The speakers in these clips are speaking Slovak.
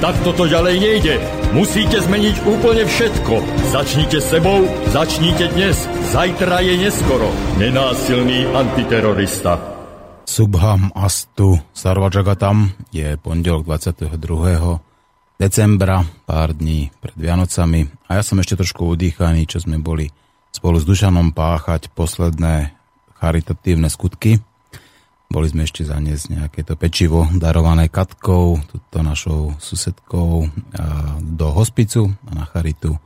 Tak toto ďalej nejde. Musíte zmeniť úplne všetko. Začnite sebou, začnite dnes. Zajtra je neskoro. Nenásilný antiterorista. Subham Astu Sarvajagatam je pondelok 22. decembra, pár dní pred Vianocami a ja som ešte trošku udýchaný, čo sme boli spolu s Dušanom páchať posledné charitatívne skutky boli sme ešte zaniesť nejaké to pečivo darované Katkou, túto našou susedkou do hospicu a na charitu.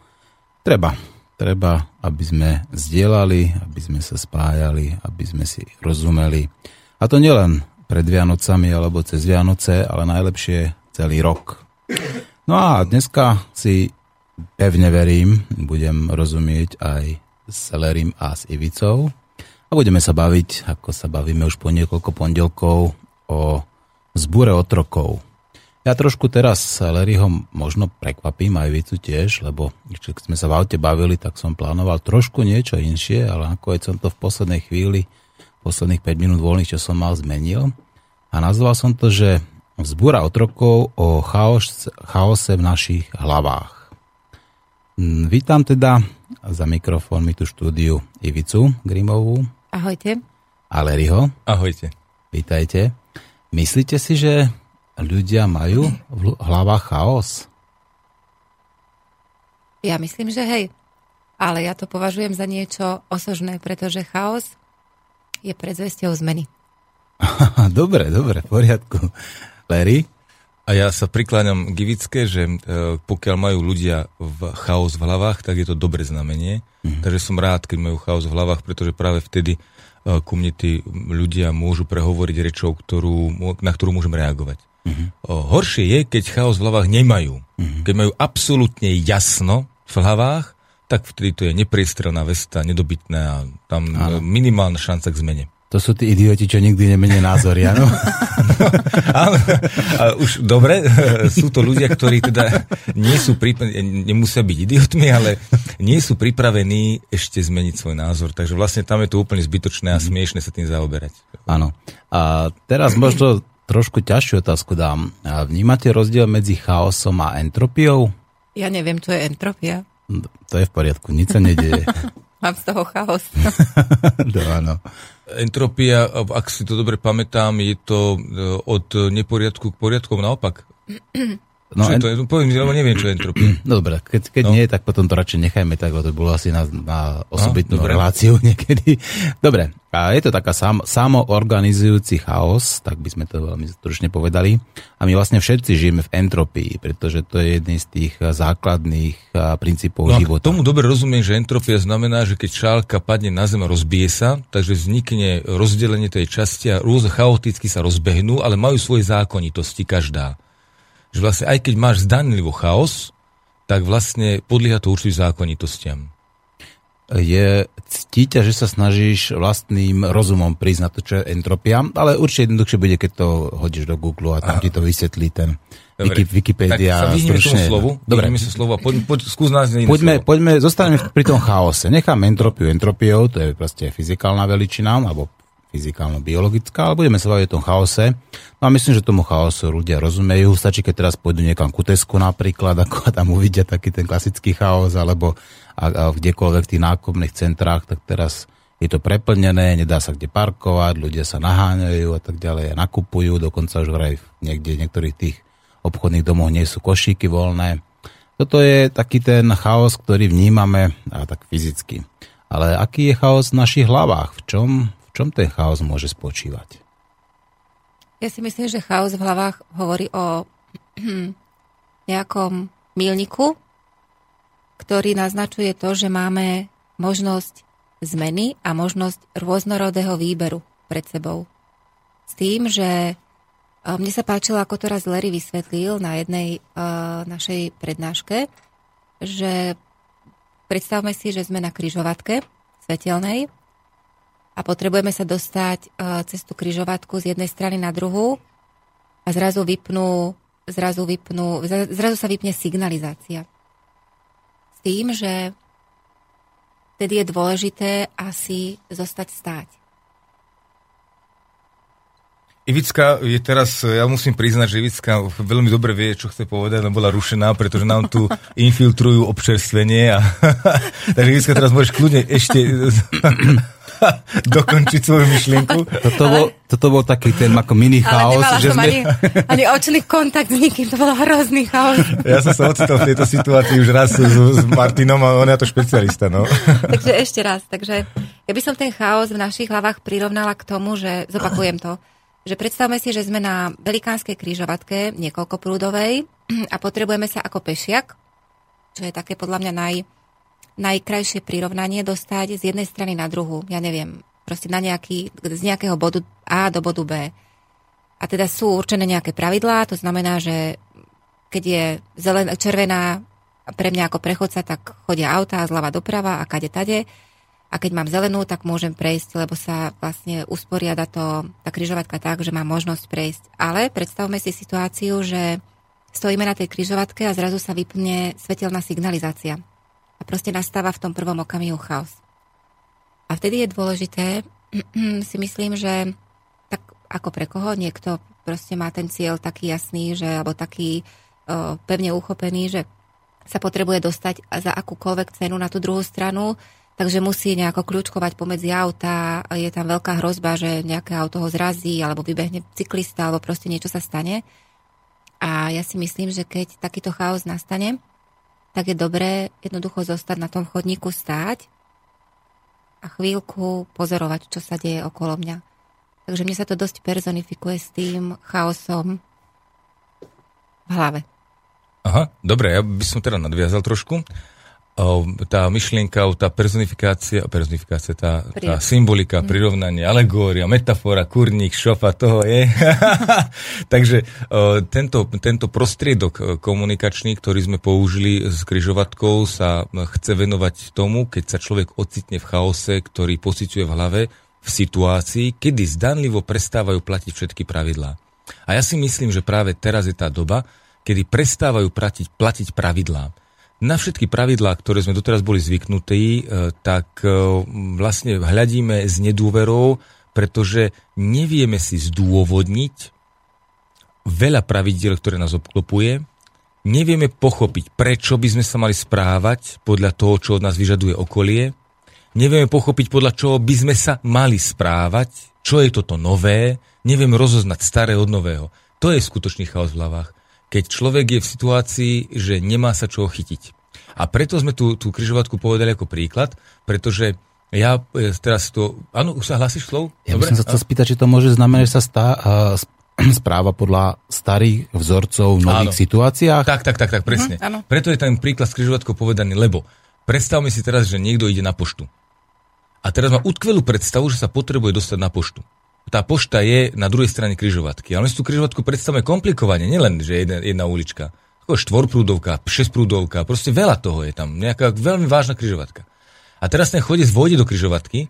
Treba, treba, aby sme zdieľali, aby sme sa spájali, aby sme si rozumeli. A to nielen pred Vianocami alebo cez Vianoce, ale najlepšie celý rok. No a dneska si pevne verím, budem rozumieť aj s Celerim a s Ivicou, budeme sa baviť, ako sa bavíme už po niekoľko pondelkov, o zbúre otrokov. Ja trošku teraz Larryho možno prekvapím, aj Vicu tiež, lebo keď sme sa v aute bavili, tak som plánoval trošku niečo inšie, ale nakoniec som to v poslednej chvíli, posledných 5 minút voľných, čo som mal, zmenil. A nazval som to, že vzbúra otrokov o chaos, chaose v našich hlavách. Hm, vítam teda za mikrofónmi tú štúdiu Ivicu Grimovú. Ahojte. A Larryho. Ahojte. Vítajte. Myslíte si, že ľudia majú v hlavách chaos? Ja myslím, že hej. Ale ja to považujem za niečo osožné, pretože chaos je predzvesťou zmeny. dobre, dobre, v poriadku. Larry? A ja sa prikláňam k Ivické, že e, pokiaľ majú ľudia v chaos v hlavách, tak je to dobré znamenie. Mm. Takže som rád, keď majú chaos v hlavách, pretože práve vtedy uh, ku mne tí ľudia môžu prehovoriť rečou, ktorú, na ktorú môžem reagovať. Uh, horšie je, keď chaos v hlavách nemajú. Mm-hmm. Keď majú absolútne jasno v hlavách, tak vtedy to je nepriestrelná vesta, nedobytné a tam Áno. minimálna šanca k zmene. To sú tí idioti, čo nikdy nemenia názory, áno? ale, ale už dobre, sú to ľudia, ktorí teda nie sú pripravení, nemusia byť idiotmi, ale nie sú pripravení ešte zmeniť svoj názor. Takže vlastne tam je to úplne zbytočné a mhm. smiešne sa tým zaoberať. Áno. A teraz možno trošku ťažšiu otázku dám. Vnímate rozdiel medzi chaosom a entropiou? Ja neviem, čo je entropia. To je v poriadku, nič sa nedieje. Mám z toho chaos. no, áno. Entropia, ak si to dobre pamätám, je to e, od neporiadku k poriadku naopak. No, čo en... to je? Poviem, lebo neviem, čo je entropia. No dobre, keď, keď no. nie, tak potom to radšej nechajme tak, lebo to bolo asi na, na osobitnú no, reláciu niekedy. Dobre, a je to taká sam, samoorganizujúci chaos, tak by sme to veľmi stručne povedali. A my vlastne všetci žijeme v entropii, pretože to je jedný z tých základných princípov no, života. Tomu dobre rozumiem, že entropia znamená, že keď šálka padne na zem a rozbije sa, takže vznikne rozdelenie tej časti a rôzne chaoticky sa rozbehnú, ale majú svoje zákonitosti každá že vlastne aj keď máš zdanlivo chaos, tak vlastne podlieha to určitým zákonitostiam. Je ctíte, že sa snažíš vlastným rozumom prísť na to, čo je entropia, ale určite jednoduchšie bude, keď to hodíš do Google a tam a... ti to vysvetlí ten Dobre. Wikipedia. Tak sa stručne. slovu, Dobre. sa slovu a poď, poď, skús nás poďme, slovo. poďme, zostaneme pri tom chaose. Necháme entropiu entropiou, to je proste fyzikálna veličina, alebo fyzikálno-biologická, ale budeme sa baviť o tom chaose. No a myslím, že tomu chaosu ľudia rozumejú. Stačí, keď teraz pôjdu niekam ku Tesku napríklad, ako tam uvidia taký ten klasický chaos, alebo a, a kdekoľvek v tých nákupných centrách, tak teraz je to preplnené, nedá sa kde parkovať, ľudia sa naháňajú a tak ďalej, nakupujú, dokonca už vraj niekde v niektorých tých obchodných domoch nie sú košíky voľné. Toto je taký ten chaos, ktorý vnímame a tak fyzicky. Ale aký je chaos v našich hlavách? V čom, čom ten chaos môže spočívať? Ja si myslím, že chaos v hlavách hovorí o nejakom milniku, ktorý naznačuje to, že máme možnosť zmeny a možnosť rôznorodého výberu pred sebou. S tým, že mne sa páčilo, ako to raz Larry vysvetlil na jednej uh, našej prednáške, že predstavme si, že sme na kryžovatke svetelnej a potrebujeme sa dostať uh, cez tú kryžovatku z jednej strany na druhú a zrazu vypnú, zrazu vypnú, zrazu sa vypne signalizácia. S tým, že vtedy je dôležité asi zostať stáť. Ivická je teraz, ja musím priznať, že Ivická veľmi dobre vie, čo chce povedať, no bola rušená, pretože nám tu infiltrujú občerstvenie a takže Ivická teraz môžeš kľudne ešte dokončiť svoju myšlienku. Toto bol, toto bol taký ten ako mini chaos. Ale že sme... ani, ani očný kontakt s nikým, to bol hrozný chaos. Ja som sa ocitol v tejto situácii už raz s, s Martinom a on je to špecialista. No. takže ešte raz, takže ja by som ten chaos v našich hlavách prirovnala k tomu, že zopakujem to, že predstavme si, že sme na velikánskej krížovatke, niekoľko prúdovej a potrebujeme sa ako pešiak, čo je také podľa mňa naj, najkrajšie prirovnanie, dostať z jednej strany na druhú. Ja neviem, proste na nejaký, z nejakého bodu A do bodu B. A teda sú určené nejaké pravidlá, to znamená, že keď je zelen, červená pre mňa ako prechodca, tak chodia auta zľava doprava a kade tade a keď mám zelenú, tak môžem prejsť, lebo sa vlastne usporiada to, tá kryžovatka tak, že mám možnosť prejsť. Ale predstavme si situáciu, že stojíme na tej kryžovatke a zrazu sa vypne svetelná signalizácia. A proste nastáva v tom prvom okamihu chaos. A vtedy je dôležité, si myslím, že tak ako pre koho niekto proste má ten cieľ taký jasný, že, alebo taký o, pevne uchopený, že sa potrebuje dostať za akúkoľvek cenu na tú druhú stranu, takže musí nejako kľúčkovať pomedzi auta, je tam veľká hrozba, že nejaké auto ho zrazí, alebo vybehne cyklista, alebo proste niečo sa stane. A ja si myslím, že keď takýto chaos nastane, tak je dobré jednoducho zostať na tom chodníku stáť a chvíľku pozorovať, čo sa deje okolo mňa. Takže mne sa to dosť personifikuje s tým chaosom v hlave. Aha, dobre, ja by som teda nadviazal trošku tá myšlienka, tá personifikácia, personifikácia tá, tá symbolika, mm. prirovnanie, alegória, metafora, kurník, šofa, toho je. Takže tento, tento prostriedok komunikačný, ktorý sme použili s kryžovatkou, sa chce venovať tomu, keď sa človek ocitne v chaose, ktorý pociťuje v hlave, v situácii, kedy zdanlivo prestávajú platiť všetky pravidlá. A ja si myslím, že práve teraz je tá doba, kedy prestávajú platiť, platiť pravidlá na všetky pravidlá, ktoré sme doteraz boli zvyknutí, e, tak e, vlastne hľadíme s nedôverou, pretože nevieme si zdôvodniť veľa pravidiel, ktoré nás obklopuje, nevieme pochopiť, prečo by sme sa mali správať podľa toho, čo od nás vyžaduje okolie, nevieme pochopiť, podľa čoho by sme sa mali správať, čo je toto nové, nevieme rozoznať staré od nového. To je skutočný chaos v hlavách keď človek je v situácii, že nemá sa čoho chytiť. A preto sme tú, tú kryžovatku povedali ako príklad, pretože ja e, teraz to... Áno, už sa hlasíš slov? Ja by som sa chcel spýtať, či to môže znamenať, že sa stá, uh, správa podľa starých vzorcov v nových áno. situáciách? Tak, tak, tak, tak, presne. Uh-huh, Preto je ten príklad s kryžovatkou povedaný, lebo predstavme si teraz, že niekto ide na poštu. A teraz má utkvelú predstavu, že sa potrebuje dostať na poštu tá pošta je na druhej strane kryžovatky. Ale my si tú kryžovatku predstavíme komplikovane, nielen, že jedna, jedna ulička. Ako štvorprúdovka, šesťprúdovka, proste veľa toho je tam. Nejaká veľmi vážna kryžovatka. A teraz ten chodec vôjde do kryžovatky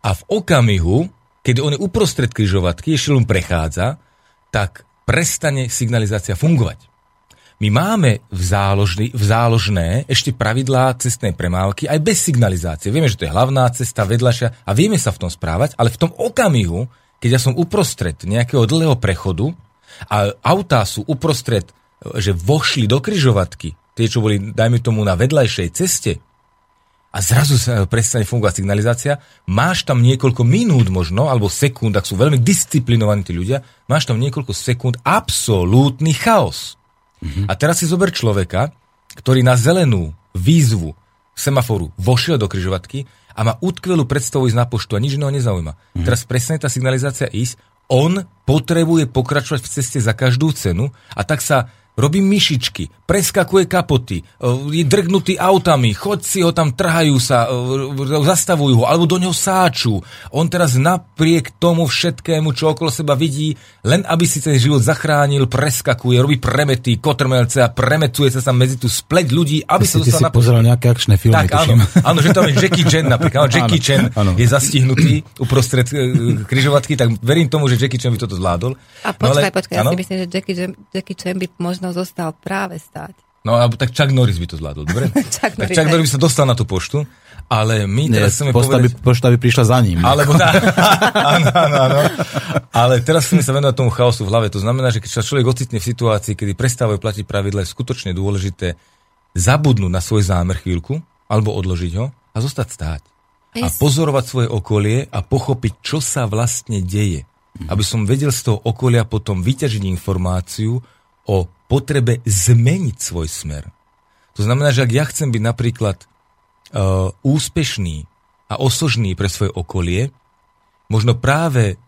a v okamihu, keď on je uprostred kryžovatky, ešte len prechádza, tak prestane signalizácia fungovať. My máme v, záložný, v záložné ešte pravidlá cestnej premávky aj bez signalizácie. Vieme, že to je hlavná cesta, vedľašia a vieme sa v tom správať, ale v tom okamihu, keď ja som uprostred nejakého dlhého prechodu a autá sú uprostred, že vošli do kryžovatky, tie, čo boli, dajme tomu, na vedľajšej ceste, a zrazu sa prestane fungovať signalizácia, máš tam niekoľko minút možno, alebo sekúnd, ak sú veľmi disciplinovaní tí ľudia, máš tam niekoľko sekúnd absolútny chaos. Mm-hmm. A teraz si zober človeka, ktorý na zelenú výzvu semaforu vošiel do kryžovatky a má utkvelú predstavu ísť na poštu a nič iného nezaujíma. Mm. Teraz presne tá signalizácia ísť, on potrebuje pokračovať v ceste za každú cenu a tak sa robí myšičky, preskakuje kapoty, e, je drgnutý autami, chodci ho tam trhajú sa, e, zastavujú ho, alebo do neho sáču. On teraz napriek tomu všetkému, čo okolo seba vidí, len aby si ten život zachránil, preskakuje, robí premety, kotrmelce a premetuje sa sa medzi tú spleť ľudí, aby sa dostal si na... pozeral nejaké akčné filmy, Tak, áno, tuším. áno, že tam je Jackie Chan napríklad. Áno, Jackie Áno, Chan áno. je zastihnutý uprostred e, križovatky, tak verím tomu, že Jackie Chan by toto zvládol. A počkaj, ale- počkaj, ja si myslím, že Jackie Jackie Chan by možno zostal práve stáť. No, alebo tak Chuck Norris by to zvládol, dobre? Chuck tak Norris, Chuck. Norris by sa dostal na tú poštu, ale my Nie, teraz chceme pošta, by, povedať... pošta by prišla za ním. Alebo dá. áno, áno, áno. Ale teraz chceme sa venovať tomu chaosu v hlave. To znamená, že keď sa človek ocitne v situácii, kedy prestávajú platiť pravidla, je skutočne dôležité zabudnúť na svoj zámer chvíľku, alebo odložiť ho a zostať stáť. A pozorovať svoje okolie a pochopiť, čo sa vlastne deje. Aby som vedel z toho okolia potom vyťažiť informáciu o potrebe zmeniť svoj smer. To znamená, že ak ja chcem byť napríklad uh, úspešný a osožný pre svoje okolie, možno práve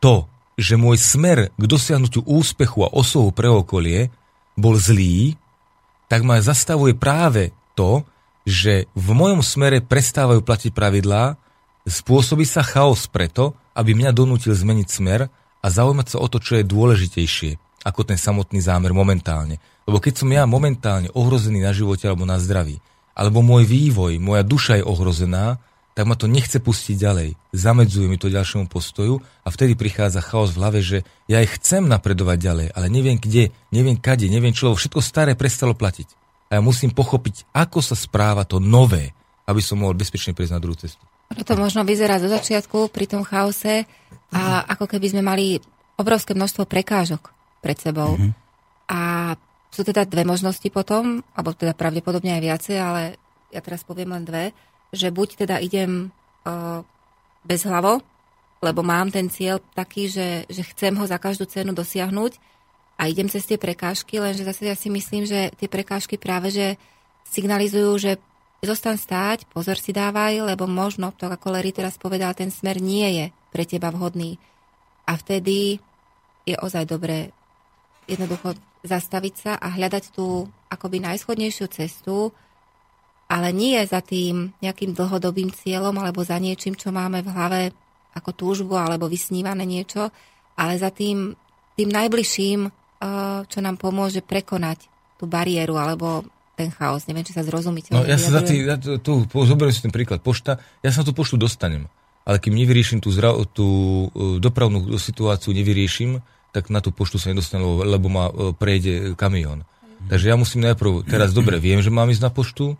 to, že môj smer k dosiahnutiu úspechu a osohu pre okolie bol zlý, tak ma zastavuje práve to, že v mojom smere prestávajú platiť pravidlá, spôsobí sa chaos preto, aby mňa donútil zmeniť smer a zaujímať sa o to, čo je dôležitejšie ako ten samotný zámer momentálne. Lebo keď som ja momentálne ohrozený na živote alebo na zdraví, alebo môj vývoj, moja duša je ohrozená, tak ma to nechce pustiť ďalej. Zamedzuje mi to ďalšiemu postoju a vtedy prichádza chaos v hlave, že ja aj chcem napredovať ďalej, ale neviem kde, neviem kade, neviem čo, lebo všetko staré prestalo platiť. A ja musím pochopiť, ako sa správa to nové, aby som mohol bezpečne prejsť na druhú cestu. Ono to možno vyzerá zo začiatku pri tom chaose a ako keby sme mali obrovské množstvo prekážok pred sebou. Mhm. A sú teda dve možnosti potom, alebo teda pravdepodobne aj viacej, ale ja teraz poviem len dve, že buď teda idem uh, bez hlavo, lebo mám ten cieľ taký, že, že chcem ho za každú cenu dosiahnuť a idem cez tie prekážky, lenže zase ja si myslím, že tie prekážky práve že signalizujú, že zostan stáť, pozor si dávaj, lebo možno, to ako Larry teraz povedal, ten smer nie je pre teba vhodný. A vtedy je ozaj dobré jednoducho zastaviť sa a hľadať tú akoby najschodnejšiu cestu, ale nie za tým nejakým dlhodobým cieľom alebo za niečím, čo máme v hlave ako túžbu alebo vysnívané niečo, ale za tým, tým najbližším, eh, čo nám pomôže prekonať tú bariéru alebo ten chaos. Neviem, či sa zrozumiteľne No ja sa za tý, ja tu, tu zoberiem si ten príklad pošta, ja sa tú poštu dostanem, ale kým nevyriešim tú, zra, tú e, dopravnú situáciu, nevyriešim, tak na tú poštu sa nedostanú, lebo ma e, prejde kamión. Takže ja musím najprv, teraz dobre, viem, že mám ísť na poštu, e,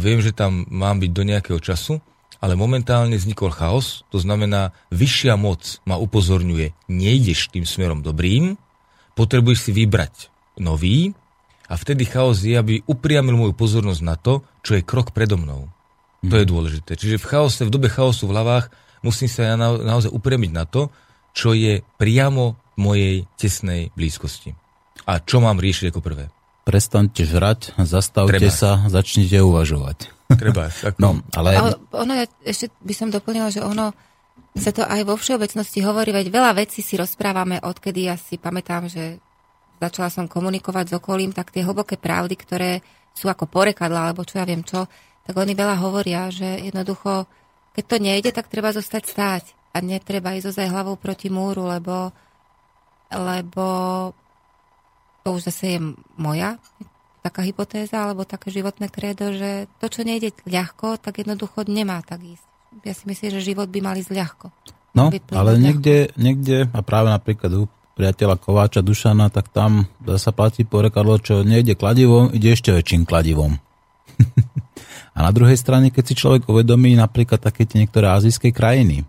viem, že tam mám byť do nejakého času, ale momentálne vznikol chaos, to znamená, vyššia moc ma upozorňuje, nejdeš tým smerom dobrým, potrebuješ si vybrať nový a vtedy chaos je, aby upriamil moju pozornosť na to, čo je krok predo mnou. To je dôležité. Čiže v chaose, v dobe chaosu v hlavách musím sa ja na, naozaj upriamiť na to, čo je priamo v mojej tesnej blízkosti. A čo mám riešiť ako prvé? Prestaňte žrať, zastavte Treba. sa, začnite uvažovať. Treba. Ako, No, ale Ale ono, ja ešte by som doplnila, že ono sa to aj vo všeobecnosti hovorí, veď veľa vecí si rozprávame, odkedy ja si pamätám, že začala som komunikovať s okolím, tak tie hlboké pravdy, ktoré sú ako porekadla, alebo čo ja viem čo, tak oni veľa hovoria, že jednoducho, keď to nejde, tak treba zostať stáť a netreba ísť ozaj hlavou proti múru, lebo, lebo to už zase je moja taká hypotéza alebo také životné kredo, že to, čo nejde ľahko, tak jednoducho nemá tak ísť. Ja si myslím, že život by mal ísť ľahko. No, ale niekde, niekde, a práve napríklad u priateľa Kováča Dušana, tak tam sa platí porekadlo, čo nejde kladivom, ide ešte väčším kladivom. a na druhej strane, keď si človek uvedomí napríklad také tie niektoré azijské krajiny,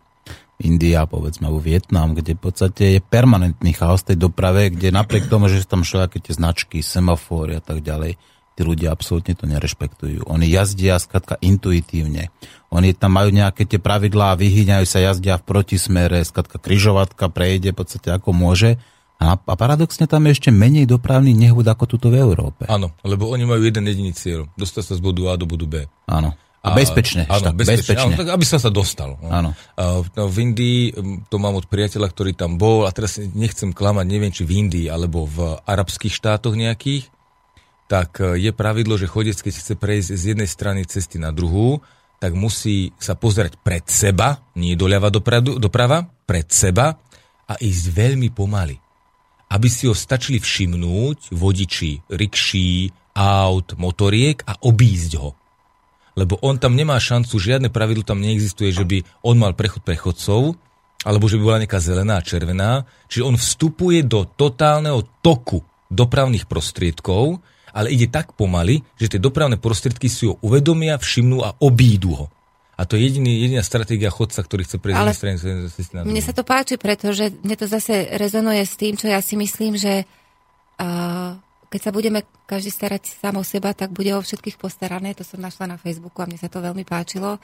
India, povedzme, alebo Vietnam, kde v podstate je permanentný chaos tej doprave, kde napriek tomu, že sú tam všelijaké tie značky, semafóry a tak ďalej, tí ľudia absolútne to nerešpektujú. Oni jazdia skladka intuitívne. Oni tam majú nejaké tie pravidlá, vyhýňajú sa, jazdia v protismere, skladka kryžovatka prejde v podstate ako môže. A, a paradoxne tam je ešte menej dopravných nehôd ako tuto v Európe. Áno, lebo oni majú jeden jediný cieľ. Dostať sa z bodu A do bodu B. Áno. A bezpečne. Áno, bezpečne. bezpečne. Áno, tak aby sa sa dostal. No. Áno. A, no, v Indii, to mám od priateľa, ktorý tam bol, a teraz nechcem klamať, neviem, či v Indii, alebo v arabských štátoch nejakých, tak e, je pravidlo, že chodec, keď chce prejsť z jednej strany cesty na druhú, tak musí sa pozerať pred seba, nie doľava dopradu, doprava, pred seba a ísť veľmi pomaly. Aby si ho stačili všimnúť vodiči rikší, aut, motoriek a obísť ho lebo on tam nemá šancu, žiadne pravidlo tam neexistuje, že by on mal prechod prechodcov, alebo že by bola nejaká zelená a červená. Čiže on vstupuje do totálneho toku dopravných prostriedkov, ale ide tak pomaly, že tie dopravné prostriedky si ho uvedomia, všimnú a obídu ho. A to je jediný, jediná stratégia chodca, ktorý chce prejsť Ale strany Mne sa to páči, pretože mne to zase rezonuje s tým, čo ja si myslím, že uh, keď sa budeme každý starať sám o seba, tak bude o všetkých postarané. To som našla na Facebooku a mne sa to veľmi páčilo.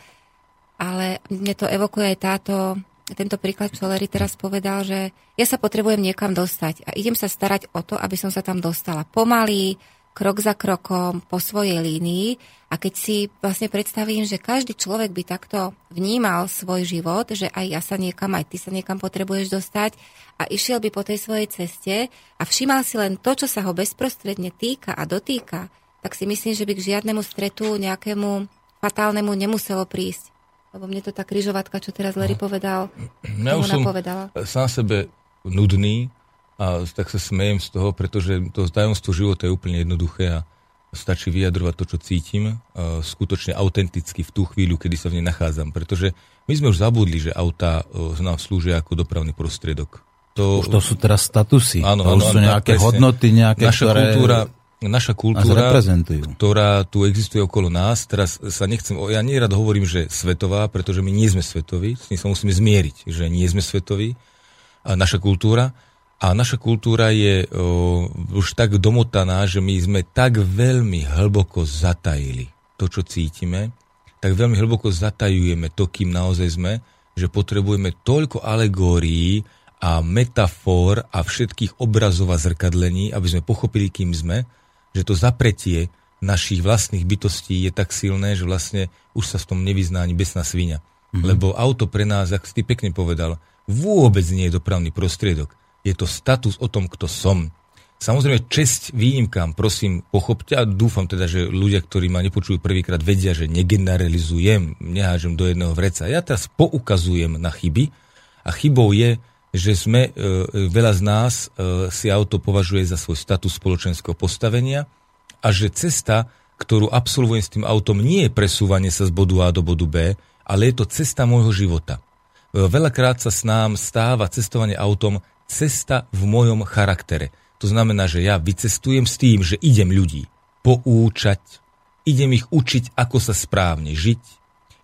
Ale mne to evokuje aj táto, tento príklad, čo Larry teraz povedal, že ja sa potrebujem niekam dostať a idem sa starať o to, aby som sa tam dostala pomaly, krok za krokom, po svojej línii. A keď si vlastne predstavím, že každý človek by takto vnímal svoj život, že aj ja sa niekam, aj ty sa niekam potrebuješ dostať a išiel by po tej svojej ceste a všímal si len to, čo sa ho bezprostredne týka a dotýka, tak si myslím, že by k žiadnemu stretu nejakému fatálnemu nemuselo prísť. Lebo mne to tá kryžovatka, čo teraz Larry povedal, Ja už som napovedala. sám sebe nudný a tak sa smejem z toho, pretože to tajomstvo života je úplne jednoduché a stačí vyjadrovať to, čo cítim, skutočne autenticky v tú chvíľu, kedy sa v nej nachádzam. Pretože my sme už zabudli, že auta e, nám slúžia ako dopravný prostriedok. To, Už to sú teraz statusy. Áno, to áno, už sú nejaké presne. hodnoty, nejaké, naša ktoré kultúra, naša kultúra ktorá tu existuje okolo nás. Teraz sa nechcem, ja nerad hovorím, že svetová, pretože my nie sme svetoví, s tým sa musíme zmieriť, že nie sme svetoví, a naša kultúra. A naša kultúra je o, už tak domotaná, že my sme tak veľmi hlboko zatajili to, čo cítime, tak veľmi hlboko zatajujeme to, kým naozaj sme, že potrebujeme toľko alegórií a metafor a všetkých obrazov a zrkadlení, aby sme pochopili, kým sme, že to zapretie našich vlastných bytostí je tak silné, že vlastne už sa v tom nevyzná ani besná svinia. Mm-hmm. Lebo auto pre nás, ako si ty pekne povedal, vôbec nie je dopravný prostriedok. Je to status o tom, kto som. Samozrejme, česť výnimkám, prosím, pochopte a dúfam teda, že ľudia, ktorí ma nepočujú prvýkrát, vedia, že negeneralizujem, nehážem do jedného vreca. Ja teraz poukazujem na chyby a chybou je, že sme, e, veľa z nás e, si auto považuje za svoj status spoločenského postavenia a že cesta, ktorú absolvujem s tým autom, nie je presúvanie sa z bodu A do bodu B, ale je to cesta môjho života. E, Veľakrát sa s nám stáva cestovanie autom cesta v mojom charaktere. To znamená, že ja vycestujem s tým, že idem ľudí poučať, idem ich učiť, ako sa správne žiť,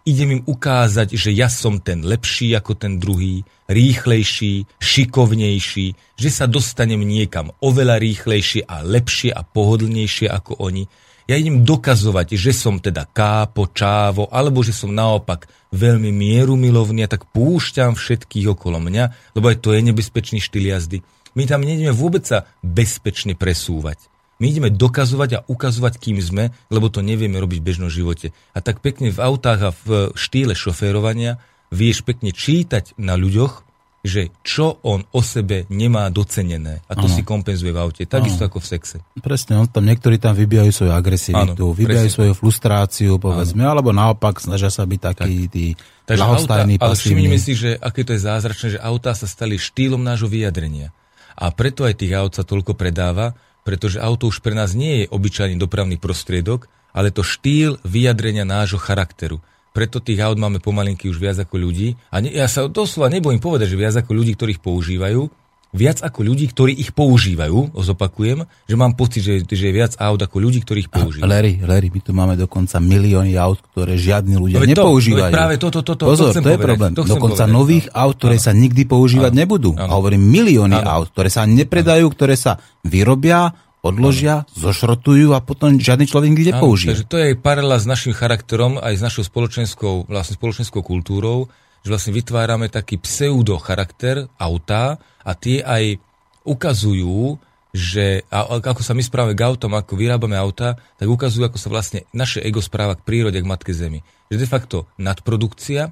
idem im ukázať, že ja som ten lepší ako ten druhý, rýchlejší, šikovnejší, že sa dostanem niekam oveľa rýchlejšie a lepšie a pohodlnejšie ako oni. Ja idem dokazovať, že som teda kápo, čávo, alebo že som naopak veľmi mierumilovný a tak púšťam všetkých okolo mňa, lebo aj to je nebezpečný štýl jazdy. My tam nejdeme vôbec sa bezpečne presúvať. My ideme dokazovať a ukazovať, kým sme, lebo to nevieme robiť v bežnom živote. A tak pekne v autách a v štýle šoférovania vieš pekne čítať na ľuďoch, že čo on o sebe nemá docenené. A to Áno. si kompenzuje v aute. Takisto ako v sexe. Presne, on tam niektorí tam vybijajú svoju agresivitu, Áno, vybijajú presne. svoju frustráciu, povedzme, alebo naopak snažia sa byť takí tí ľahostajní, auta, ale všimnime si, že aké to je zázračné, že autá sa stali štýlom nášho vyjadrenia. A preto aj tých aut sa toľko predáva, pretože auto už pre nás nie je obyčajný dopravný prostriedok, ale to štýl vyjadrenia nášho charakteru. Preto tých aut máme pomalinky už viac ako ľudí. A ne, ja sa doslova nebojím povedať, že viac ako ľudí, ktorých používajú, viac ako ľudí, ktorí ich používajú, zopakujem, že mám pocit, že, že je viac aut ako ľudí, ktorých používajú. Larry, Larry, my tu máme dokonca milióny aut, ktoré žiadni ľudia No veď to, nepoužívajú. no práve toto, toto, to Pozor, chcem to je povedať, problém. to Dokonca povedať, nových no. aut, ktoré Áno. sa nikdy používať Áno. nebudú. Áno. A hovorím milióny Áno. aut, ktoré sa nepredajú, ktoré sa vyrobia, odložia, zošrotujú a potom žiadny človek nikdy nepoužije. takže to je aj paralela s našim charakterom, aj s našou spoločenskou, vlastne spoločenskou kultúrou, že vlastne vytvárame taký pseudo charakter autá a tie aj ukazujú, že a, ako sa my správame k autom, ako vyrábame auta, tak ukazujú, ako sa vlastne naše ego správa k prírode, k matke Zemi. Že de facto nadprodukcia,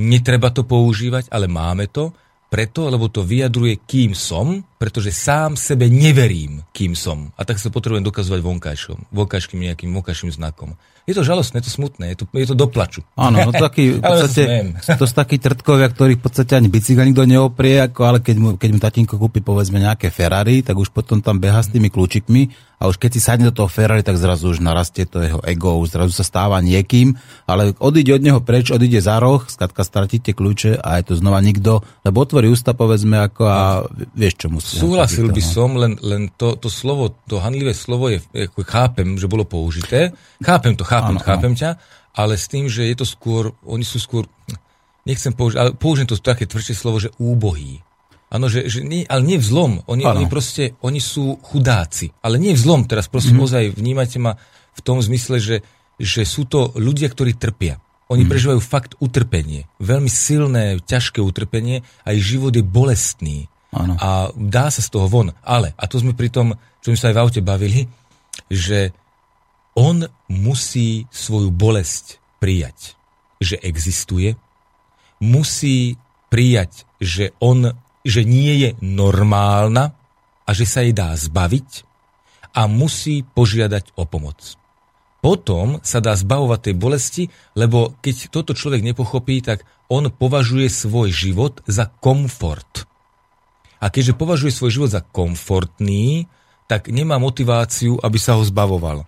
netreba to používať, ale máme to, preto, lebo to vyjadruje, kým som, pretože sám sebe neverím, kým som. A tak sa potrebujem dokazovať vonkajšom, vonkajším nejakým vonkajším znakom. Je to žalostné, je to smutné, je to, je to doplaču. Áno, no taký, v podstate, to sú takí trtkovia, ktorých v podstate ani bicykel nikto neoprie, ako, ale keď mu, keď mu tatínko kúpi povedzme nejaké Ferrari, tak už potom tam beha s tými kľúčikmi a už keď si sadne do toho Ferrari, tak zrazu už narastie to jeho ego, už zrazu sa stáva niekým, ale odíde od neho preč, odíde za roh, skladka stratíte kľúče a je to znova nikto, lebo otvorí ústa povedzme ako a vieš čo musí. Súhlasil by no. som, len, len to, to slovo, to handlivé slovo je, ako chápem, že bolo použité, chápem to, chápem, ano, chápem ano. ťa, ale s tým, že je to skôr, oni sú skôr, nechcem použiť, ale použijem to také tvrdšie slovo, že úbohý. Áno, že, že nie, ale nie v zlom. Oni, oni proste, oni sú chudáci. Ale nie v zlom. Teraz prosím, mm-hmm. ozaj vnímajte ma v tom zmysle, že, že sú to ľudia, ktorí trpia. Oni mm. prežívajú fakt utrpenie. Veľmi silné, ťažké utrpenie a ich život je bolestný. Ano. A dá sa z toho von. Ale, a to sme pri tom, čo sme sa aj v aute bavili, že on musí svoju bolesť prijať, že existuje, musí prijať, že on že nie je normálna a že sa jej dá zbaviť a musí požiadať o pomoc. Potom sa dá zbavovať tej bolesti, lebo keď toto človek nepochopí, tak on považuje svoj život za komfort. A keďže považuje svoj život za komfortný, tak nemá motiváciu, aby sa ho zbavoval.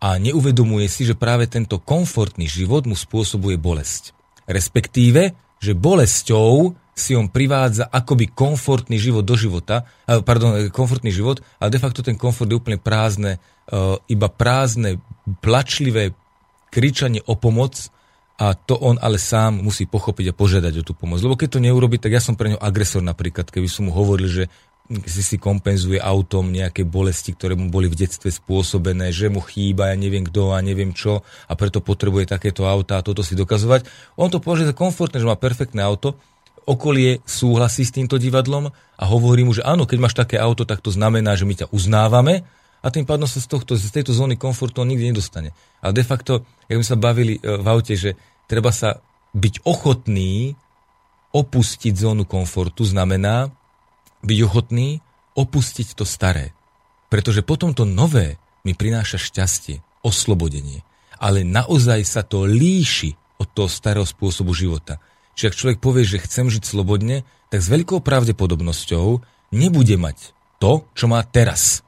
A neuvedomuje si, že práve tento komfortný život mu spôsobuje bolesť. Respektíve, že bolesťou si on privádza akoby komfortný život do života, pardon, komfortný život, ale de facto ten komfort je úplne prázdne, e, iba prázdne, plačlivé kričanie o pomoc a to on ale sám musí pochopiť a požiadať o tú pomoc. Lebo keď to neurobi, tak ja som pre ňo agresor napríklad, keby som mu hovoril, že si si kompenzuje autom nejaké bolesti, ktoré mu boli v detstve spôsobené, že mu chýba, ja neviem kto a neviem čo a preto potrebuje takéto auta a toto si dokazovať. On to považuje za komfortné, že má perfektné auto, okolie súhlasí s týmto divadlom a hovorí mu, že áno, keď máš také auto, tak to znamená, že my ťa uznávame a tým pádom sa z, tohto, z tejto zóny komfortu on nikdy nedostane. Ale de facto, jak sme sa bavili e, v aute, že treba sa byť ochotný opustiť zónu komfortu, znamená byť ochotný opustiť to staré. Pretože potom to nové mi prináša šťastie, oslobodenie. Ale naozaj sa to líši od toho starého spôsobu života. Čiže ak človek povie, že chcem žiť slobodne, tak s veľkou pravdepodobnosťou nebude mať to, čo má teraz.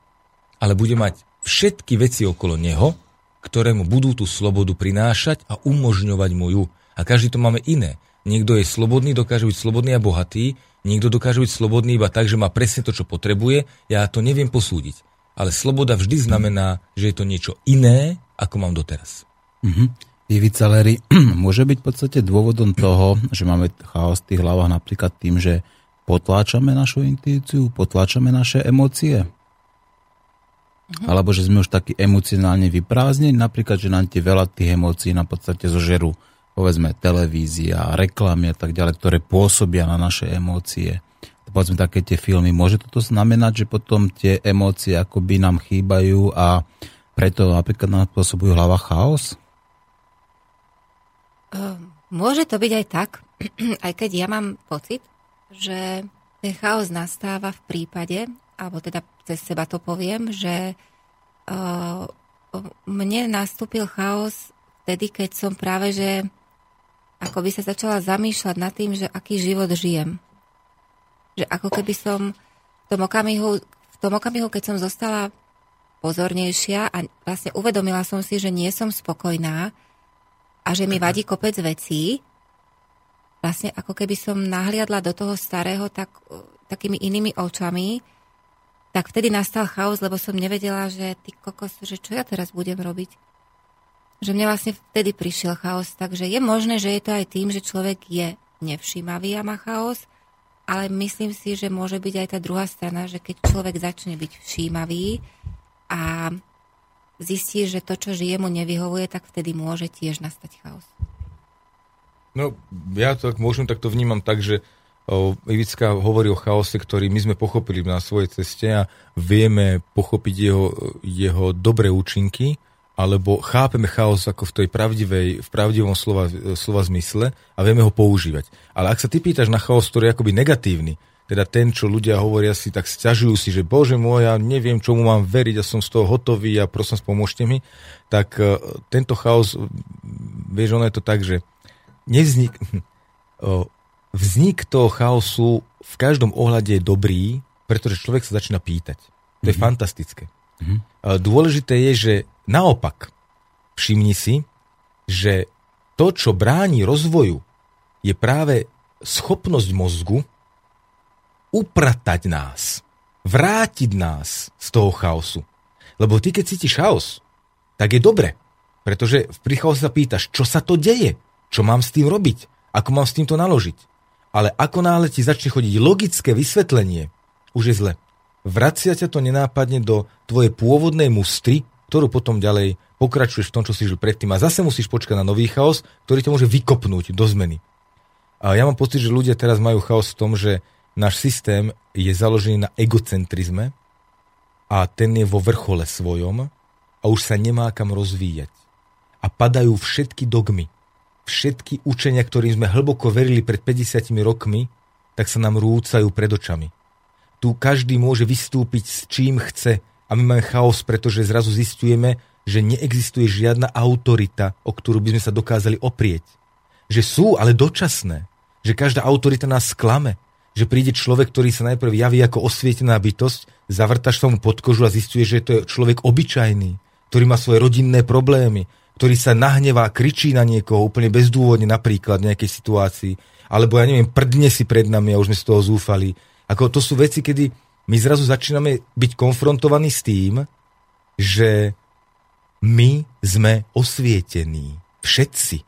Ale bude mať všetky veci okolo neho, ktoré mu budú tú slobodu prinášať a umožňovať mu ju. A každý to máme iné. Niekto je slobodný, dokáže byť slobodný a bohatý, niekto dokáže byť slobodný iba tak, že má presne to, čo potrebuje, ja to neviem posúdiť. Ale sloboda vždy znamená, že je to niečo iné, ako mám doteraz. Mm-hmm. Ivica Lery, môže byť v podstate dôvodom toho, že máme chaos v tých hlavách napríklad tým, že potláčame našu intuíciu, potláčame naše emócie? Uh-huh. Alebo že sme už takí emocionálne vyprázdnení, napríklad, že nám tie veľa tých emócií na podstate zožerú, povedzme, televízia, reklamy a tak ďalej, ktoré pôsobia na naše emócie. Povedzme také tie filmy. Môže toto znamenať, že potom tie emócie akoby nám chýbajú a preto napríklad nám spôsobujú hlava chaos? Ehm, môže to byť aj tak, aj keď ja mám pocit, že ten chaos nastáva v prípade, alebo teda cez seba to poviem, že uh, mne nastúpil chaos vtedy, keď som práve, že ako by sa začala zamýšľať nad tým, že aký život žijem. Že ako keby som v tom okamihu, v tom okamihu keď som zostala pozornejšia a vlastne uvedomila som si, že nie som spokojná, a že mi vadí kopec vecí, vlastne ako keby som nahliadla do toho starého tak, takými inými očami, tak vtedy nastal chaos, lebo som nevedela, že ty kokos, že čo ja teraz budem robiť. Že mne vlastne vtedy prišiel chaos, takže je možné, že je to aj tým, že človek je nevšímavý a má chaos, ale myslím si, že môže byť aj tá druhá strana, že keď človek začne byť všímavý a zistí, že to, čo žije, mu nevyhovuje, tak vtedy môže tiež nastať chaos. No, ja to tak môžem, tak to vnímam tak, že Ivická hovorí o chaose, ktorý my sme pochopili na svojej ceste a vieme pochopiť jeho, jeho dobré účinky, alebo chápeme chaos ako v tej pravdivej, v pravdivom slova, slova zmysle a vieme ho používať. Ale ak sa ty pýtaš na chaos, ktorý je akoby negatívny, teda ten, čo ľudia hovoria si, tak sťažujú si, že bože môj, ja neviem, čomu mám veriť, ja som z toho hotový a prosím, pomôžte mi, tak uh, tento chaos, vieš, ono je to tak, že nevznik, vznik toho chaosu v každom ohľade je dobrý, pretože človek sa začína pýtať. To je mm-hmm. fantastické. Mm-hmm. Dôležité je, že naopak, všimni si, že to, čo bráni rozvoju, je práve schopnosť mozgu upratať nás, vrátiť nás z toho chaosu. Lebo ty, keď cítiš chaos, tak je dobre. Pretože pri chaose sa pýtaš, čo sa to deje? Čo mám s tým robiť? Ako mám s týmto naložiť? Ale ako náhle ti začne chodiť logické vysvetlenie, už je zle. Vracia ťa to nenápadne do tvojej pôvodnej mustry, ktorú potom ďalej pokračuješ v tom, čo si žil predtým a zase musíš počkať na nový chaos, ktorý ťa môže vykopnúť do zmeny. A ja mám pocit, že ľudia teraz majú chaos v tom, že náš systém je založený na egocentrizme a ten je vo vrchole svojom a už sa nemá kam rozvíjať. A padajú všetky dogmy, všetky učenia, ktorým sme hlboko verili pred 50 rokmi, tak sa nám rúcajú pred očami. Tu každý môže vystúpiť s čím chce a my máme chaos, pretože zrazu zistujeme, že neexistuje žiadna autorita, o ktorú by sme sa dokázali oprieť. Že sú, ale dočasné. Že každá autorita nás sklame že príde človek, ktorý sa najprv javí ako osvietená bytosť, zavrtaš sa mu pod kožu a zistuje, že to je človek obyčajný, ktorý má svoje rodinné problémy, ktorý sa nahnevá, kričí na niekoho úplne bezdôvodne napríklad v nejakej situácii, alebo ja neviem, prdne si pred nami a už sme z toho zúfali. Ako to sú veci, kedy my zrazu začíname byť konfrontovaní s tým, že my sme osvietení. Všetci.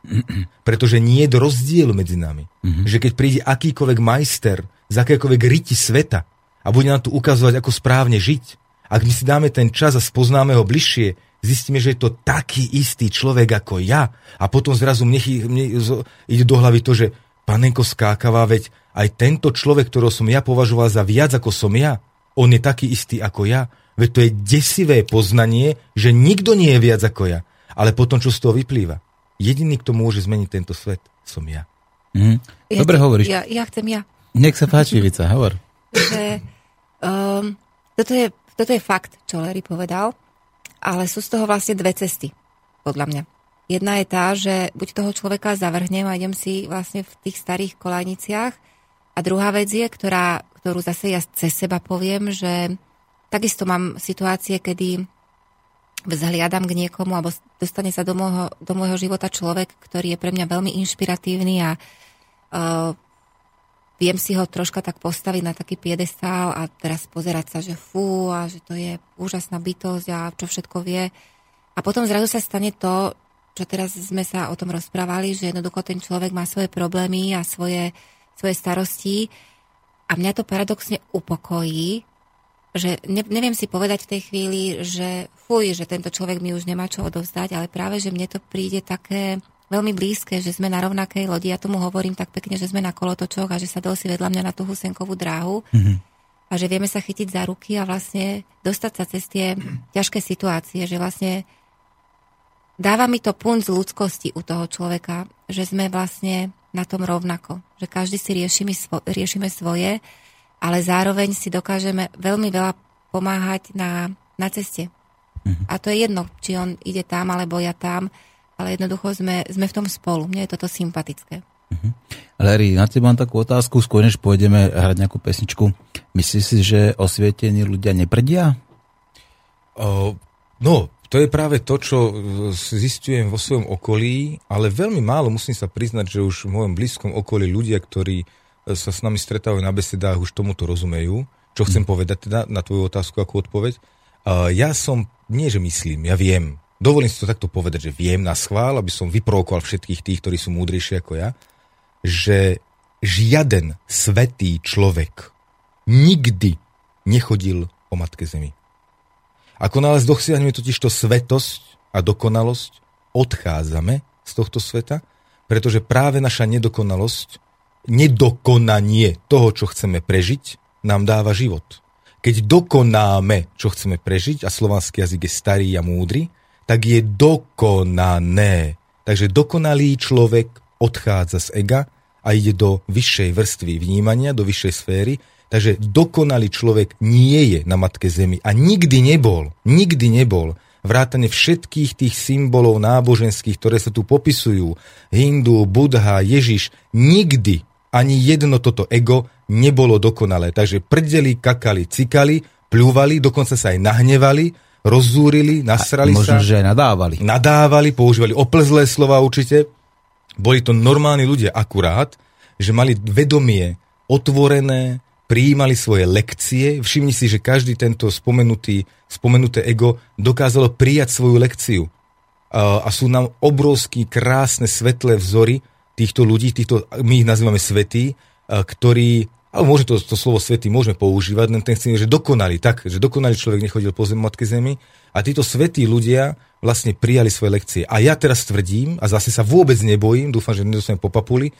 Pretože nie je rozdiel medzi nami. Mm-hmm. Že keď príde akýkoľvek majster z akékoľvek riti sveta a bude nám tu ukazovať, ako správne žiť, ak my si dáme ten čas a spoznáme ho bližšie, zistíme, že je to taký istý človek ako ja a potom zrazu mne, mne ide do hlavy to, že panenko skákavá, veď aj tento človek, ktorého som ja považoval za viac ako som ja, on je taký istý ako ja. Veď to je desivé poznanie, že nikto nie je viac ako ja. Ale potom, čo z toho vyplýva? Jediný, kto môže zmeniť tento svet, som ja. Mm. Ja Dobre hovoríš. Ja, ja chcem ja. Nech sa páči, Vica, hovor. Že, um, toto, je, toto je fakt, čo Larry povedal, ale sú z toho vlastne dve cesty, podľa mňa. Jedna je tá, že buď toho človeka zavrhnem a idem si vlastne v tých starých kolajniciach a druhá vec je, ktorá, ktorú zase ja cez seba poviem, že takisto mám situácie, kedy vzhliadam k niekomu alebo dostane sa do môjho, do môjho života človek, ktorý je pre mňa veľmi inšpiratívny a uh, viem si ho troška tak postaviť na taký piedestál a teraz pozerať sa, že fú a že to je úžasná bytosť a čo všetko vie. A potom zrazu sa stane to, čo teraz sme sa o tom rozprávali, že jednoducho ten človek má svoje problémy a svoje, svoje starosti a mňa to paradoxne upokojí, že ne, neviem si povedať v tej chvíli, že fuj, že tento človek mi už nemá čo odovzdať, ale práve, že mne to príde také veľmi blízke, že sme na rovnakej lodi. Ja tomu hovorím tak pekne, že sme na kolotočoch a že sa si vedľa mňa na tú husenkovú dráhu mm-hmm. a že vieme sa chytiť za ruky a vlastne dostať sa cez tie ťažké situácie, že vlastne dáva mi to punt z ľudskosti u toho človeka, že sme vlastne na tom rovnako, že každý si riešime, svo, riešime svoje, ale zároveň si dokážeme veľmi veľa pomáhať na, na ceste. Mm-hmm. A to je jedno, či on ide tam, alebo ja tam ale jednoducho sme, sme v tom spolu. Mne je toto sympatické. Uh-huh. Larry, na teba mám takú otázku, skôr než pôjdeme hrať nejakú pesničku. Myslíš si, že osvietení ľudia neprdia? Uh, no, to je práve to, čo zistujem vo svojom okolí, ale veľmi málo musím sa priznať, že už v mojom blízkom okolí ľudia, ktorí e, sa s nami stretávajú na besedách, už tomuto rozumejú. Čo chcem mm. povedať teda na tvoju otázku ako odpoveď. Ja som, nie že myslím, ja viem, dovolím si to takto povedať, že viem na schvál, aby som vyprovokoval všetkých tých, ktorí sú múdrejší ako ja, že žiaden svetý človek nikdy nechodil o Matke Zemi. Ako náhle dosiahneme totiž to svetosť a dokonalosť, odchádzame z tohto sveta, pretože práve naša nedokonalosť nedokonanie toho, čo chceme prežiť, nám dáva život. Keď dokonáme, čo chceme prežiť, a slovanský jazyk je starý a múdry, tak je dokonané. Takže dokonalý človek odchádza z ega a ide do vyššej vrstvy vnímania, do vyššej sféry. Takže dokonalý človek nie je na Matke Zemi a nikdy nebol, nikdy nebol vrátane všetkých tých symbolov náboženských, ktoré sa tu popisujú, Hindu, Budha, Ježiš, nikdy ani jedno toto ego nebolo dokonalé. Takže prdeli, kakali, cikali, pľúvali, dokonca sa aj nahnevali, rozzúrili, nasrali a možno, sa. že aj nadávali. Nadávali, používali oplzlé slova určite. Boli to normálni ľudia akurát, že mali vedomie otvorené, prijímali svoje lekcie. Všimni si, že každý tento spomenutý, spomenuté ego dokázalo prijať svoju lekciu. A sú nám obrovský, krásne, svetlé vzory týchto ľudí, týchto, my ich nazývame svetí, ktorí, ale môže to, to slovo svety môžeme používať, len ten chcem, že dokonali, tak, že dokonalý človek nechodil po zem matke zemi a títo svetí ľudia vlastne prijali svoje lekcie. A ja teraz tvrdím, a zase sa vôbec nebojím, dúfam, že nedostanem po papuli,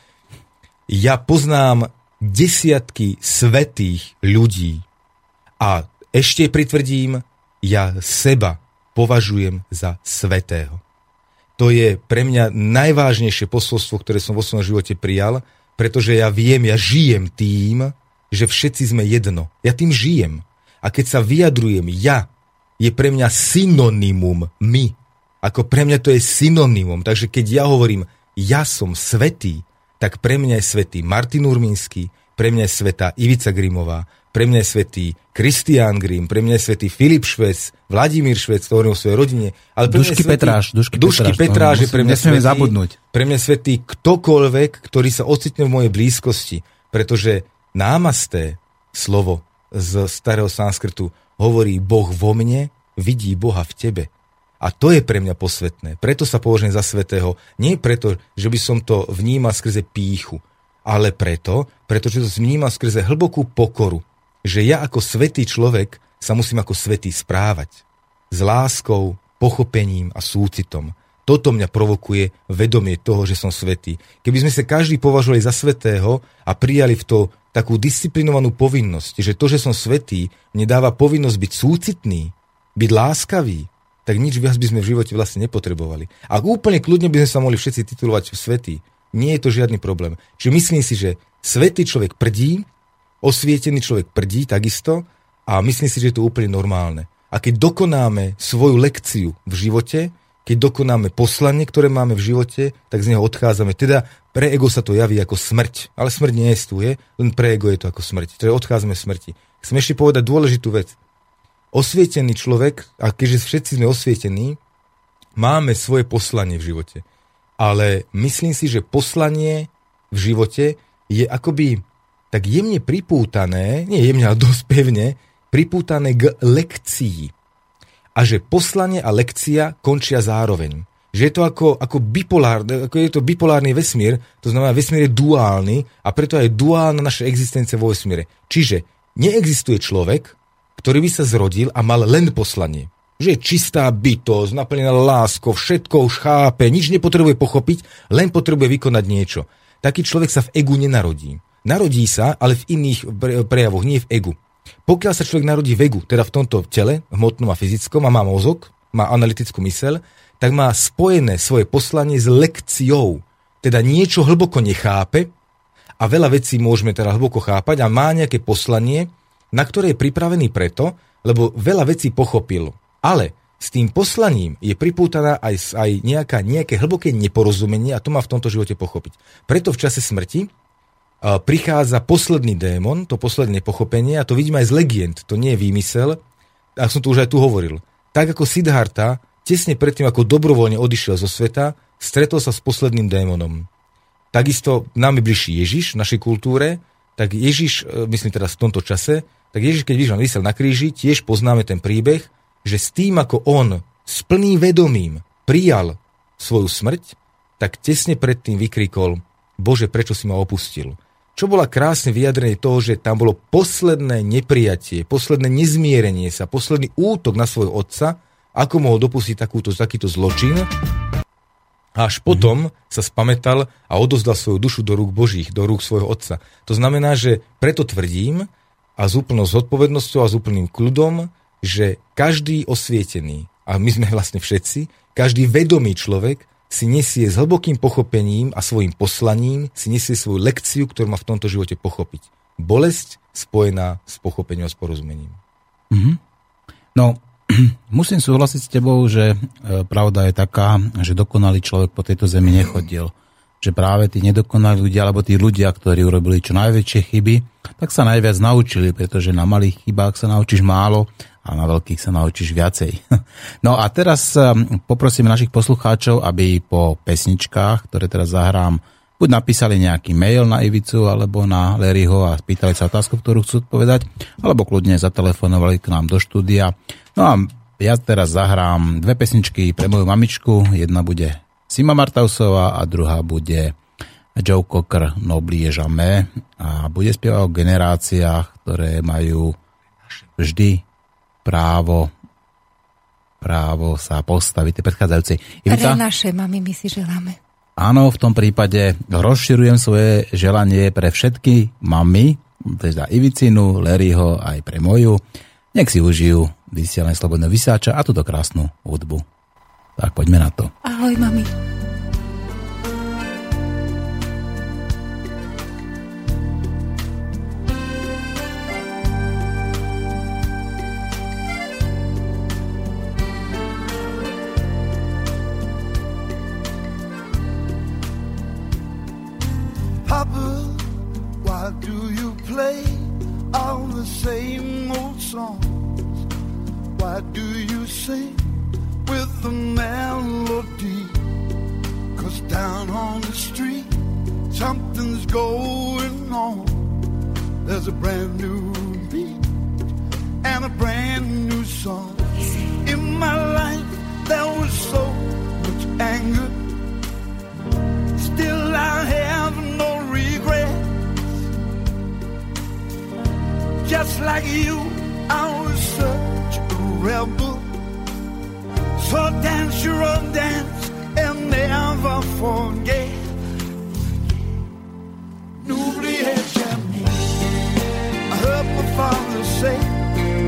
ja poznám desiatky svetých ľudí. A ešte pritvrdím, ja seba považujem za svetého. To je pre mňa najvážnejšie posolstvo, ktoré som vo svojom živote prijal, pretože ja viem, ja žijem tým, že všetci sme jedno. Ja tým žijem. A keď sa vyjadrujem ja, je pre mňa synonymum my. Ako pre mňa to je synonymum. Takže keď ja hovorím, ja som svetý, tak pre mňa je svetý Martin Urmínsky, pre mňa je svetá Ivica Grimová, pre mňa je svetý Kristián Grim, pre mňa je svetý Filip Švec, Vladimír Švec, hovorím o svojej rodine. Ale pre Dušky svetý, Petráš, Dušky, Dušky Petráš, Petráš je pre mňa svetý, zabudnúť. pre mňa svetý ktokoľvek, ktorý sa ocitne v mojej blízkosti, pretože námasté slovo z starého sanskrtu hovorí Boh vo mne, vidí Boha v tebe. A to je pre mňa posvetné. Preto sa považujem za svetého. Nie preto, že by som to vnímal skrze píchu, ale preto, pretože to vnímal skrze hlbokú pokoru. Že ja ako svetý človek sa musím ako svetý správať. S láskou, pochopením a súcitom. Toto mňa provokuje vedomie toho, že som svetý. Keby sme sa každý považovali za svetého a prijali v to takú disciplinovanú povinnosť, že to, že som svetý, mne dáva povinnosť byť súcitný, byť láskavý, tak nič viac by sme v živote vlastne nepotrebovali. A úplne kľudne by sme sa mohli všetci titulovať svetí. Nie je to žiadny problém. Čiže myslím si, že svetý človek prdí, osvietený človek prdí takisto a myslím si, že je to úplne normálne. A keď dokonáme svoju lekciu v živote, keď dokonáme poslanie, ktoré máme v živote, tak z neho odchádzame. Teda pre ego sa to javí ako smrť, ale smrť nie je, len pre ego je to ako smrť. Teda odchádzame smrti. Chcem ešte povedať dôležitú vec osvietený človek, a keďže všetci sme osvietení, máme svoje poslanie v živote. Ale myslím si, že poslanie v živote je akoby tak jemne pripútané, nie jemne, ale dosť pevne, pripútané k lekcii. A že poslanie a lekcia končia zároveň. Že je to ako, ako, bipolárne, ako je to bipolárny vesmír, to znamená, vesmír je duálny a preto aj duálna naša existencia vo vesmíre. Čiže neexistuje človek, ktorý by sa zrodil a mal len poslanie. Že je čistá bytosť, naplnená láskou, všetko už chápe, nič nepotrebuje pochopiť, len potrebuje vykonať niečo. Taký človek sa v egu nenarodí. Narodí sa, ale v iných prejavoch, nie v egu. Pokiaľ sa človek narodí v egu, teda v tomto tele, hmotnom a fyzickom, a má mozog, má analytickú mysel, tak má spojené svoje poslanie s lekciou. Teda niečo hlboko nechápe a veľa vecí môžeme teda hlboko chápať a má nejaké poslanie, na ktoré je pripravený preto, lebo veľa vecí pochopil. Ale s tým poslaním je pripútaná aj, aj nejaká, nejaké hlboké neporozumenie a to má v tomto živote pochopiť. Preto v čase smrti prichádza posledný démon, to posledné pochopenie a to vidíme aj z legend, to nie je výmysel, a som to už aj tu hovoril. Tak ako Siddhartha, tesne predtým, ako dobrovoľne odišiel zo sveta, stretol sa s posledným démonom. Takisto nám je bližší Ježiš v našej kultúre, tak Ježiš, e, myslím teraz v tomto čase, tak Ježiš, keď vyšiel vysel na kríži, tiež poznáme ten príbeh, že s tým, ako on s plným vedomím prijal svoju smrť, tak tesne predtým vykrikol, Bože, prečo si ma opustil? Čo bola krásne vyjadrenie toho, že tam bolo posledné neprijatie, posledné nezmierenie sa, posledný útok na svojho otca, ako mohol dopustiť takúto, takýto zločin. A až potom mm-hmm. sa spametal a odozdal svoju dušu do rúk Božích, do rúk svojho otca. To znamená, že preto tvrdím a s úplnou zodpovednosťou a s úplným kľudom, že každý osvietený, a my sme vlastne všetci, každý vedomý človek si nesie s hlbokým pochopením a svojim poslaním, si nesie svoju lekciu, ktorú má v tomto živote pochopiť. Bolesť spojená s pochopením a s porozumením. Mm-hmm. No, musím súhlasiť s tebou, že e, pravda je taká, že dokonalý človek po tejto zemi nechodil. Že práve tí nedokonalí ľudia, alebo tí ľudia, ktorí urobili čo najväčšie chyby, tak sa najviac naučili, pretože na malých chybách sa naučíš málo a na veľkých sa naučíš viacej. No a teraz e, poprosím našich poslucháčov, aby po pesničkách, ktoré teraz zahrám, buď napísali nejaký mail na Ivicu alebo na Leryho a spýtali sa otázku, ktorú chcú odpovedať, alebo kľudne zatelefonovali k nám do štúdia. No a ja teraz zahrám dve pesničky pre moju mamičku. Jedna bude Sima Martausová a druhá bude Joe Cocker Noblie Jamais a bude spievať o generáciách, ktoré majú vždy právo právo sa postaviť tie predchádzajúcej. Pre naše mami my si želáme. Áno, v tom prípade rozširujem svoje želanie pre všetky mamy, teda Ivicinu, Leryho, aj pre moju. Nech si užijú vysielanie Slobodného vysáča a túto krásnu hudbu. Tak poďme na to. Ahoj, mami. down on the street, something's going on. There's a brand new beat and a brand new song. In my life, there was so much anger. Still, I have no regrets. Just like you, I was such a rebel. So dance your own dance never forget. N'oubliez jamais. I heard my father say,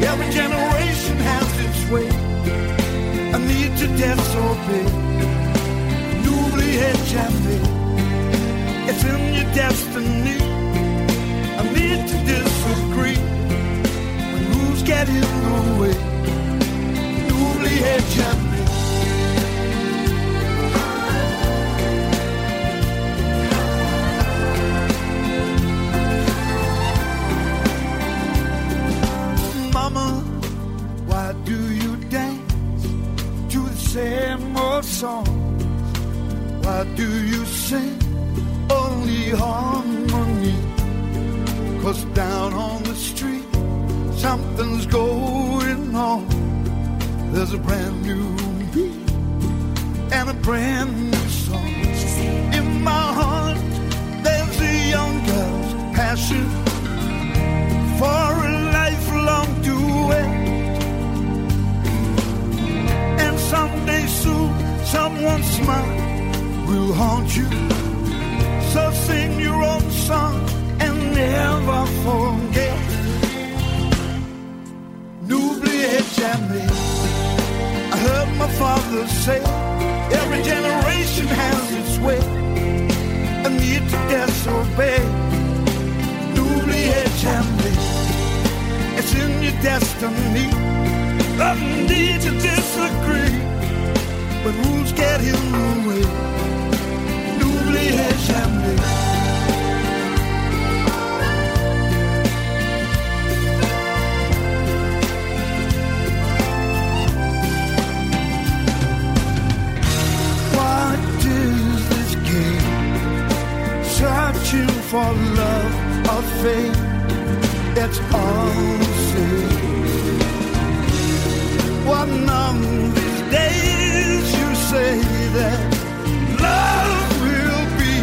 every generation has its way. I need to disobey. N'oubliez jamais. It's in your destiny. I need to disagree. When who's getting in the way. N'oubliez jamais. songs? Why do you sing only harmony? Cause down on the street, something's going on. There's a brand new beat and a brand new song. In my heart, there's a young girl's passion for a lifelong duet. Someone's smile will haunt you. So sing your own song and never forget. N'oubliez jamais. I heard my father say, every generation has its way. A need to disobey. N'oubliez jamais. It's in your destiny. A need to disagree but rules get in the way. N'oubliez jamais. What is this game? Searching for love or fame. It's all the same. What numb these days? say that love will be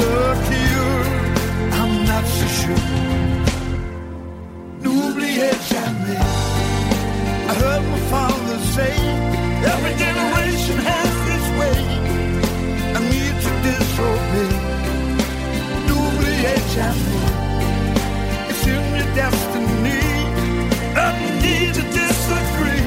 the cure. I'm not so sure. N'oubliez jamais. I heard my father say, every generation has its way. I need to disobey. N'oubliez jamais. It's in your destiny. I need to disagree.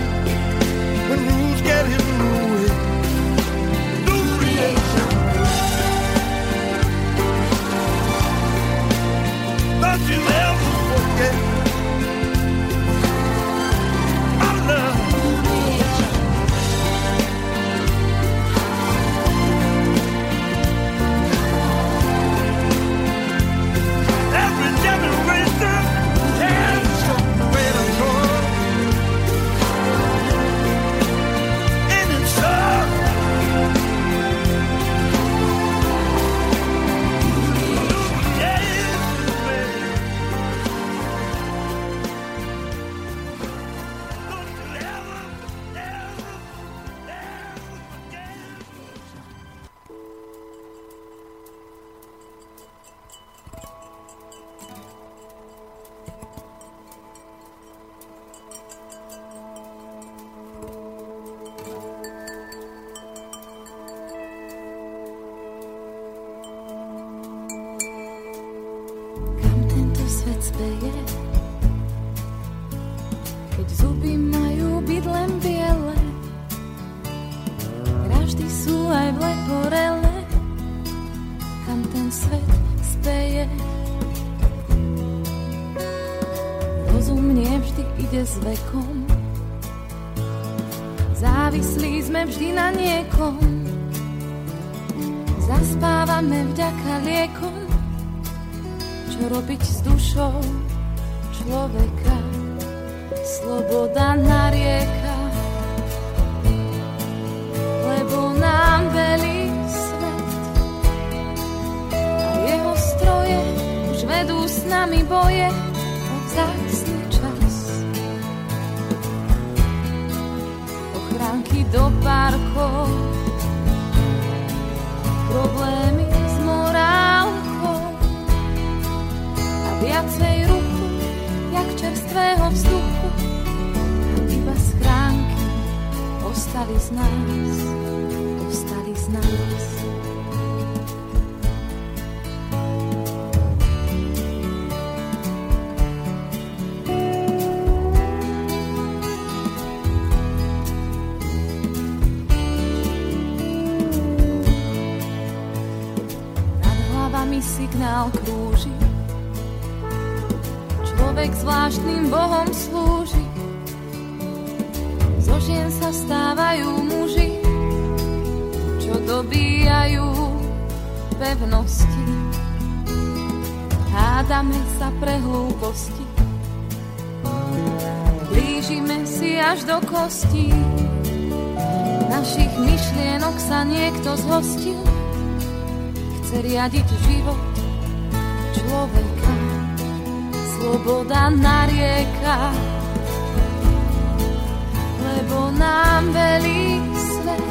Kostí. Našich myšlienok sa niekto zhostil. Chce riadiť život človeka. Sloboda narieka, lebo nám velí svet.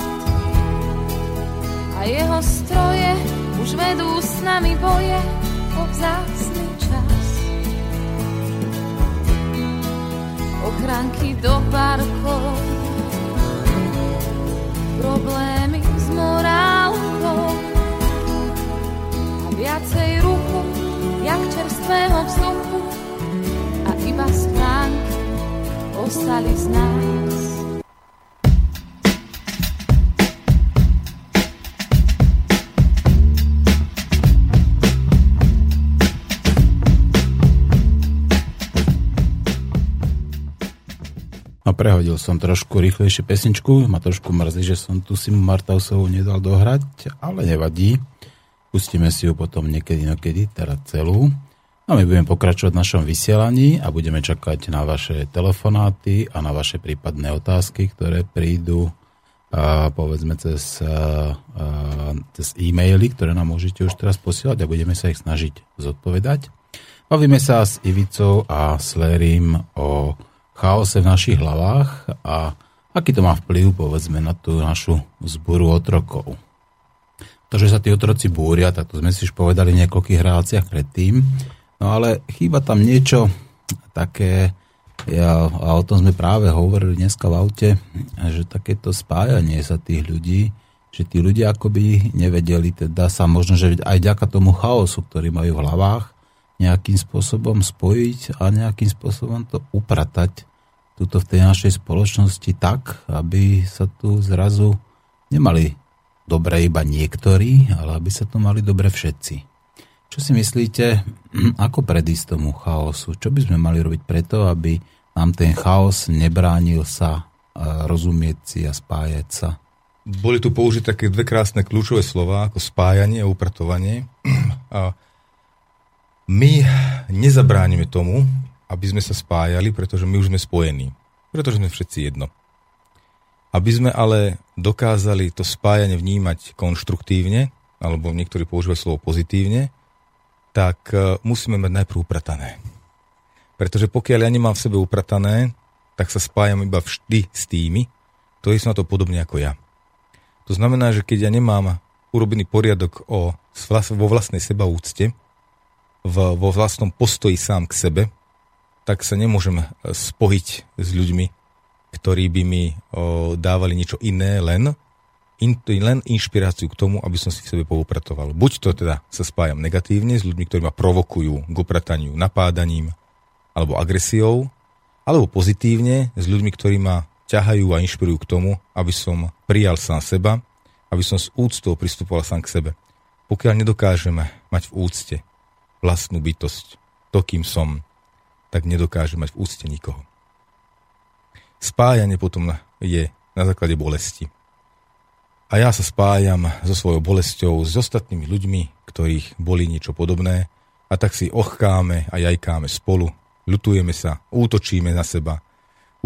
A jeho stroje už vedú s nami boje o vzácný Ochránky do parkov, problémy s morálkou. A viacej ruchu, jak čerstvého vzduchu. A iba schránky ostali z nás. Prehodil som trošku rýchlejšie pesničku, ma trošku mrzí, že som tu Simu Martausovú nedal dohrať, ale nevadí. Pustíme si ju potom niekedy, nokedy, teda celú. A my budeme pokračovať v našom vysielaní a budeme čakať na vaše telefonáty a na vaše prípadné otázky, ktoré prídu a povedzme cez, a, a, cez e-maily, ktoré nám môžete už teraz posielať a budeme sa ich snažiť zodpovedať. Bavíme sa s Ivicou a s Lérim o chaose v našich hlavách a aký to má vplyv, povedzme, na tú našu zboru otrokov. To, že sa tí otroci búria, tak to sme si už povedali v niekoľkých reláciách predtým, no ale chýba tam niečo také, ja, a o tom sme práve hovorili dneska v aute, že takéto spájanie sa tých ľudí, že tí ľudia akoby nevedeli, teda sa možno, že aj ďaka tomu chaosu, ktorý majú v hlavách, nejakým spôsobom spojiť a nejakým spôsobom to upratať tuto v tej našej spoločnosti tak, aby sa tu zrazu nemali dobre iba niektorí, ale aby sa tu mali dobre všetci. Čo si myslíte, ako predísť tomu chaosu? Čo by sme mali robiť preto, aby nám ten chaos nebránil sa rozumieť si a spájať sa? Boli tu použité také dve krásne kľúčové slova, ako spájanie a upratovanie. A my nezabránime tomu, aby sme sa spájali, pretože my už sme spojení. Pretože sme všetci jedno. Aby sme ale dokázali to spájanie vnímať konštruktívne, alebo niektorí používajú slovo pozitívne, tak e, musíme mať najprv upratané. Pretože pokiaľ ja nemám v sebe upratané, tak sa spájam iba vždy s tými, ktorí sú na to podobne ako ja. To znamená, že keď ja nemám urobený poriadok o, vo vlastnej sebaúcte, v, vo vlastnom postoji sám k sebe, tak sa nemôžem e, spojiť s ľuďmi, ktorí by mi o, dávali niečo iné, len, in, len inšpiráciu k tomu, aby som si v sebe poupratoval. Buď to teda sa spájam negatívne s ľuďmi, ktorí ma provokujú k uprataniu napádaním alebo agresiou, alebo pozitívne s ľuďmi, ktorí ma ťahajú a inšpirujú k tomu, aby som prijal sám seba, aby som s úctou pristupoval sám k sebe. Pokiaľ nedokážeme mať v úcte vlastnú bytosť, to, kým som, tak nedokáže mať v úcte nikoho. spájanie potom je na základe bolesti. A ja sa spájam so svojou bolesťou s ostatnými ľuďmi, ktorých boli niečo podobné a tak si ochkáme a jajkáme spolu, ľutujeme sa, útočíme na seba,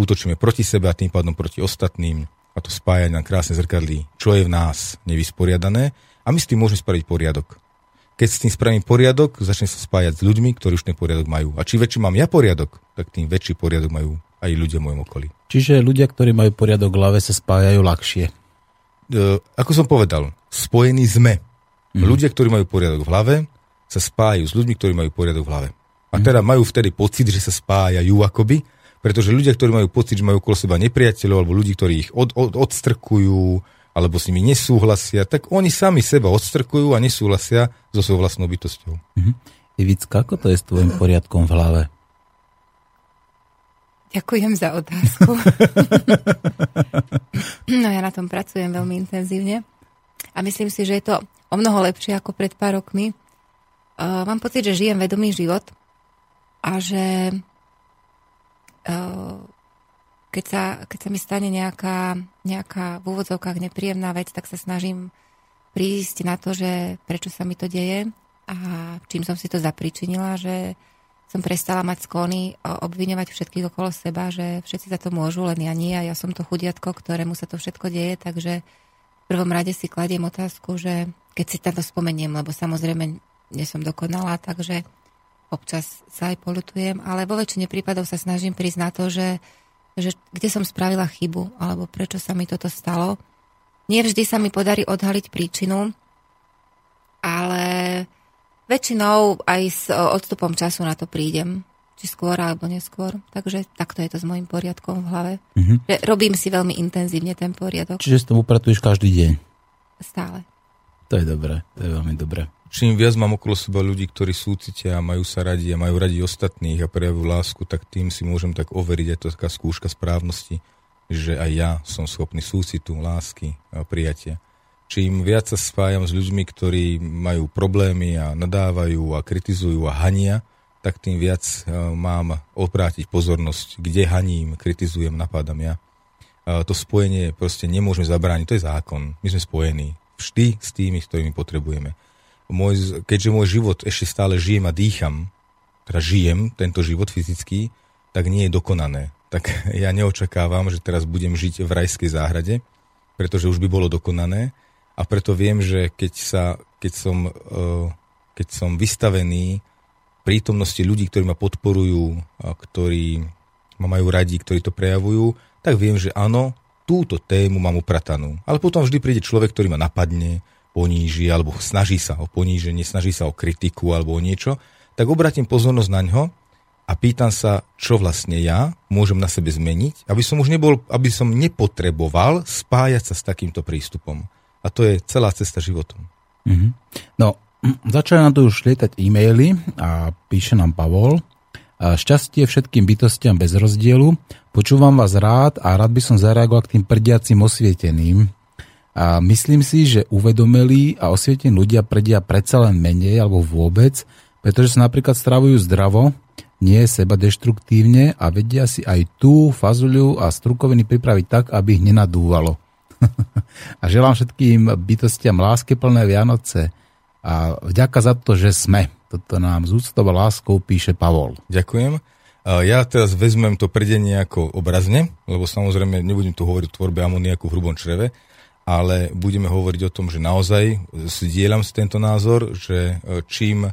útočíme proti sebe a tým pádom proti ostatným a to spájať nám krásne zrkadlí, čo je v nás nevysporiadané a my s tým môžeme spraviť poriadok. Keď s tým spravím poriadok, začne sa spájať s ľuďmi, ktorí už ten poriadok majú. A či väčší mám ja poriadok, tak tým väčší poriadok majú aj ľudia v mojom okolí. Čiže ľudia, ktorí majú poriadok v hlave, sa spájajú ľahšie. E, ako som povedal, spojení sme. Mm. Ľudia, ktorí majú poriadok v hlave, sa spájajú s ľuďmi, ktorí majú poriadok v hlave. A mhm. teda majú vtedy pocit, že sa spájajú akoby, pretože ľudia, ktorí majú pocit, že majú okolo seba nepriateľov alebo ľudí, ktorí ich od, od, odstrkujú, alebo s nimi nesúhlasia, tak oni sami seba odstrkujú a nesúhlasia so svojou vlastnou bytosťou. Mm-hmm. Ivicka, ako to je s tvojim poriadkom v hlave? Ďakujem za otázku. no ja na tom pracujem veľmi intenzívne a myslím si, že je to o mnoho lepšie ako pred pár rokmi. Uh, mám pocit, že žijem vedomý život a že uh, keď sa, keď sa mi stane nejaká, nejaká v úvodzovkách nepríjemná vec, tak sa snažím prísť na to, že prečo sa mi to deje a čím som si to zapričinila, že som prestala mať sklony obviňovať všetkých okolo seba, že všetci za to môžu, len ja nie a ja som to chudiatko, ktorému sa to všetko deje, takže v prvom rade si kladiem otázku, že keď si to spomeniem, lebo samozrejme nie som dokonalá, takže občas sa aj polutujem, ale vo väčšine prípadov sa snažím prísť na to, že že kde som spravila chybu, alebo prečo sa mi toto stalo. Nie vždy sa mi podarí odhaliť príčinu, ale väčšinou aj s odstupom času na to prídem. Či skôr alebo neskôr. Takže takto je to s môjim poriadkom v hlave. Mm-hmm. Že robím si veľmi intenzívne ten poriadok. Čiže s tom upratuješ každý deň? Stále. To je dobré, to je veľmi dobré čím viac mám okolo seba ľudí, ktorí súcitia a majú sa radi a majú radi ostatných a prejavujú lásku, tak tým si môžem tak overiť, je to taká skúška správnosti, že aj ja som schopný súcitu, lásky a prijatia. Čím viac sa spájam s ľuďmi, ktorí majú problémy a nadávajú a kritizujú a hania, tak tým viac e, mám obrátiť pozornosť, kde haním, kritizujem, napádam ja. To spojenie proste nemôžeme zabrániť, to je zákon. My sme spojení vždy s tými, s ktorými potrebujeme môj, keďže môj život ešte stále žijem a dýcham, teda žijem tento život fyzický, tak nie je dokonané. Tak ja neočakávam, že teraz budem žiť v rajskej záhrade, pretože už by bolo dokonané a preto viem, že keď, sa, keď, som, eh, keď som vystavený prítomnosti ľudí, ktorí ma podporujú, ktorí ma majú radi, ktorí to prejavujú, tak viem, že áno, túto tému mám upratanú. Ale potom vždy príde človek, ktorý ma napadne, poníži alebo snaží sa o poníženie, snaží sa o kritiku alebo o niečo, tak obratím pozornosť na ňo a pýtam sa, čo vlastne ja môžem na sebe zmeniť, aby som už nebol, aby som nepotreboval spájať sa s takýmto prístupom. A to je celá cesta životom. Mm-hmm. No, začali nám tu už lietať e-maily a píše nám Pavol. Šťastie všetkým bytostiam bez rozdielu. Počúvam vás rád a rád by som zareagoval k tým prdiacim osvieteným. A myslím si, že uvedomelí a osvietení ľudia predia predsa len menej alebo vôbec, pretože sa napríklad stravujú zdravo, nie seba deštruktívne a vedia si aj tú fazuľu a strukoviny pripraviť tak, aby ich nenadúvalo. a želám všetkým bytostiam lásky plné Vianoce a vďaka za to, že sme. Toto nám z úctou láskou píše Pavol. Ďakujem. Ja teraz vezmem to predenie ako obrazne, lebo samozrejme nebudem tu hovoriť o tvorbe amoniaku v hrubom čreve, ale budeme hovoriť o tom, že naozaj zdieľam si tento názor, že e, čím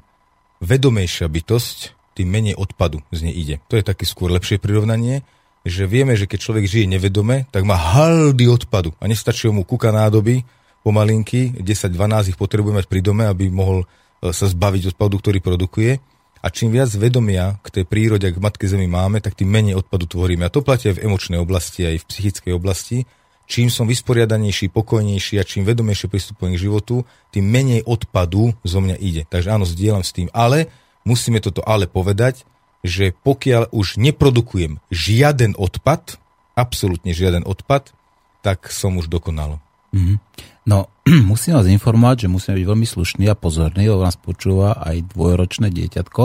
vedomejšia bytosť, tým menej odpadu z nej ide. To je také skôr lepšie prirovnanie, že vieme, že keď človek žije nevedome, tak má haldy odpadu a nestačí mu kuka nádoby pomalinky, 10-12 ich potrebuje mať pri dome, aby mohol e, sa zbaviť odpadu, ktorý produkuje. A čím viac vedomia k tej prírode, k matke Zemi máme, tak tým menej odpadu tvoríme. A to platí aj v emočnej oblasti, aj v psychickej oblasti čím som vysporiadanejší, pokojnejší a čím vedomejšie pristupujem k životu, tým menej odpadu zo mňa ide. Takže áno, zdieľam s tým. Ale musíme toto ale povedať, že pokiaľ už neprodukujem žiaden odpad, absolútne žiaden odpad, tak som už dokonal. Mm-hmm. No, musím vás informovať, že musíme byť veľmi slušný a pozorný, lebo nás počúva aj dvojročné dieťatko.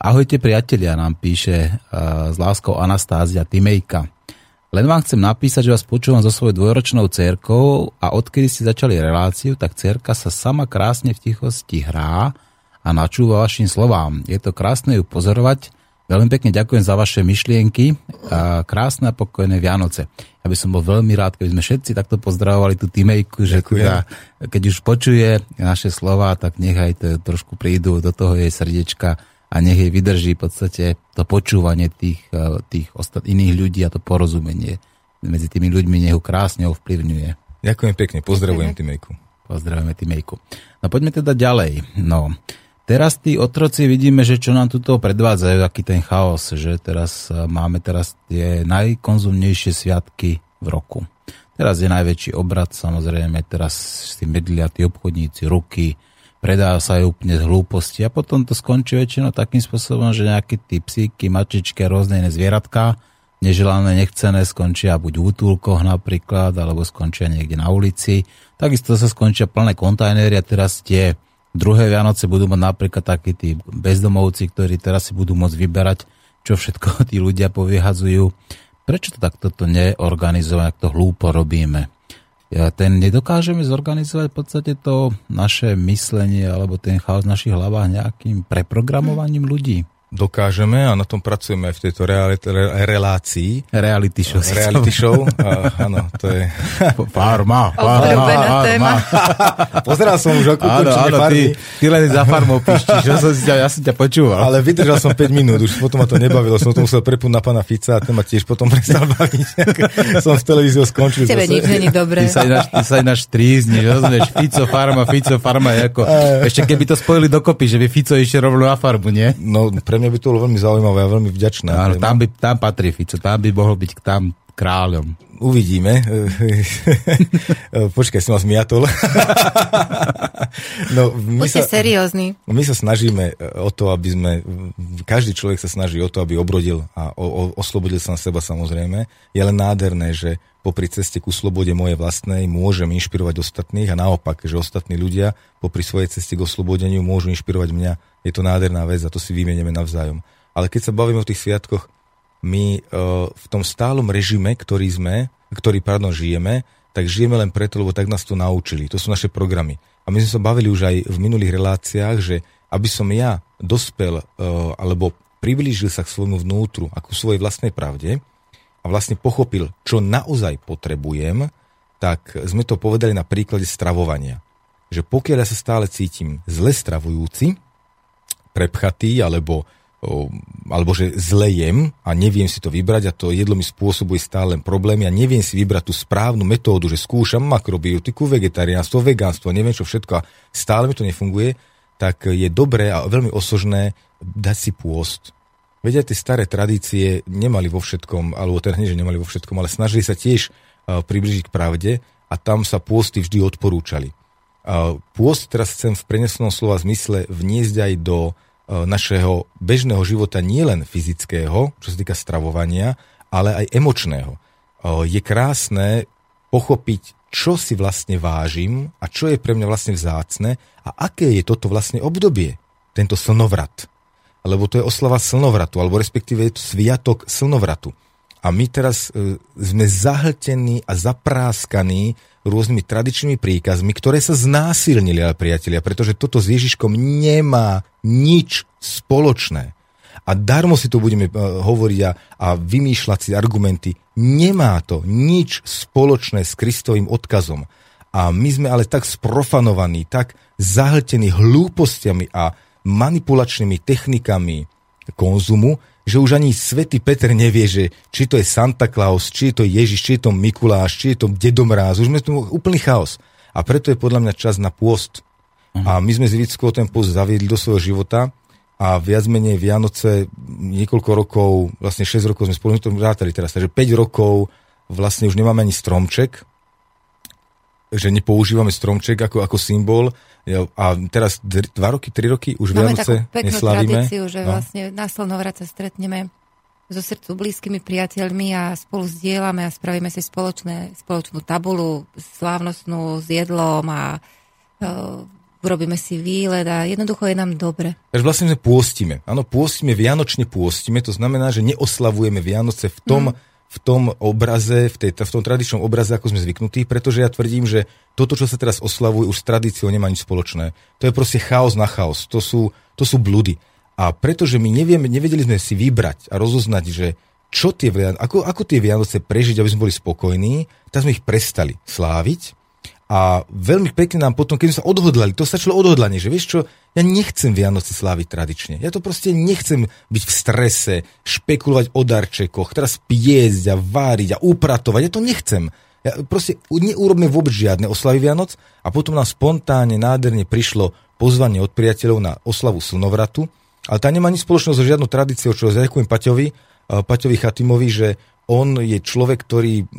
Ahojte priatelia, nám píše uh, s láskou Anastázia Timejka. Len vám chcem napísať, že vás počúvam so svojou dvojročnou cerkou a odkedy ste začali reláciu, tak cerka sa sama krásne v tichosti hrá a načúva vašim slovám. Je to krásne ju pozorovať. Veľmi pekne ďakujem za vaše myšlienky a krásne a pokojné Vianoce. Ja by som bol veľmi rád, keby sme všetci takto pozdravovali tú týmejku, že teda, keď už počuje naše slova, tak nechaj to trošku prídu do toho jej srdiečka a nech jej vydrží v podstate to počúvanie tých, eh, tých ostat, iných ľudí a to porozumenie medzi tými ľuďmi nech ho krásne ovplyvňuje. Ďakujem pekne, pozdravujem Týmejku. Pozdravujeme Týmejku. No poďme teda ďalej. No, Teraz tí otroci vidíme, že čo nám tuto predvádzajú, aký ten chaos, že teraz e, máme teraz tie najkonzumnejšie sviatky v roku. Teraz je najväčší obrad, samozrejme, teraz si medlia tí obchodníci ruky, predá sa aj úplne z hlúposti a potom to skončí väčšinou takým spôsobom, že nejaké tí psíky, mačičky, rôzne iné zvieratka, neželané, nechcené, skončia buď v útulkoch napríklad, alebo skončia niekde na ulici. Takisto sa skončia plné kontajnery a teraz tie Druhé Vianoce budú mať napríklad takí tí bezdomovci, ktorí teraz si budú môcť vyberať, čo všetko tí ľudia povyhadzujú. Prečo to takto to neorganizovať, ak to hlúpo robíme? Ja, ten nedokážeme zorganizovať v podstate to naše myslenie alebo ten chaos v našich hlavách nejakým preprogramovaním ľudí dokážeme a na tom pracujeme aj v tejto reality, re, relácii. Reality show. Reality show, a, áno, to je... Farma, farma, farma. Pozeral som už ako áno, áno, ty, ty len za farmou pištíš, ja som, ťa, ja som ťa počúval. Ale vydržal som 5 minút, už potom ma to nebavilo, som to musel prepnúť na pána Fica a ten ma tiež potom prestal baviť. som v televíziu skončil. Tebe nič není dobré. Ty sa ináč, ty sa ináč trízniš, rozumieš, Fico, farma, Fico, farma, ako, ešte keby to spojili dokopy, že by Fico išiel rovno na farbu, nie? No, pre mňa by to bolo veľmi zaujímavé a veľmi vďačné. Áno, tam, by, tam patrí Fico, tam by mohol byť tam kráľom. Uvidíme. Počkaj, som vás miatol. no, my Buďte sa, seriózni. My sa snažíme o to, aby sme... Každý človek sa snaží o to, aby obrodil a o, o, oslobodil sa na seba samozrejme. Je len nádherné, že popri ceste ku slobode mojej vlastnej môžem inšpirovať ostatných a naopak, že ostatní ľudia popri svojej ceste k oslobodeniu môžu inšpirovať mňa. Je to nádherná vec a to si vymenieme navzájom. Ale keď sa bavíme o tých sviatkoch, my uh, v tom stálom režime, ktorý sme, ktorý pardon, žijeme, tak žijeme len preto, lebo tak nás to naučili. To sú naše programy. A my sme sa bavili už aj v minulých reláciách, že aby som ja dospel uh, alebo priblížil sa k svojmu vnútru ako svojej vlastnej pravde a vlastne pochopil, čo naozaj potrebujem, tak sme to povedali na príklade stravovania. Že pokiaľ ja sa stále cítim zle stravujúci, prepchatý alebo alebo že zle jem a neviem si to vybrať a to jedlo mi spôsobuje stále len problémy a neviem si vybrať tú správnu metódu, že skúšam makrobiotiku, vegetariánstvo, vegánstvo, neviem čo všetko a stále mi to nefunguje, tak je dobré a veľmi osožné dať si pôst. Vedia, tie staré tradície nemali vo všetkom, alebo teda nie, že nemali vo všetkom, ale snažili sa tiež približiť k pravde a tam sa pôsty vždy odporúčali. Pôst teraz chcem v prenesnom slova zmysle vniesť aj do E, našeho bežného života nielen fyzického, čo sa týka stravovania, ale aj emočného. E, je krásne pochopiť, čo si vlastne vážim a čo je pre mňa vlastne vzácne a aké je toto vlastne obdobie, tento slnovrat. Lebo to je oslava slnovratu, alebo respektíve je to sviatok slnovratu. A my teraz e, sme zahltení a zapráskaní rôznymi tradičnými príkazmi, ktoré sa znásilnili, ale priatelia, pretože toto s Ježiškom nemá nič spoločné. A darmo si to budeme uh, hovoriť a, a vymýšľať si argumenty. Nemá to nič spoločné s Kristovým odkazom. A my sme ale tak sprofanovaní, tak zahltení hlúpostiami a manipulačnými technikami konzumu, že už ani svätý Peter nevie, že či to je Santa Claus, či je to Ježiš, či je to Mikuláš, či je to Dedomráz. Už sme tu úplný chaos. A preto je podľa mňa čas na pôst. Uh-huh. A my sme z Vickou ten pôst zaviedli do svojho života a viac menej Vianoce niekoľko rokov, vlastne 6 rokov sme spolu to rátali teraz, takže 5 rokov vlastne už nemáme ani stromček, že nepoužívame stromček ako, ako symbol a teraz dva roky, tri roky už Máme Vianoce takú peknú neslavíme. tradíciu, že no. vlastne na Slnovrat sa stretneme so srdcu blízkymi priateľmi a spolu zdieľame a spravíme si spoločné, spoločnú tabulu slávnostnú s jedlom a uh, urobíme si výlet a jednoducho je nám dobre. Takže vlastne sme pôstime. Áno, pôstime, vianočne pôstime, to znamená, že neoslavujeme Vianoce v tom, mm v tom obraze, v, tej, v tom tradičnom obraze, ako sme zvyknutí, pretože ja tvrdím, že toto, čo sa teraz oslavuje, už s tradíciou nemá nič spoločné. To je proste chaos na chaos. To sú, to sú blúdy. A pretože my nevieme, nevedeli sme si vybrať a rozoznať, že čo tie ako, ako tie Vianoce prežiť, aby sme boli spokojní, tak sme ich prestali sláviť a veľmi pekne nám potom, keď sme sa odhodlali, to stačilo odhodlanie, že vieš čo, ja nechcem Vianoce sláviť tradične. Ja to proste nechcem byť v strese, špekulovať o darčekoch, teraz piesť a váriť a upratovať. Ja to nechcem. Ja proste neurobme vôbec žiadne oslavy Vianoc a potom nám spontánne, nádherne prišlo pozvanie od priateľov na oslavu slnovratu, ale tá nemá nič spoločného so žiadnou tradíciou, čo ďakujem Paťovi, Paťovi Chatimovi, že on je človek, ktorý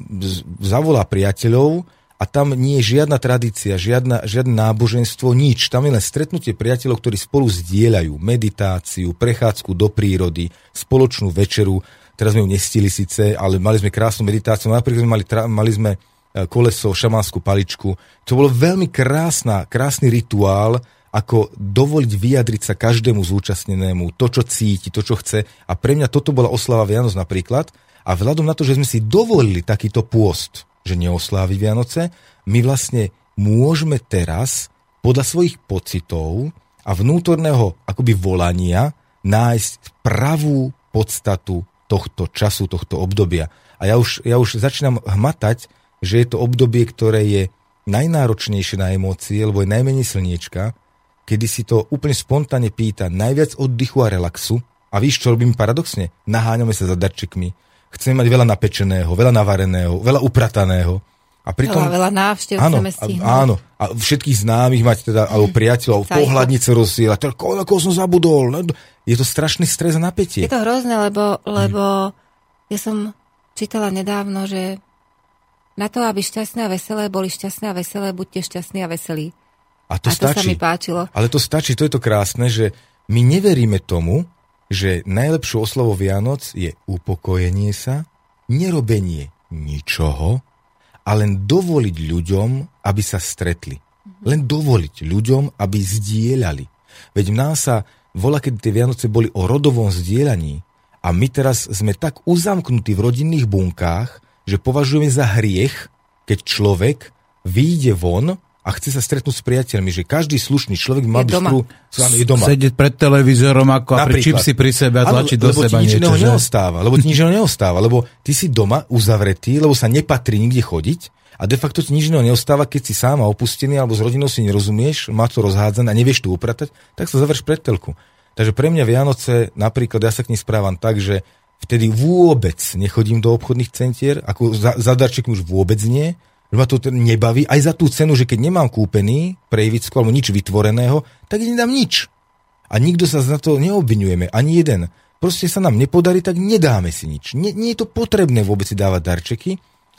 zavolá priateľov, a tam nie je žiadna tradícia, žiadna, žiadne náboženstvo, nič. Tam je len stretnutie priateľov, ktorí spolu zdieľajú meditáciu, prechádzku do prírody, spoločnú večeru. Teraz sme ju nestili síce, ale mali sme krásnu meditáciu. Napríklad sme mali, mali sme e, koleso, šamánsku paličku. To bolo veľmi krásna, krásny rituál, ako dovoliť vyjadriť sa každému zúčastnenému, to, čo cíti, to, čo chce. A pre mňa toto bola oslava Vianoc napríklad. A vzhľadom na to, že sme si dovolili takýto pôst, že neoslávi Vianoce, my vlastne môžeme teraz podľa svojich pocitov a vnútorného akoby volania nájsť pravú podstatu tohto času, tohto obdobia. A ja už, ja už začínam hmatať, že je to obdobie, ktoré je najnáročnejšie na emócie, lebo je najmenej slniečka, kedy si to úplne spontánne pýta najviac oddychu a relaxu. A víš, čo robím paradoxne? Naháňame sa za darčekmi, chceme mať veľa napečeného, veľa navareného, veľa uprataného. A pritom, veľa, veľa návštev áno, chceme stihnúť. Áno, a všetkých známych mať teda, alebo priateľov, Sajko. pohľadnice rozsielať, teda, koľko som zabudol. No, je to strašný stres a napätie. Je to hrozné, lebo, lebo hmm. ja som čítala nedávno, že na to, aby šťastné a veselé boli šťastné a veselé, buďte šťastní a veselí. A to, a to stačí. sa mi páčilo. Ale to stačí, to je to krásne, že my neveríme tomu, že najlepšou oslovou Vianoc je upokojenie sa, nerobenie ničoho a len dovoliť ľuďom, aby sa stretli. Len dovoliť ľuďom, aby zdieľali. Veď v nás sa volá, keď tie Vianoce boli o rodovom zdieľaní a my teraz sme tak uzamknutí v rodinných bunkách, že považujeme za hriech, keď človek vyjde von a chce sa stretnúť s priateľmi, že každý slušný človek má byť skru, je doma. Sedieť pred televízorom ako a pri čipsi pri sebe a tlačiť do seba nič niečo. Že? neostáva, lebo ti nič neostáva, lebo ty si doma uzavretý, lebo sa nepatrí nikde chodiť a de facto ti nič neostáva, keď si sám opustený alebo s rodinou si nerozumieš, má to rozhádzané a nevieš tu upratať, tak sa završ pred telku. Takže pre mňa Vianoce, napríklad ja sa k ní správam tak, že vtedy vôbec nechodím do obchodných centier, ako za, za darček už vôbec nie, že ma to nebaví, aj za tú cenu, že keď nemám kúpený prejvicko alebo nič vytvoreného, tak nedám nič. A nikto sa za to neobvinujeme, ani jeden. Proste sa nám nepodarí, tak nedáme si nič. Nie, nie je to potrebné vôbec si dávať darčeky,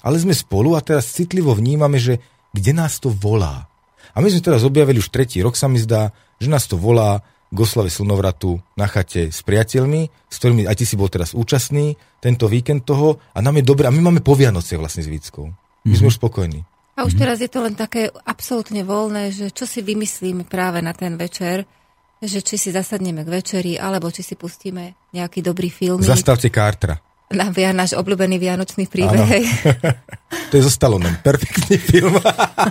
ale sme spolu a teraz citlivo vnímame, že kde nás to volá. A my sme teraz objavili už tretí rok, sa mi zdá, že nás to volá k oslave slnovratu na chate s priateľmi, s ktorými aj ty si bol teraz účastný tento víkend toho a nám je dobré. A my máme po Vianoce vlastne s Víckou. My sme už spokojní. A už teraz je to len také absolútne voľné, že čo si vymyslíme práve na ten večer, že či si zasadneme k večeri, alebo či si pustíme nejaký dobrý film. Zastavte Cartera na via, náš obľúbený vianočný príbeh. to je zo Stalonem. Perfektný film.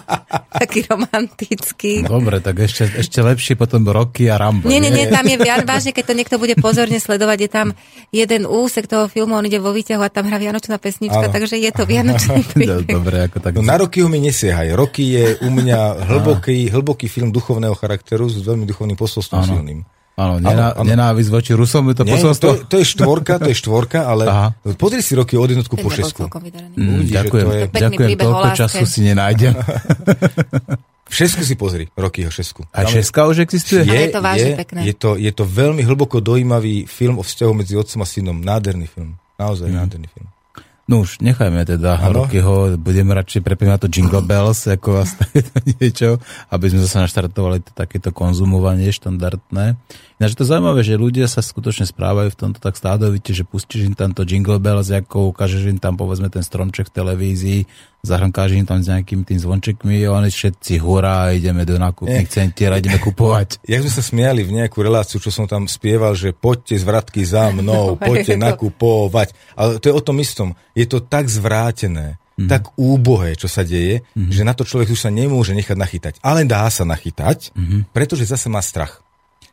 Taký romantický. Dobre, tak ešte, ešte lepšie potom Rocky a Rambo. Nie, nie, nie, tam je vian, vážne, keď to niekto bude pozorne sledovať, je tam jeden úsek toho filmu, on ide vo výťahu a tam hrá vianočná pesnička, ano. takže je to vianočný príbeh. Dobre, ako tak... No, na Rokyho mi nesiehaj. Roky je u mňa hlboký, hlboký film duchovného charakteru s veľmi duchovným posolstvom silným. Áno, nená, nenávisť voči Rusom, je to Nie, posolstvo? To, to je štvorka, to je štvorka, ale Aha. pozri si roky od jednotku po šesku. Mm, ďakujem, to je... ďakujem, toľko času si nenájdem. V šesku si pozri, roky ho šesku. A šeska už existuje? Je, je to vážne je, pekné. Je to, je to veľmi hlboko dojímavý film o vzťahu medzi otcom a synom. Nádherný film. Naozaj mm. nádherný film. No už nechajme teda ano? Rokyho, budeme radšej prepínať to Jingle Bells, ako niečo, aby sme zase naštartovali to, takéto konzumovanie štandardné. Ináč je to zaujímavé, že ľudia sa skutočne správajú v tomto tak stádovite, že pustíš im tam to Jingle Bells, ako ukážeš im tam povedzme ten stromček v televízii, zahrnkáš im tam s nejakými tým zvončekmi a oni všetci hurá, ideme do nákupných centier a ideme kupovať. Jak sme sa smiali v nejakú reláciu, čo som tam spieval, že poďte z vratky za mnou, poďte nakupovať. Ale to je o tom istom je to tak zvrátené, mm. tak úbohé, čo sa deje, mm. že na to človek už sa nemôže nechať nachytať. Ale dá sa nachytať, mm. pretože zase má strach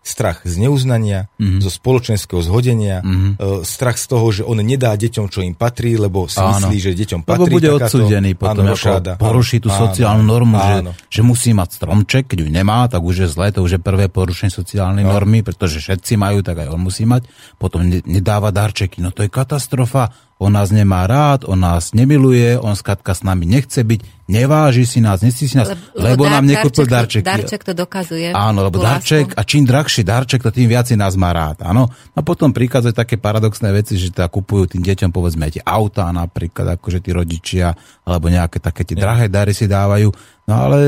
strach z neuznania, mm-hmm. zo spoločenského zhodenia, mm-hmm. strach z toho, že on nedá deťom, čo im patrí, lebo si áno. myslí, že deťom patrí. Lebo bude takáto, odsúdený potom, áno, ako poruší tú áno, sociálnu normu, áno. Že, že musí mať stromček, keď ju nemá, tak už je zlé, to už je prvé porušenie sociálnej áno. normy, pretože všetci majú, tak aj on musí mať. Potom nedáva darčeky, no to je katastrofa on nás nemá rád, on nás nemiluje, on skratka s nami nechce byť, neváži si nás, nesí si nás, lebo, lebo dar, nám nekúpil darček. Darček to dokazuje. Áno, lebo darček, a čím drahší darček, to tým viac nás má rád. Áno. A potom prichádzajú také paradoxné veci, že teda kupujú tým deťom povedzme tie autá napríklad, akože tí rodičia, alebo nejaké také tie drahé dary si dávajú. No ale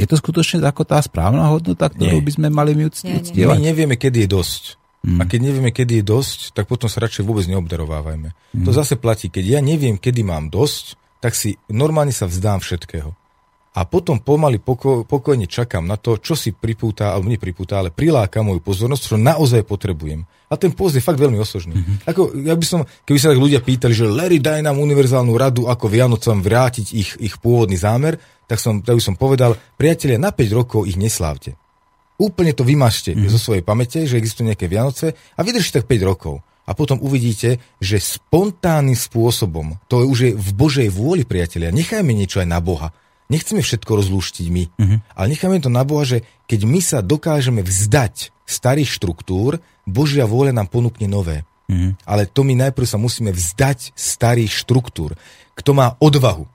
je to skutočne ako tá správna hodnota, ktorú Nie. by sme mali my uctievať? My nevieme, kedy je dosť. Mm. A keď nevieme, kedy je dosť, tak potom sa radšej vôbec neobdarovávajme. Mm. To zase platí, keď ja neviem, kedy mám dosť, tak si normálne sa vzdám všetkého. A potom pomaly poko- pokojne čakám na to, čo si pripúta, alebo nepripúta, ale priláka moju pozornosť, čo naozaj potrebujem. A ten post je fakt veľmi osožný. Mm-hmm. Ako, ja by som, keby sa tak ľudia pýtali, že Larry, daj nám univerzálnu radu, ako Vianocom vrátiť ich, ich pôvodný zámer, tak, som, tak by som povedal, priatelia, na 5 rokov ich neslávte. Úplne to vymažte mm. zo svojej pamäte, že existujú nejaké Vianoce a vydržte tak 5 rokov. A potom uvidíte, že spontánnym spôsobom, to už je v Božej vôli, priatelia, nechajme niečo aj na Boha. Nechceme všetko rozlúštiť my, mm-hmm. ale nechajme to na Boha, že keď my sa dokážeme vzdať starých štruktúr, Božia vôľa nám ponúkne nové. Mm-hmm. Ale to my najprv sa musíme vzdať starých štruktúr. Kto má odvahu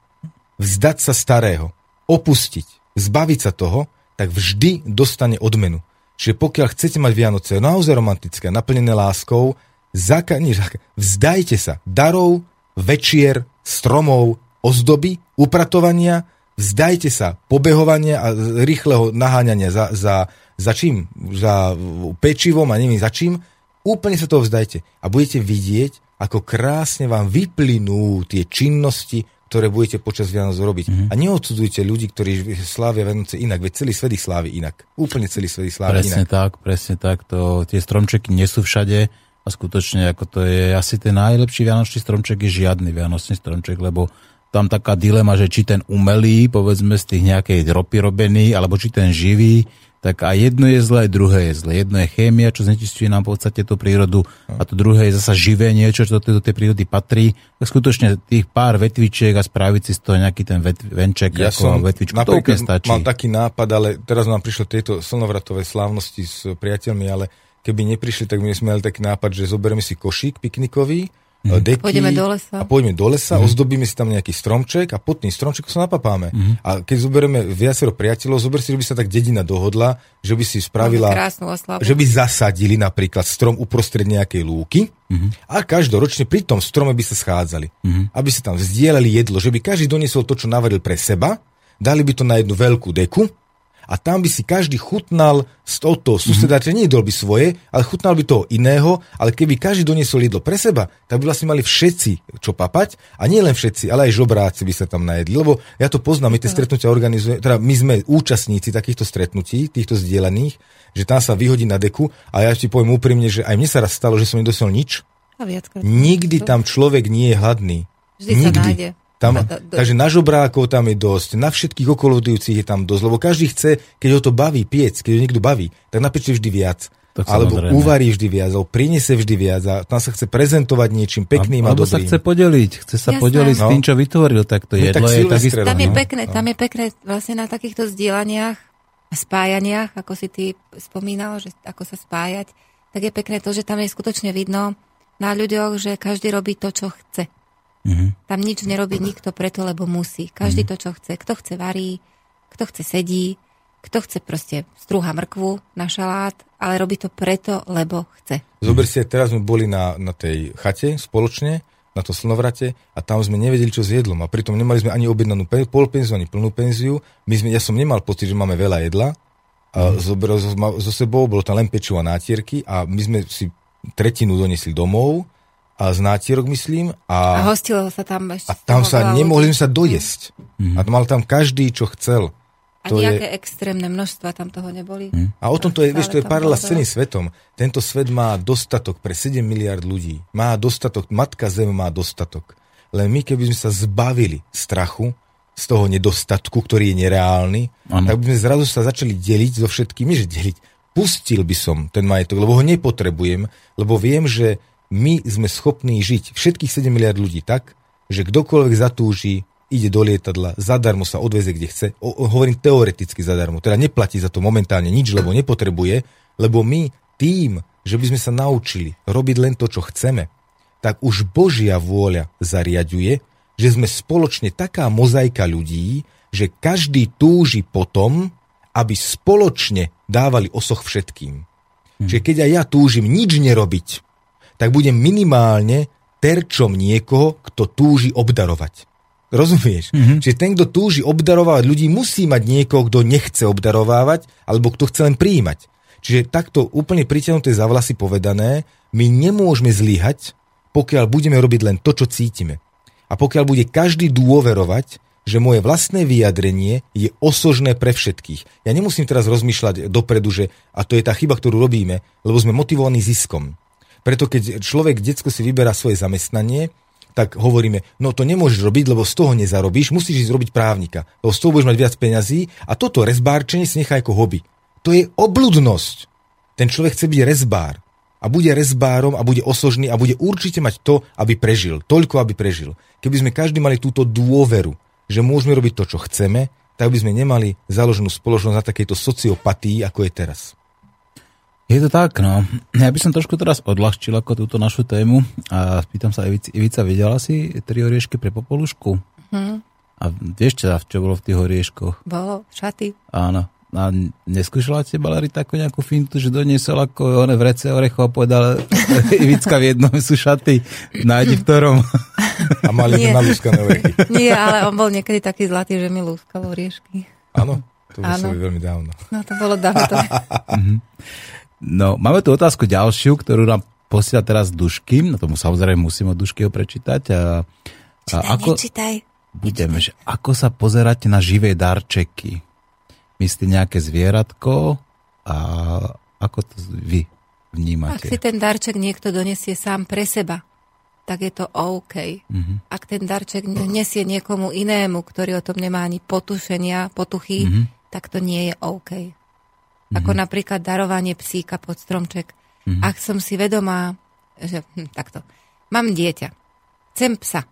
vzdať sa starého, opustiť, zbaviť sa toho, tak vždy dostane odmenu. Čiže pokiaľ chcete mať Vianoce naozaj romantické, naplnené láskou, zaka, nie, zaka, vzdajte sa darov, večier, stromov, ozdoby, upratovania, vzdajte sa pobehovania a rýchleho naháňania za, za, za čím? Za pečivom a neviem za čím. Úplne sa toho vzdajte a budete vidieť, ako krásne vám vyplynú tie činnosti, ktoré budete počas Vianoc robiť. Mm-hmm. A neodsudzujte ľudí, ktorí slávia Vianoce inak, veď celý svet ich slávi inak. Úplne celý svet ich slávi presne inak. tak, presne tak. To, tie stromčeky nie sú všade a skutočne ako to je asi ten najlepší vianočný stromček je žiadny vianočný stromček, lebo tam taká dilema, že či ten umelý, povedzme z tých nejakej ropy robený, alebo či ten živý, tak a jedno je zlé, druhé je zlé. Jedno je chémia, čo znečistuje nám v podstate tú prírodu a to druhé je zasa živé niečo, čo do tej prírody patrí. Tak skutočne tých pár vetvičiek a spraviť si z toho nejaký ten vet, venček ja ako som vetvičku, to úplne stačí. mal taký nápad, ale teraz nám prišlo tieto slnovratové slávnosti s priateľmi, ale keby neprišli, tak my sme mali taký nápad, že zoberieme si košík piknikový, mm. deky. Pôjdeme do lesa. A pôjdeme do lesa, mm. ozdobíme si tam nejaký stromček a pod tým stromčekom sa napapáme. Mm. A keď zoberieme viacero priateľov, zober si, že by sa tak dedina dohodla, že by si spravila... Krásnu oslavu. Že by zasadili napríklad strom uprostred nejakej lúky mm. a každoročne pri tom strome by sa schádzali. Mm. Aby sa tam vzdielali jedlo, že by každý doniesol to, čo navaril pre seba, dali by to na jednu veľkú deku a tam by si každý chutnal z toho suseda, mm-hmm. nie by svoje, ale chutnal by toho iného, ale keby každý doniesol jedlo pre seba, tak by vlastne mali všetci čo papať a nie len všetci, ale aj žobráci by sa tam najedli, lebo ja to poznám, my tie stretnutia organizujeme, teda my sme účastníci takýchto stretnutí, týchto zdieľaných, že tam sa vyhodí na deku a ja ti poviem úprimne, že aj mne sa raz stalo, že som nedosiel nič. Nikdy tam človek nie je hladný. Vždy Nikdy. sa nájde. Tam, do, takže na žobrákov tam je dosť, na všetkých okolodujúcich je tam dosť, lebo každý chce, keď ho to baví, piec, keď ho niekto baví, tak napečie vždy viac. Tak alebo samozrejme. uvarí vždy viac, alebo priniesie vždy viac a tam sa chce prezentovať niečím pekným a, a dobrým. sa chce podeliť, chce sa Jasné. podeliť no. s tým, čo vytvoril, tak to no, jedlo tak je takisto. Tam je no. pekné, no. tam je pekné vlastne na takýchto vzdielaniach a spájaniach, ako si ty spomínal, že ako sa spájať, tak je pekné to, že tam je skutočne vidno na ľuďoch, že každý robí to, čo chce. Mm-hmm. Tam nič nerobí nikto preto, lebo musí. Každý mm-hmm. to, čo chce. Kto chce varí, kto chce sedí, kto chce proste strúha mrkvu na šalát, ale robí to preto, lebo chce. Zober si, teraz sme boli na, na tej chate spoločne, na to slnovrate a tam sme nevedeli, čo s jedlom a pritom nemali sme ani objednanú pe- polpenziu, ani plnú penziu. My sme, ja som nemal pocit, že máme veľa jedla a mm. zobral so, so sebou, bolo tam len pečivo a nátierky a my sme si tretinu donesli domov a z nátierok, myslím. A, a hostilo sa tam ešte. A tam sa nemohli sa dojesť. Mm. A mal tam každý, čo chcel. A to nejaké je... extrémne množstva tam toho neboli. Mm. A o tom to je, vieš, to je paralela s celým svetom. Tento svet má dostatok pre 7 miliard ľudí. Má dostatok, matka Zem má dostatok. len my keby sme sa zbavili strachu, z toho nedostatku, ktorý je nereálny, ano. tak by sme zrazu sa začali deliť so všetkými, že deliť. Pustil by som ten majetok, lebo ho nepotrebujem, lebo viem, že my sme schopní žiť všetkých 7 miliard ľudí tak, že kdokoľvek zatúži, ide do lietadla, zadarmo sa odveze, kde chce. O, hovorím teoreticky zadarmo, teda neplatí za to momentálne nič, lebo nepotrebuje, lebo my tým, že by sme sa naučili robiť len to, čo chceme, tak už Božia vôľa zariaduje, že sme spoločne taká mozaika ľudí, že každý túži potom, aby spoločne dávali osoch všetkým. Hmm. Čiže keď aj ja túžim nič nerobiť, tak budem minimálne terčom niekoho, kto túži obdarovať. Rozumieš? Mm-hmm. Čiže ten, kto túži obdarovávať ľudí, musí mať niekoho, kto nechce obdarovávať, alebo kto chce len príjmať. Čiže takto úplne pritiahnuté za vlasy povedané, my nemôžeme zlyhať, pokiaľ budeme robiť len to, čo cítime. A pokiaľ bude každý dôverovať, že moje vlastné vyjadrenie je osožné pre všetkých. Ja nemusím teraz rozmýšľať dopredu, že a to je tá chyba, ktorú robíme, lebo sme motivovaní ziskom. Preto keď človek, detsko si vyberá svoje zamestnanie, tak hovoríme, no to nemôžeš robiť, lebo z toho nezarobíš, musíš ísť robiť právnika, lebo z toho budeš mať viac peňazí a toto rezbárčenie si nechá ako hobby. To je obludnosť. Ten človek chce byť rezbár a bude rezbárom a bude osožný a bude určite mať to, aby prežil. Toľko, aby prežil. Keby sme každý mali túto dôveru, že môžeme robiť to, čo chceme, tak by sme nemali založenú spoločnosť na takejto sociopatii, ako je teraz. Je to tak, no. Ja by som trošku teraz odľahčil ako túto našu tému a spýtam sa, Ivica, Ivica videla si tri oriešky pre popolušku? Hmm. A vieš čo, čo bolo v tých orieškoch? Bolo šaty. Áno. A neskúšala ste Balarita ako nejakú fintu, že doniesol ako one vrece orechov a povedal Ivicka v jednom sú šaty, nájdi v ktorom. A mali Nie. na lúskané orechy. Nie, ale on bol niekedy taký zlatý, že mi lúskal oriešky. Áno, to bolo veľmi dávno. No to bolo dávno. Mhm. No, máme tu otázku ďalšiu, ktorú nám posiela teraz Dušky. No tomu samozrejme musím od Duškyho prečítať. A, a čítaj, ako, nečítaj. Budeme, že ako sa pozerať na živé darčeky? myslí nejaké zvieratko a ako to vy vnímate? Ak si ten darček niekto donesie sám pre seba, tak je to OK. Mm-hmm. Ak ten darček nesie niekomu inému, ktorý o tom nemá ani potušenia, potuchy, mm-hmm. tak to nie je OK. Mm-hmm. Ako napríklad darovanie psíka pod stromček. Mm-hmm. Ak som si vedomá, že hm, takto, mám dieťa, chcem psa,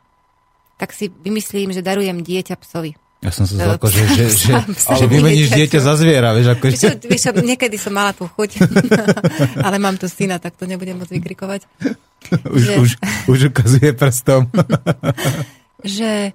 tak si vymyslím, že darujem dieťa psovi. Ja som sa zlako, že, že, že, že vymeníš dieťa za zviera, vieš, ako... Víš, víš, niekedy som mala tú chuť, ale mám tu syna, tak to nebudem môcť vykrikovať. Už, že, už, už ukazuje prstom. že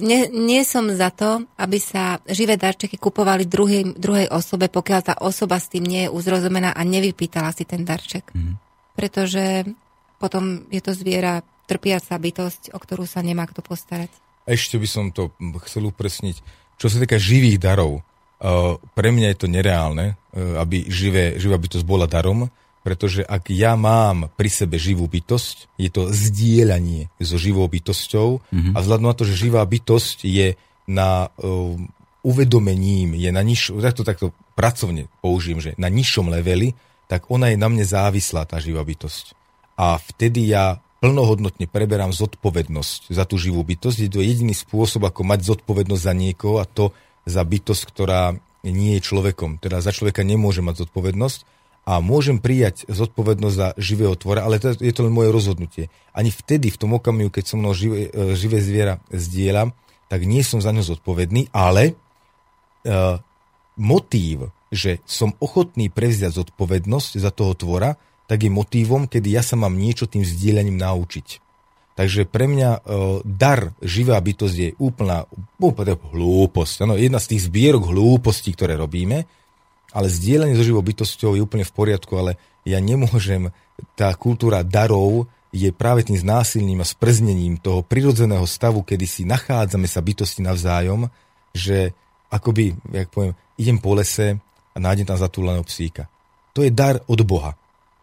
nie, nie som za to, aby sa živé darčeky kupovali druhej, druhej osobe, pokiaľ tá osoba s tým nie je uzrozumená a nevypýtala si ten darček. Mm. Pretože potom je to zviera trpiaca bytosť, o ktorú sa nemá kto postarať ešte by som to chcel upresniť. Čo sa týka živých darov, uh, pre mňa je to nereálne, uh, aby živé, živá bytosť bola darom, pretože ak ja mám pri sebe živú bytosť, je to zdieľanie so živou bytosťou mm-hmm. a vzhľadom na to, že živá bytosť je na uh, uvedomením, je na nižšom, takto, takto pracovne použijem, že na nižšom leveli, tak ona je na mne závislá, tá živá bytosť. A vtedy ja plnohodnotne preberám zodpovednosť za tú živú bytosť. Je to jediný spôsob, ako mať zodpovednosť za niekoho a to za bytosť, ktorá nie je človekom. Teda za človeka nemôže mať zodpovednosť a môžem prijať zodpovednosť za živého tvora, ale to, je to len moje rozhodnutie. Ani vtedy, v tom okamihu, keď som mnou živé, e, živé zviera zdieľam, tak nie som za ňo zodpovedný, ale uh, motív, že som ochotný prevziať zodpovednosť za toho tvora, tak je motívom, kedy ja sa mám niečo tým zdieľaním naučiť. Takže pre mňa e, dar živá bytosť je úplná, úplná hlúposť. Ano, jedna z tých zbierok hlúpostí, ktoré robíme, ale zdieľanie so živou bytosťou je úplne v poriadku, ale ja nemôžem, tá kultúra darov je práve tým znásilním a sprznením toho prirodzeného stavu, kedy si nachádzame sa bytosti navzájom, že akoby, jak poviem, idem po lese a nájdem tam zatúleného psíka. To je dar od Boha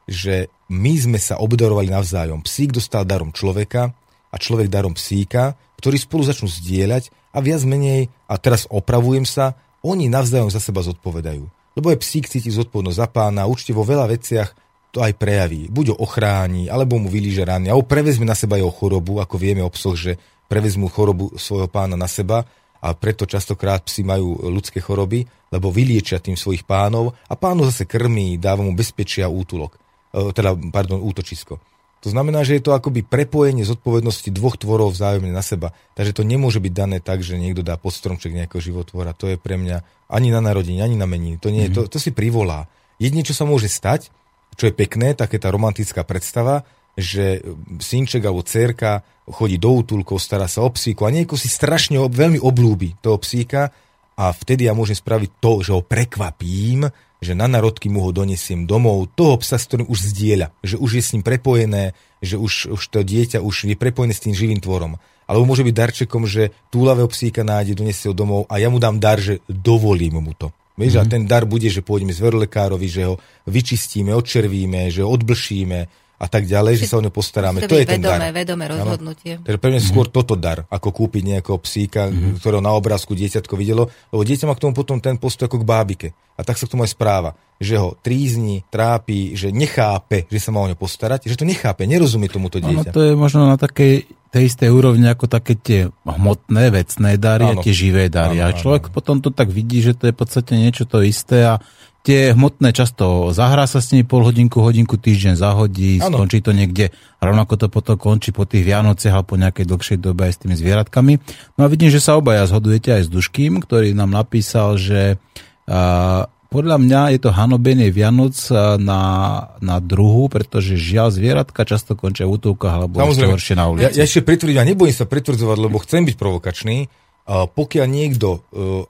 že my sme sa obdarovali navzájom. Psík dostal darom človeka a človek darom psíka, ktorí spolu začnú zdieľať a viac menej, a teraz opravujem sa, oni navzájom za seba zodpovedajú. Lebo je psík cíti zodpovednosť za pána, určite vo veľa veciach to aj prejaví. Buď ho ochráni, alebo mu vylíže rany, alebo prevezme na seba jeho chorobu, ako vieme o psoch, že prevezmú chorobu svojho pána na seba a preto častokrát psi majú ľudské choroby, lebo vyliečia tým svojich pánov a pánu zase krmí, dáva mu bezpečia útulok, e, teda, pardon, útočisko. To znamená, že je to akoby prepojenie zodpovednosti dvoch tvorov vzájomne na seba. Takže to nemôže byť dané tak, že niekto dá pod stromček nejakého životvora. To je pre mňa ani na narodení, ani na mení. To, nie, mm-hmm. to, to si privolá. Jedine, čo sa môže stať, čo je pekné, tak je tá romantická predstava, že synček alebo cerka chodí do útulkov, stará sa o psíku a nieko si strašne veľmi oblúbi toho psíka a vtedy ja môžem spraviť to, že ho prekvapím, že na narodky mu ho donesiem domov, toho psa, s ktorým už zdieľa, že už je s ním prepojené, že už, už to dieťa už je prepojené s tým živým tvorom. Alebo môže byť darčekom, že túlavého psíka nájde, donesie ho domov a ja mu dám dar, že dovolím mu to. Vieš, mm-hmm. a mhm. ten dar bude, že pôjdeme s verolekárovi, že ho vyčistíme, odčervíme, že ho odblšíme, a tak ďalej, že sa o ňu postaráme. To, je ten vedomé, dar. Vedomé rozhodnutie. Takže pre mňa mm-hmm. skôr toto dar, ako kúpiť nejakého psíka, mm-hmm. ktorého na obrázku dieťatko videlo, lebo dieťa má k tomu potom ten postoj ako k bábike. A tak sa k tomu aj správa, že ho trízni, trápi, že nechápe, že sa má o ňo postarať, že to nechápe, nerozumie tomuto dieťa. Ono to je možno na takej tej istej úrovni ako také tie hmotné, vecné dary áno. a tie živé dary. Áno, a človek áno. potom to tak vidí, že to je v podstate niečo to isté a tie hmotné často zahrá sa s nimi pol hodinku, hodinku, týždeň zahodí, ano. skončí to niekde. Rovnako to potom končí po tých Vianociach alebo po nejakej dlhšej dobe aj s tými zvieratkami. No a vidím, že sa obaja zhodujete aj s Duškým, ktorý nám napísal, že a, podľa mňa je to hanobenie Vianoc na, na druhu, pretože žiaľ zvieratka často končia v útulkách alebo ešte horšie na ulici. Ja, ja ešte pritvrdím, ja nebojím sa pritvrdzovať, lebo chcem byť provokačný pokiaľ niekto, e,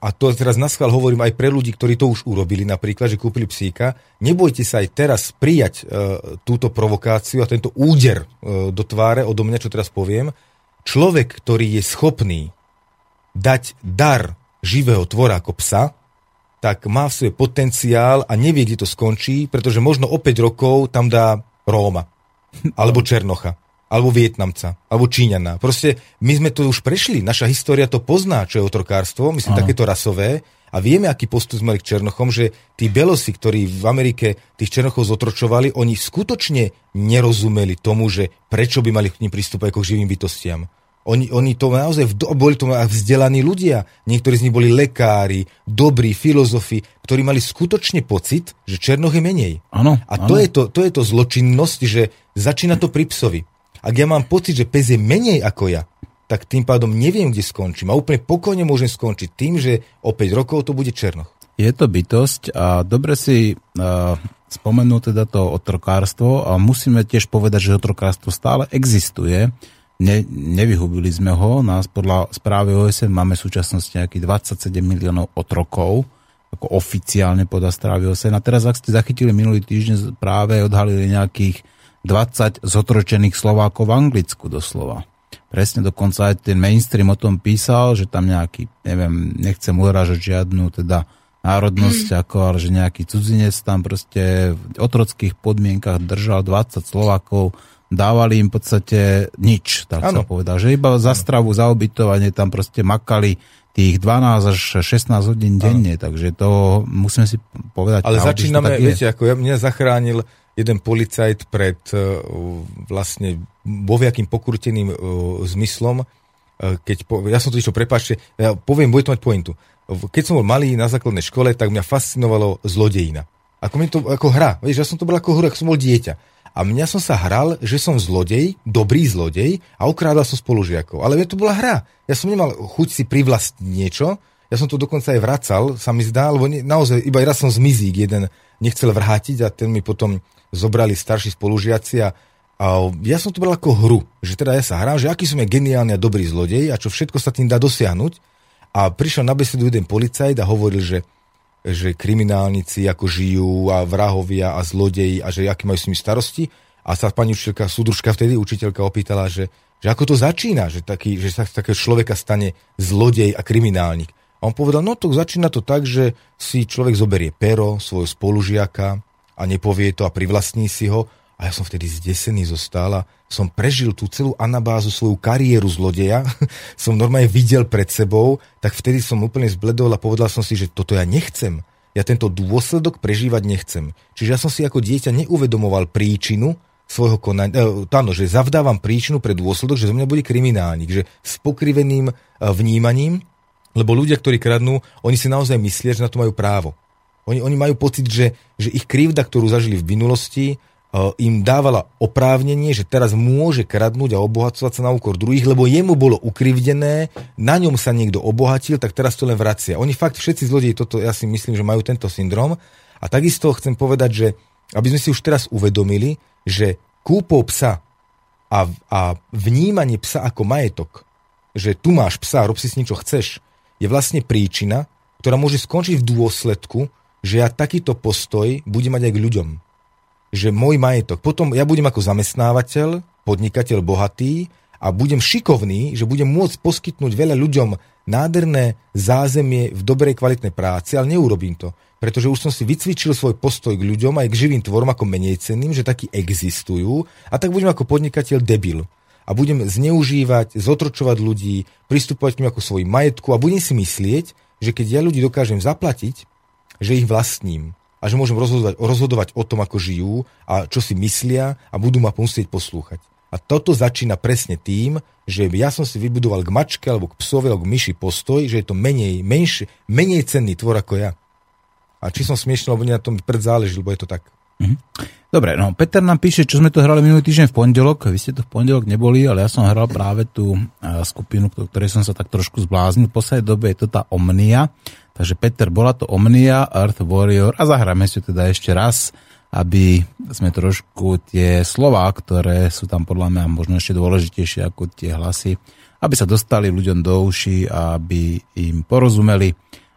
a to teraz na schvál hovorím aj pre ľudí, ktorí to už urobili, napríklad, že kúpili psíka, nebojte sa aj teraz prijať e, túto provokáciu a tento úder e, do tváre odo mňa, čo teraz poviem. Človek, ktorý je schopný dať dar živého tvora ako psa, tak má v svoj potenciál a nevie, kde to skončí, pretože možno o 5 rokov tam dá Róma alebo Černocha alebo Vietnamca, alebo Číňana. Proste my sme to už prešli, naša história to pozná, čo je otrokárstvo, myslím, Aha. takéto rasové, a vieme, aký postup sme k Černochom, že tí belosi, ktorí v Amerike tých Černochov zotročovali, oni skutočne nerozumeli tomu, že prečo by mali k ním pristúpať ako k živým bytostiam. Oni, oni to naozaj, boli to vzdelaní ľudia. Niektorí z nich boli lekári, dobrí filozofi, ktorí mali skutočne pocit, že Černoch je menej. Ano, a to je, to, to je to zločinnosť, že začína to pri psovi. Ak ja mám pocit, že pes je menej ako ja, tak tým pádom neviem, kde skončím. A úplne pokojne môžem skončiť tým, že o 5 rokov to bude Černoch. Je to bytosť a dobre si uh, spomenul teda to otrokárstvo a musíme tiež povedať, že otrokárstvo stále existuje. Ne, nevyhubili sme ho. Nás podľa správy OSN máme v súčasnosti nejakých 27 miliónov otrokov, ako oficiálne podľa správy OSN. A teraz, ak ste zachytili minulý týždeň, práve odhalili nejakých 20 zotročených Slovákov v Anglicku doslova. Presne dokonca aj ten mainstream o tom písal, že tam nejaký, neviem, nechcem uražať žiadnu teda národnosť, mm. ako, ale že nejaký cudzinec tam proste v otrockých podmienkach držal 20 Slovákov, dávali im v podstate nič, tak ano. sa povedal. Že iba za stravu, za obytovanie tam proste makali tých 12 až 16 hodín denne, ano. takže to musíme si povedať. Ale začíname, viete, ako ja, mňa zachránil jeden policajt pred uh, vlastne boviakým pokrúteným uh, zmyslom, uh, keď po, ja som to išlo, prepáčte, ja poviem, bude to mať pointu. Keď som bol malý na základnej škole, tak mňa fascinovalo zlodejina. Ako mi to ako hra, vieš, ja som to bol ako hra, ako som bol dieťa. A mňa som sa hral, že som zlodej, dobrý zlodej a ukrádal som spolužiakov. Ale to bola hra. Ja som nemal chuť si privlastniť niečo, ja som to dokonca aj vracal, sa mi zdá, lebo ne, naozaj iba raz som zmizík jeden nechcel vrátiť a ten mi potom zobrali starší spolužiaci a, a ja som to bral ako hru, že teda ja sa hrám, že aký som je geniálny a dobrý zlodej a čo všetko sa tým dá dosiahnuť. A prišiel na besedu jeden policajt a hovoril, že, že kriminálnici ako žijú a vrahovia a zlodeji a že aký majú s nimi starosti. A sa pani učiteľka, súdružka vtedy, učiteľka opýtala, že, že ako to začína, že, taký, že sa takého človeka stane zlodej a kriminálnik. A on povedal, no to začína to tak, že si človek zoberie pero, svojho spolužiaka, a nepovie to a privlastní si ho. A ja som vtedy zdesený zostal a som prežil tú celú anabázu, svoju kariéru zlodeja, som normálne videl pred sebou, tak vtedy som úplne zbledol a povedal som si, že toto ja nechcem. ja tento dôsledok prežívať nechcem. Čiže ja som si ako dieťa neuvedomoval príčinu svojho konania, e, áno, že zavdávam príčinu pre dôsledok, že zo mňa bude kriminálnik, že s pokriveným e, vnímaním, lebo ľudia, ktorí kradnú, oni si naozaj myslia, že na to majú právo. Oni, oni majú pocit, že, že ich krivda, ktorú zažili v minulosti, im dávala oprávnenie, že teraz môže kradnúť a obohacovať sa na úkor druhých, lebo jemu bolo ukrivdené, na ňom sa niekto obohatil, tak teraz to len vracia. Oni fakt, všetci zlodeji, toto ja si myslím, že majú tento syndrom. A takisto chcem povedať, že aby sme si už teraz uvedomili, že kúpou psa a, a vnímanie psa ako majetok, že tu máš psa, rob si s ním, čo chceš, je vlastne príčina, ktorá môže skončiť v dôsledku, že ja takýto postoj budem mať aj k ľuďom že môj majetok, potom ja budem ako zamestnávateľ, podnikateľ bohatý a budem šikovný, že budem môcť poskytnúť veľa ľuďom nádherné zázemie v dobrej kvalitnej práci, ale neurobím to. Pretože už som si vycvičil svoj postoj k ľuďom aj k živým tvorom ako menej cenným, že takí existujú a tak budem ako podnikateľ debil. A budem zneužívať, zotročovať ľudí, pristupovať k ním ako svojim majetku a budem si myslieť, že keď ja ľudí dokážem zaplatiť, že ich vlastním a že môžem rozhodovať, rozhodovať o tom, ako žijú a čo si myslia a budú ma musieť poslúchať. A toto začína presne tým, že ja som si vybudoval k mačke alebo k psovi alebo k myši postoj, že je to menej, menš, menej cenný tvor ako ja. A či som smiešný, alebo nie na tom predzáleží, lebo je to tak. Mhm. Dobre, no Peter nám píše, čo sme to hrali minulý týždeň v pondelok. Vy ste to v pondelok neboli, ale ja som hral práve tú skupinu, ktorej som sa tak trošku zbláznil. V poslednej dobe je to tá Omnia. Takže Peter, bola to Omnia, Earth Warrior a zahráme si teda ešte raz, aby sme trošku tie slova, ktoré sú tam podľa mňa možno ešte dôležitejšie ako tie hlasy, aby sa dostali ľuďom do uší a aby im porozumeli,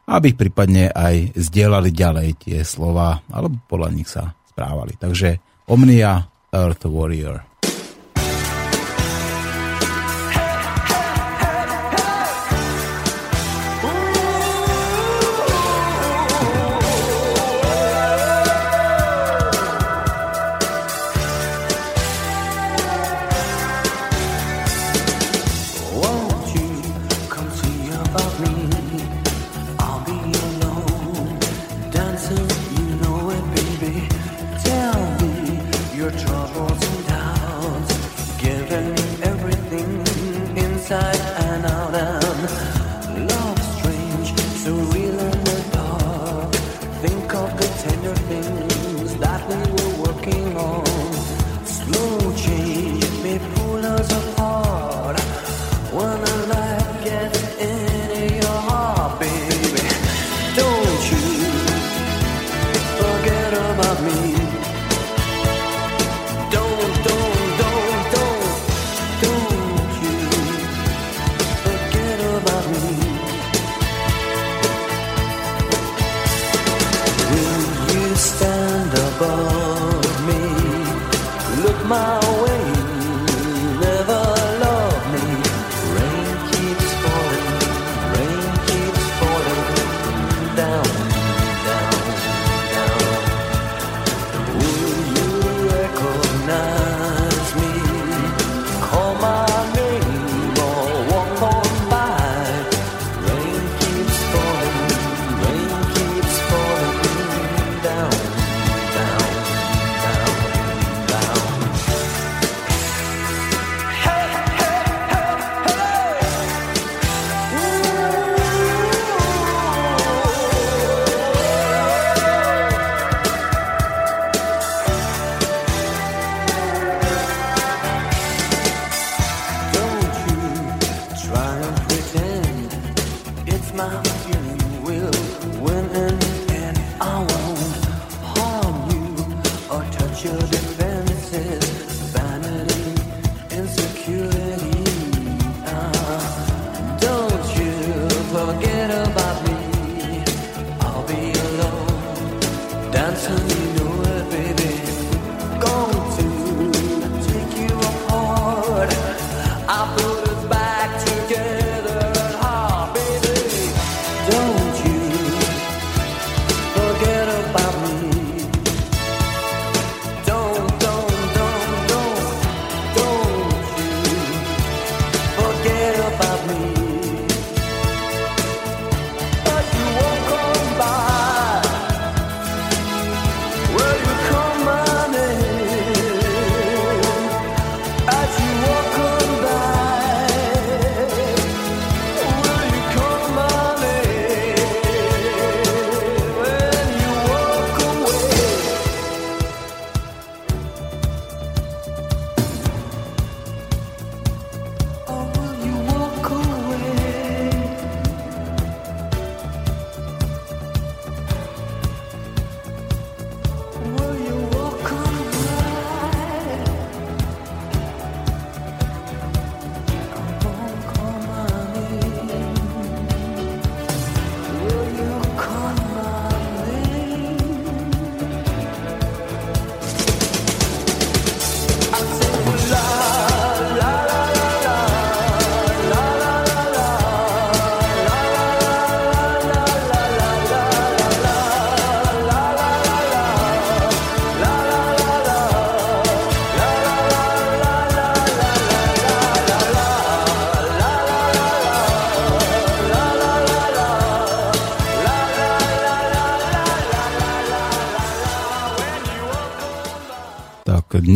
aby ich prípadne aj zdieľali ďalej tie slova, alebo podľa nich sa správali. Takže Omnia, Earth Warrior.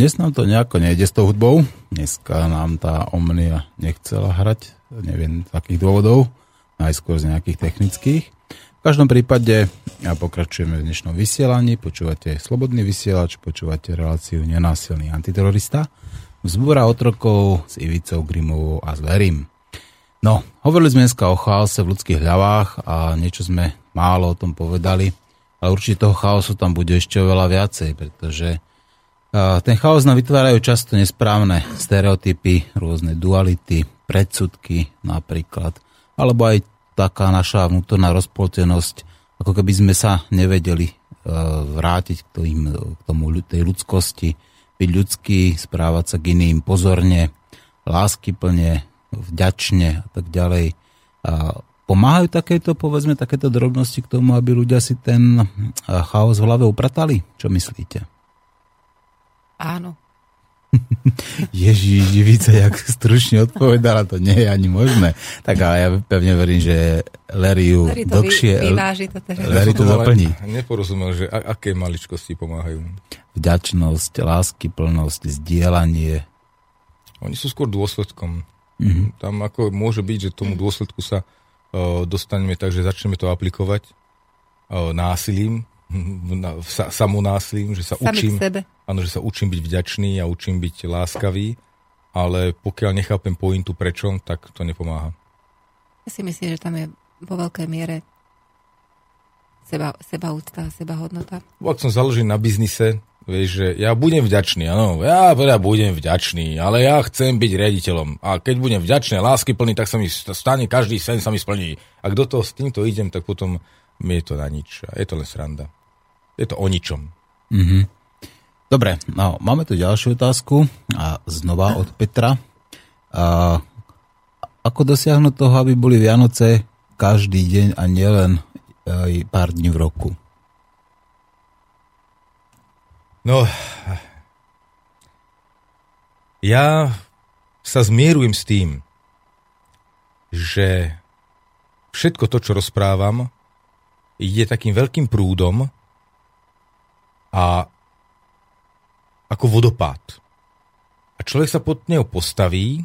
Dnes nám to nejako nejde s tou hudbou. Dneska nám tá Omnia nechcela hrať, neviem z akých dôvodov, najskôr z nejakých technických. V každom prípade ja pokračujeme v dnešnom vysielaní, počúvate Slobodný vysielač, počúvate reláciu Nenásilný antiterorista, vzbúra otrokov s Ivicou Grimovou a s. No, hovorili sme dneska o chaose v ľudských hľavách a niečo sme málo o tom povedali, ale určite toho chaosu tam bude ešte oveľa viacej, pretože ten chaos nám vytvárajú často nesprávne stereotypy, rôzne duality, predsudky napríklad, alebo aj taká naša vnútorná rozpoltenosť, ako keby sme sa nevedeli vrátiť k, tým, k tomu tej ľudskosti, byť ľudský, správať sa k iným pozorne, láskyplne, vďačne a tak ďalej. Pomáhajú takéto, povedzme, takéto drobnosti k tomu, aby ľudia si ten chaos v hlave upratali? Čo myslíte? Áno. Ježiš, divice, jak stručne odpovedala, to nie je ani možné. Tak ale ja pevne verím, že Larry ju Larry to dlhšie... Vy, to teraz. Larry to doplní. Neporozumel, že aké maličkosti pomáhajú. Vďačnosť, lásky, plnosť, zdieľanie. Oni sú skôr dôsledkom. Mhm. Mm-hmm. Tam ako môže byť, že tomu dôsledku sa uh, dostaneme tak, že začneme to aplikovať uh, násilím, sa, samonásilím, že sa Sami učím, áno, že sa učím byť vďačný a učím byť láskavý, ale pokiaľ nechápem pointu prečo, tak to nepomáha. Ja si myslím, že tam je vo veľkej miere seba, seba úcta, seba hodnota. Ak som založený na biznise, vieš, že ja budem vďačný, áno, ja teda budem vďačný, ale ja chcem byť riaditeľom. A keď budem vďačný a láskyplný, tak sa mi stane, každý sen sa mi splní. Ak do toho s týmto idem, tak potom mi je to na nič. A je to len sranda. Je to o ničom. Mm-hmm. Dobre, no, máme tu ďalšiu otázku a znova od Petra. A ako dosiahnuť toho, aby boli Vianoce každý deň a nielen aj pár dní v roku? No, ja sa zmierujem s tým, že všetko to, čo rozprávam, ide takým veľkým prúdom a ako vodopád. A človek sa pod neho postaví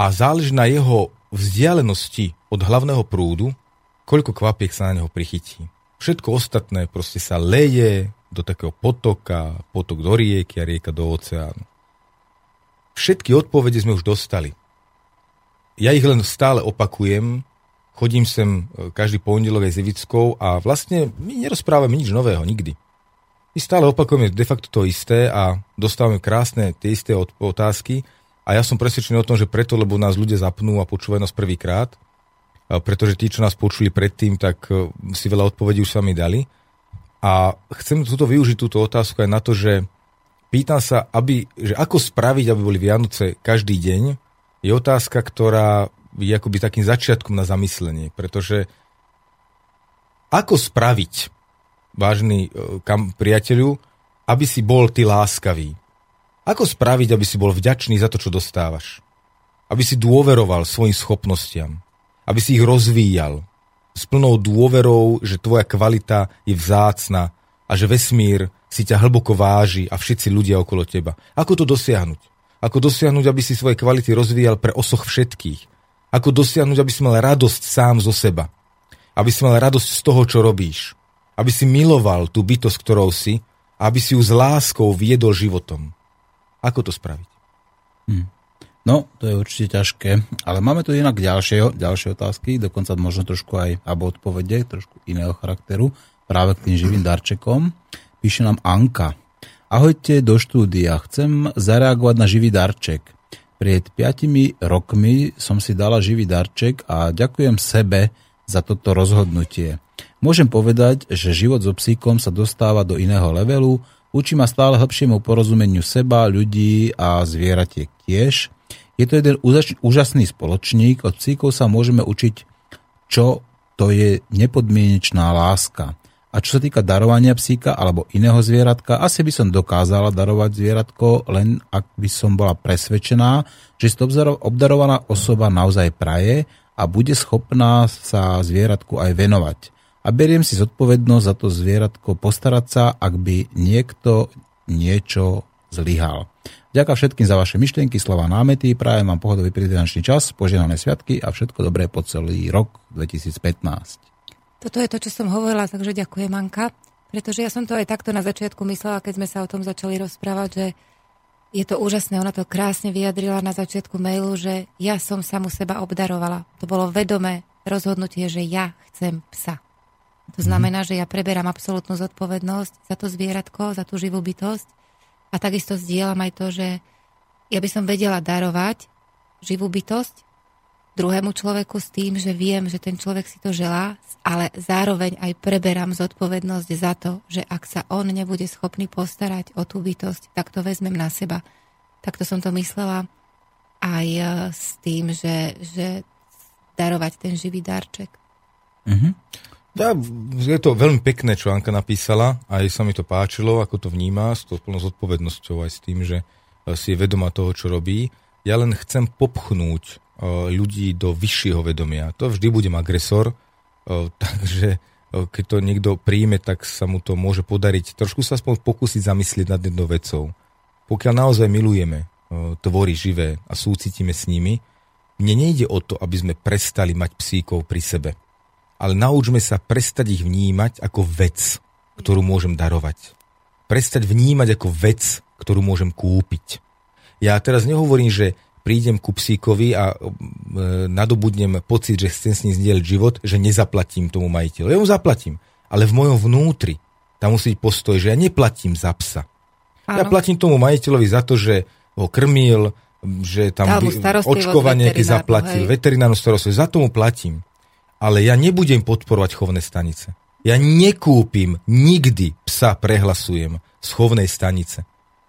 a záleží na jeho vzdialenosti od hlavného prúdu, koľko kvapiek sa na neho prichytí. Všetko ostatné proste sa leje do takého potoka, potok do rieky a rieka do oceánu. Všetky odpovede sme už dostali. Ja ich len stále opakujem, chodím sem e, každý pondelok aj s Ivickou a vlastne my nerozprávame nič nového nikdy. My stále opakujeme de facto to isté a dostávame krásne tie isté otázky a ja som presvedčený o tom, že preto, lebo nás ľudia zapnú a počúvajú nás prvýkrát, pretože tí, čo nás počuli predtým, tak e, si veľa odpovedí už sami dali. A chcem túto využiť túto otázku aj na to, že pýtam sa, aby, že ako spraviť, aby boli Vianoce každý deň, je otázka, ktorá je akoby takým začiatkom na zamyslenie, pretože ako spraviť, vážny e, kam, priateľu, aby si bol ty láskavý? Ako spraviť, aby si bol vďačný za to, čo dostávaš? Aby si dôveroval svojim schopnostiam? Aby si ich rozvíjal? S plnou dôverou, že tvoja kvalita je vzácna a že vesmír si ťa hlboko váži a všetci ľudia okolo teba. Ako to dosiahnuť? Ako dosiahnuť, aby si svoje kvality rozvíjal pre osoch všetkých? Ako dosiahnuť, aby si mal radosť sám zo seba? Aby si mal radosť z toho, čo robíš? Aby si miloval tú bytosť, ktorou si a aby si ju s láskou viedol životom. Ako to spraviť? Hm. No, to je určite ťažké, ale máme tu inak ďalšie, ďalšie otázky, dokonca možno trošku aj, alebo odpovede, trošku iného charakteru, práve k tým živým darčekom. Píše nám Anka. Ahojte do štúdia, chcem zareagovať na živý darček. Pred 5 rokmi som si dala živý darček a ďakujem sebe za toto rozhodnutie. Môžem povedať, že život so psíkom sa dostáva do iného levelu, učí ma stále hlbšiemu porozumeniu seba, ľudí a zvieratiek tiež. Je to jeden úžasný spoločník, od psíkov sa môžeme učiť, čo to je nepodmienečná láska. A čo sa týka darovania psíka alebo iného zvieratka, asi by som dokázala darovať zvieratko, len ak by som bola presvedčená, že si to obdarovaná osoba naozaj praje a bude schopná sa zvieratku aj venovať. A beriem si zodpovednosť za to zvieratko postarať sa, ak by niekto niečo zlyhal. Ďakujem všetkým za vaše myšlienky, slova, námety, prajem vám pohodový finančný čas, požehnané sviatky a všetko dobré po celý rok 2015. Toto je to, čo som hovorila, takže ďakujem, Anka. Pretože ja som to aj takto na začiatku myslela, keď sme sa o tom začali rozprávať, že je to úžasné, ona to krásne vyjadrila na začiatku mailu, že ja som samu seba obdarovala. To bolo vedomé rozhodnutie, že ja chcem psa. To mhm. znamená, že ja preberám absolútnu zodpovednosť za to zvieratko, za tú živú bytosť a takisto zdieľam aj to, že ja by som vedela darovať živú bytosť druhému človeku s tým, že viem, že ten človek si to želá, ale zároveň aj preberám zodpovednosť za to, že ak sa on nebude schopný postarať o tú bytosť, tak to vezmem na seba. Takto som to myslela aj e, s tým, že, že darovať ten živý darček. Mm-hmm. Ja, je to veľmi pekné, čo Anka napísala, aj sa mi to páčilo, ako to vníma, s tou plnou zodpovednosťou, aj s tým, že e, si je vedoma toho, čo robí. Ja len chcem popchnúť ľudí do vyššieho vedomia. To vždy budem agresor, takže keď to niekto príjme, tak sa mu to môže podariť. Trošku sa aspoň pokúsiť zamyslieť nad jednou vecou. Pokiaľ naozaj milujeme tvory živé a súcitíme s nimi, mne nejde o to, aby sme prestali mať psíkov pri sebe. Ale naučme sa prestať ich vnímať ako vec, ktorú môžem darovať. Prestať vnímať ako vec, ktorú môžem kúpiť. Ja teraz nehovorím, že prídem ku psíkovi a e, nadobudnem pocit, že chcem s ním zdieľať život, že nezaplatím tomu majiteľu. Ja mu zaplatím, ale v mojom vnútri tam musí byť postoj, že ja neplatím za psa. Áno. Ja platím tomu majiteľovi za to, že ho krmil, že tam očkovanie keď zaplatil, veterinárnu starostlivosť, za tomu platím. Ale ja nebudem podporovať chovné stanice. Ja nekúpim nikdy psa, prehlasujem z chovnej stanice.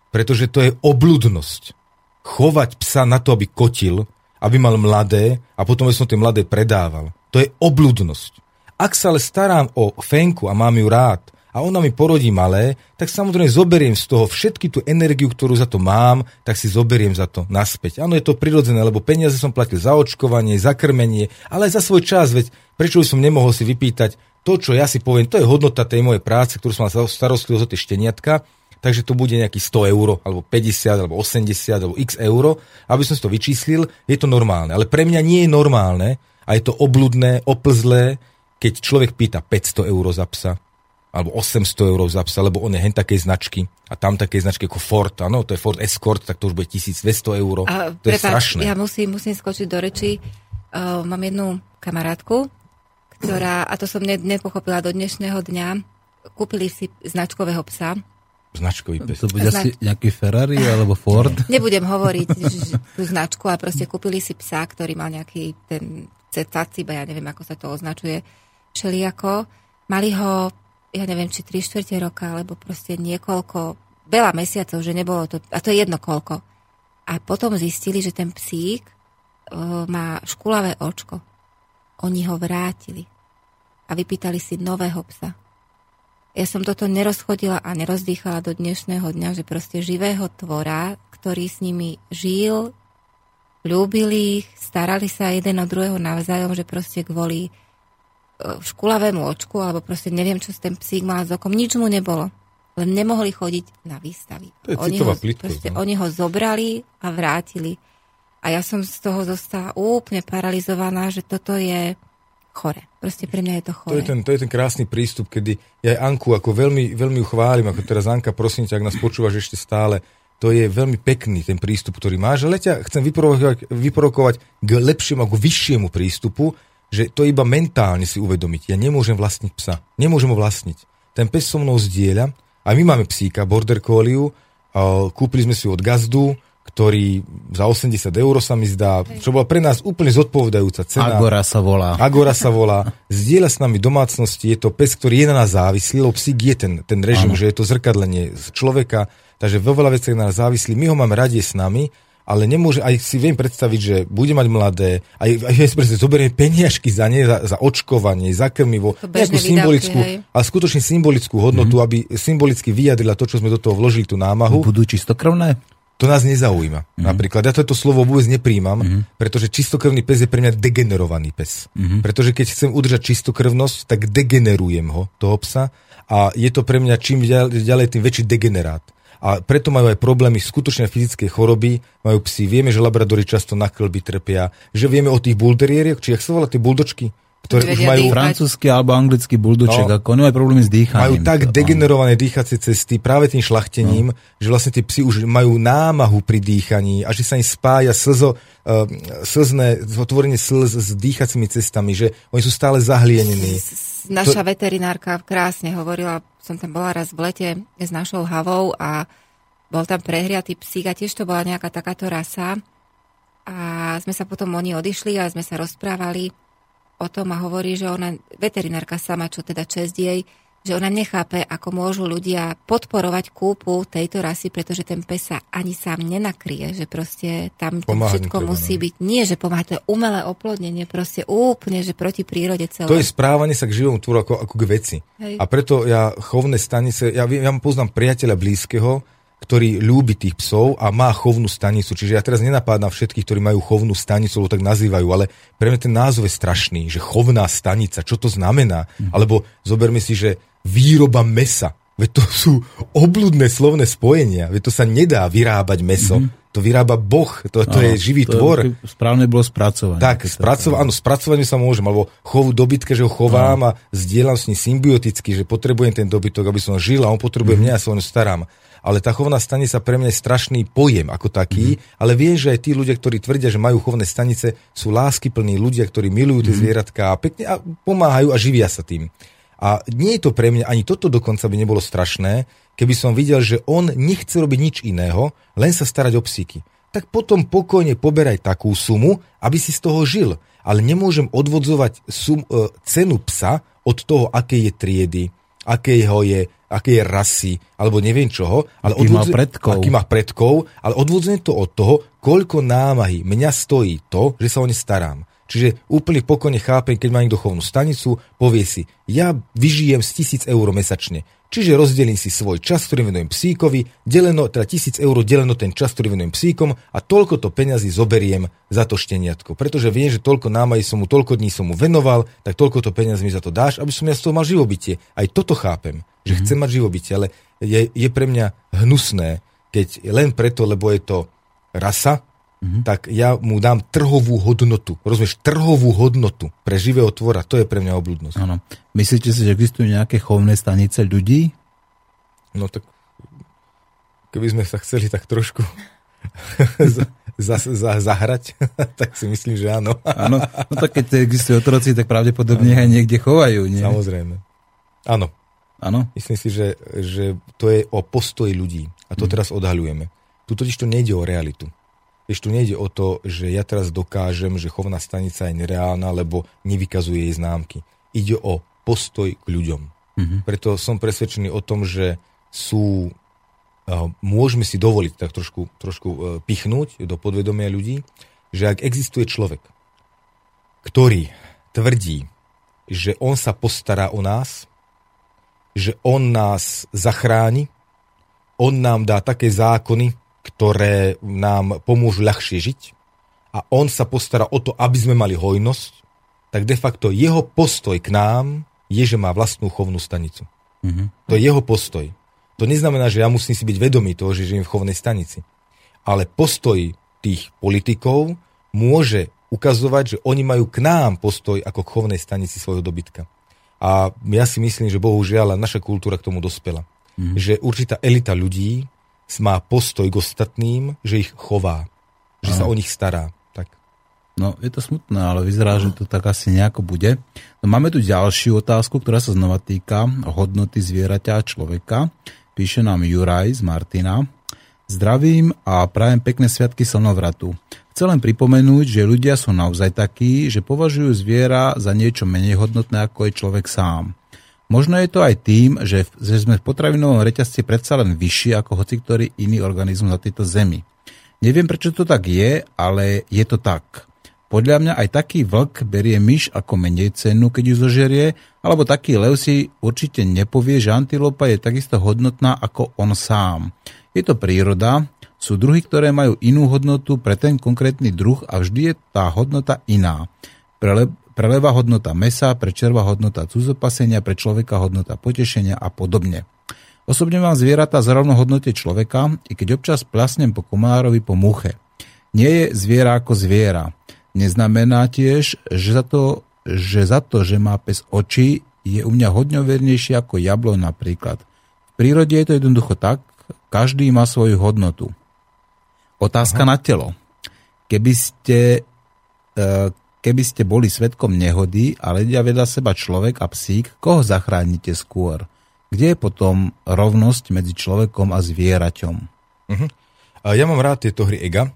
Pretože to je obludnosť chovať psa na to, aby kotil, aby mal mladé a potom som tie mladé predával. To je obludnosť. Ak sa ale starám o fenku a mám ju rád a ona mi porodí malé, tak samozrejme zoberiem z toho všetky tú energiu, ktorú za to mám, tak si zoberiem za to naspäť. Áno, je to prirodzené, lebo peniaze som platil za očkovanie, za krmenie, ale aj za svoj čas, veď prečo by som nemohol si vypýtať to, čo ja si poviem, to je hodnota tej mojej práce, ktorú som mal starostlivosť o tie šteniatka takže to bude nejaký 100 eur, alebo 50, alebo 80, alebo x euro, aby som si to vyčíslil, je to normálne. Ale pre mňa nie je normálne a je to obludné, oplzlé, keď človek pýta 500 eur za psa, alebo 800 eur za psa, lebo on je hen takej značky a tam také značky ako Ford, áno, to je Ford Escort, tak to už bude 1200 eur. A, to prepáč, je strašné. Ja musím, musím skočiť do reči. Uh, mám jednu kamarátku, ktorá, a to som ne, nepochopila do dnešného dňa, kúpili si značkového psa, Značkový pes. To bude Znač... asi nejaký Ferrari alebo Ford? Nebudem hovoriť tú značku a proste kúpili si psa, ktorý mal nejaký ten cecaciba, ja neviem, ako sa to označuje, všelijako. Mali ho, ja neviem, či 3 čtvrte roka, alebo proste niekoľko, veľa mesiacov, že nebolo to, a to je jedno koľko. A potom zistili, že ten psík uh, má škulavé očko. Oni ho vrátili a vypýtali si nového psa ja som toto nerozchodila a nerozdýchala do dnešného dňa, že proste živého tvora, ktorý s nimi žil, ľúbili ich, starali sa jeden od druhého navzájom, že proste kvôli e, škulavému očku, alebo proste neviem, čo s ten psík mal s okom, nič mu nebolo. Len nemohli chodiť na výstavy. To je oni, ho, proste, no. oni ho zobrali a vrátili. A ja som z toho zostala úplne paralizovaná, že toto je chore. Proste pre mňa je to chore. To je ten, to je ten krásny prístup, kedy ja aj Anku ako veľmi, veľmi ju chválim, ako teraz Anka, prosím ťa, ak nás počúvaš ešte stále, to je veľmi pekný ten prístup, ktorý máš, ale ťa chcem vyprovokovať, vyprovokovať k lepšiemu, ako vyššiemu prístupu, že to iba mentálne si uvedomiť. Ja nemôžem vlastniť psa. Nemôžem ho vlastniť. Ten pes so mnou zdieľa, a my máme psíka, border collie, kúpili sme si od gazdu, ktorý za 80 eur sa mi zdá, čo bola pre nás úplne zodpovedajúca cena. Agora sa volá. Agora sa volá. Zdieľa s nami domácnosti, je to pes, ktorý je na nás závislý, lebo psík je ten, ten režim, ano. že je to zrkadlenie z človeka, takže vo veľa veciach na nás závislí. My ho máme radi s nami, ale nemôže, aj si viem predstaviť, že bude mať mladé, aj, aj aj zoberie peniažky za ne, za, za očkovanie, za krmivo, nejakú symbolickú, hej. ale skutočne symbolickú hodnotu, mm-hmm. aby symbolicky vyjadrila to, čo sme do toho vložili, tú námahu. Budú čistokrvné? To nás nezaujíma. Mm-hmm. Napríklad, ja toto slovo vôbec nepríjmam, mm-hmm. pretože čistokrvný pes je pre mňa degenerovaný pes. Mm-hmm. Pretože keď chcem udržať čistokrvnosť, tak degenerujem ho, toho psa, a je to pre mňa čím ďalej, tým väčší degenerát. a preto majú aj problémy skutočne fyzické choroby, majú psi. Vieme, že labradory často na klby trpia, že vieme o tých bulterieriach, či jak sa volá tie buldočky, ktoré už majú... Francúzsky alebo anglický buldoček, no, ako oni majú problémy s dýchaním. Majú tak degenerované dýchacie cesty práve tým šlachtením, no. že vlastne tie psy už majú námahu pri dýchaní a že sa im spája slzo, uh, slzné, otvorenie slz s dýchacími cestami, že oni sú stále zahlienení. Naša to... veterinárka krásne hovorila, som tam bola raz v lete s našou havou a bol tam prehriatý psík a tiež to bola nejaká takáto rasa. A sme sa potom oni odišli a sme sa rozprávali o tom a hovorí, že ona, veterinárka sama, čo teda čest jej, že ona nechápe, ako môžu ľudia podporovať kúpu tejto rasy, pretože ten pes sa ani sám nenakrie, že proste tam to všetko treba, musí no. byť, nie, že pomáha to umelé oplodnenie, proste úplne, že proti prírode celé. To je správanie sa k živom tvoru ako, ako k veci. Hej. A preto ja chovné stanice, ja, ja poznám priateľa blízkeho, ktorý ľúbi tých psov a má chovnú stanicu. Čiže ja teraz nenapádam všetkých, ktorí majú chovnú stanicu, lebo tak nazývajú, ale pre mňa ten názov je strašný, že chovná stanica, čo to znamená? Mm. Alebo zoberme si, že výroba mesa. Veď to sú obludné slovné spojenia. Veď to sa nedá vyrábať meso. Mm-hmm. To vyrába Boh, to, to áno, je živý to tvor. Je, správne bolo spracovanie. Tak, spracova- áno, spracovanie sa môžem, alebo chovu dobytka, že ho chovám áno. a zdieľam s ním symbioticky, že potrebujem ten dobytok, aby som žil a on potrebuje mm-hmm. mňa a sa o starám ale tá chovná stanica pre mňa je strašný pojem ako taký, mm. ale viem, že aj tí ľudia, ktorí tvrdia, že majú chovné stanice, sú láskyplní ľudia, ktorí milujú tie mm. zvieratka a pekne a pomáhajú a živia sa tým. A nie je to pre mňa, ani toto dokonca by nebolo strašné, keby som videl, že on nechce robiť nič iného, len sa starať o psíky. Tak potom pokojne poberaj takú sumu, aby si z toho žil. Ale nemôžem odvodzovať sum, e, cenu psa od toho, aké je triedy, akého je aké je rasy, alebo neviem čoho. Ale aký odvodze, má predkov. Aký má predkov, ale odvodzujem to od toho, koľko námahy mňa stojí to, že sa o ne starám. Čiže úplne pokojne chápem, keď má niekto chovnú stanicu, povie si, ja vyžijem z tisíc eur mesačne. Čiže rozdelím si svoj čas, ktorý venujem psíkovi, deleno, teda tisíc eur deleno ten čas, ktorý venujem psíkom a toľko to peňazí zoberiem za to šteniatko. Pretože viem, že toľko námají som mu, toľko dní som mu venoval, tak toľko to peňazí mi za to dáš, aby som ja z toho mal živobytie. Aj toto chápem, že mm-hmm. chcem mať živobytie, ale je, je pre mňa hnusné, keď len preto, lebo je to rasa, mm-hmm. tak ja mu dám trhovú hodnotu. Rozumieš? Trhovú hodnotu pre živého tvora. To je pre mňa obludnosť. Áno. Myslíte si, že existujú nejaké chovné stanice ľudí? No tak keby sme sa chceli tak trošku za, za, zahrať, tak si myslím, že áno. áno. No tak keď existujú otroci, tak pravdepodobne aj niekde chovajú, nie? Samozrejme. Áno. Áno? Myslím si, že, že to je o postoji ľudí. A to mm. teraz odhaľujeme. Tu totiž to nejde o realitu. Vieš, tu nejde o to, že ja teraz dokážem, že chovná stanica je nereálna, lebo nevykazuje jej známky. Ide o postoj k ľuďom. Mm-hmm. Preto som presvedčený o tom, že sú, uh, môžeme si dovoliť tak trošku, trošku uh, pichnúť do podvedomia ľudí, že ak existuje človek, ktorý tvrdí, že on sa postará o nás, že on nás zachráni, on nám dá také zákony, ktoré nám pomôžu ľahšie žiť a on sa postará o to, aby sme mali hojnosť, tak de facto jeho postoj k nám je, že má vlastnú chovnú stanicu. Mm-hmm. To je jeho postoj. To neznamená, že ja musím si byť vedomý toho, že žijem v chovnej stanici. Ale postoj tých politikov môže ukazovať, že oni majú k nám postoj ako k chovnej stanici svojho dobytka. A ja si myslím, že bohužiaľ naša kultúra k tomu dospela. Mm-hmm. Že určitá elita ľudí má postoj k ostatným, že ich chová, že Aha. sa o nich stará. Tak. No, je to smutné, ale vyzerá, že to tak asi nejako bude. No, máme tu ďalšiu otázku, ktorá sa znova týka hodnoty zvieraťa a človeka. Píše nám Juraj z Martina. Zdravím a prajem pekné sviatky slnovratu. Chcem len pripomenúť, že ľudia sú naozaj takí, že považujú zviera za niečo menej hodnotné ako je človek sám. Možno je to aj tým, že, že sme v potravinovom reťazci predsa len vyšší ako hoci ktorý iný organizmus na tejto zemi. Neviem, prečo to tak je, ale je to tak. Podľa mňa aj taký vlk berie myš ako menej cenu, keď ju zožerie, alebo taký lev si určite nepovie, že antilopa je takisto hodnotná ako on sám. Je to príroda, sú druhy, ktoré majú inú hodnotu pre ten konkrétny druh a vždy je tá hodnota iná. Pre, pre leva hodnota mesa, pre červa hodnota cudzopasenia, pre človeka hodnota potešenia a podobne. Osobne mám zvieratá za rovno hodnote človeka, i keď občas plasnem po komárovi po muche. Nie je zviera ako zviera. Neznamená tiež, že za to, že, za to, že má pes oči, je u mňa hodne vernejší ako jablo napríklad. V prírode je to jednoducho tak, každý má svoju hodnotu. Otázka Aha. na telo. Keby ste, e, keby ste boli svetkom nehody a ledia vedľa seba človek a psík, koho zachránite skôr? Kde je potom rovnosť medzi človekom a zvieraťom? Uh-huh. Ja mám rád tieto hry EGA,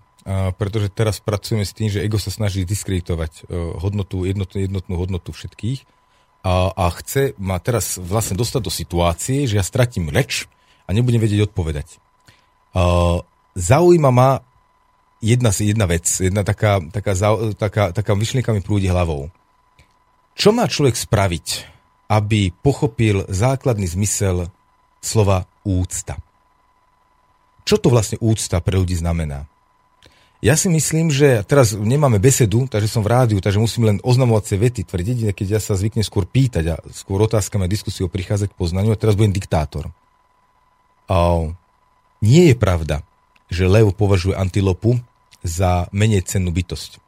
pretože teraz pracujeme s tým, že ego sa snaží diskreditovať uh, hodnotu, jednotnú, jednotnú hodnotu všetkých a, a chce ma teraz vlastne dostať do situácie, že ja stratím reč a nebudem vedieť odpovedať. Zaujíma ma jedna, jedna vec, jedna taká, taká, taká, taká myšlienka mi prúdi hlavou. Čo má človek spraviť, aby pochopil základný zmysel slova úcta. Čo to vlastne úcta pre ľudí znamená? Ja si myslím, že teraz nemáme besedu, takže som v rádiu, takže musím len oznamovacie vety tvrdiť, keď ja sa zvyknem skôr pýtať a skôr otázkami a diskusiou prichádzať k poznaniu a teraz budem diktátor. A nie je pravda, že lev považuje antilopu za menej cennú bytosť.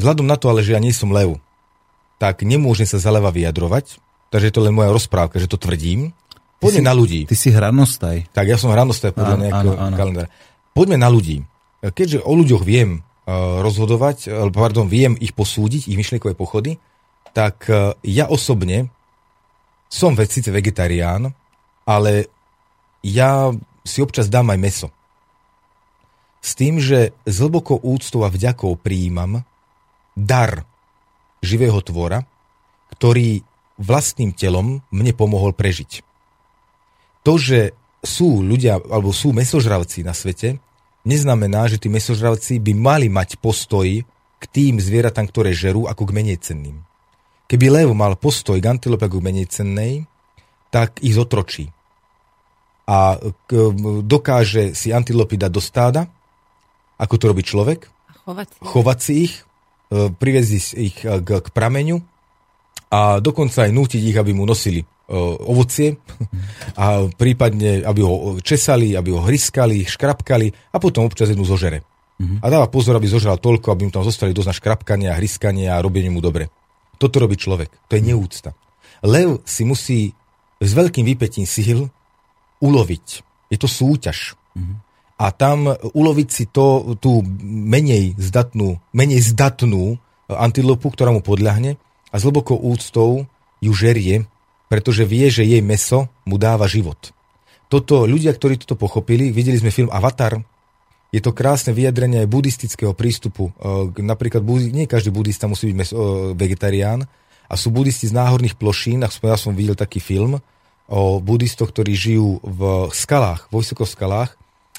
Vzhľadom na to ale, že ja nie som lev, tak nemôžem sa za leva vyjadrovať, takže je to len moja rozprávka, že to tvrdím. Poďme si, na ľudí. Ty si hranostaj. Tak, ja som hranostaj podľa áno, nejakého áno, áno. kalendára. Poďme na ľudí. Keďže o ľuďoch viem uh, rozhodovať, uh, pardon, viem ich posúdiť, ich myšlienkové pochody, tak uh, ja osobne som síce vegetarián, ale ja si občas dám aj meso. S tým, že s hlbokou úctou a vďakou prijímam dar živého tvora, ktorý vlastným telom mne pomohol prežiť. To, že sú ľudia, alebo sú mesožravci na svete, neznamená, že tí mesožravci by mali mať postoj k tým zvieratám, ktoré žerú, ako k menej cenným. Keby lev mal postoj k antilope ako k menej cennej, tak ich zotročí. A dokáže si antilopy dať do stáda, ako to robí človek, chovať si, chovať si ich, e, priviezť ich k, k prameňu a dokonca aj nútiť ich, aby mu nosili uh, ovocie a prípadne, aby ho česali, aby ho hryskali, škrapkali a potom občas jednu zožere. Uh-huh. A dáva pozor, aby zožral toľko, aby mu tam zostali dosť na škrapkanie a hryskanie a robenie mu dobre. Toto robí človek. To je neúcta. Lev si musí s veľkým výpetím síl uloviť. Je to súťaž. Uh-huh. A tam uloviť si to, tú menej zdatnú, menej zdatnú antilopu, ktorá mu podľahne, a s hlbokou úctou ju žerie, pretože vie, že jej meso mu dáva život. Toto ľudia, ktorí toto pochopili, videli sme film Avatar, je to krásne vyjadrenie aj buddhistického prístupu. Napríklad nie každý buddhista musí byť meso, vegetarián a sú buddhisti z náhorných plošín, a ja som videl taký film o buddhistoch, ktorí žijú v skalách, vo vysokých skalách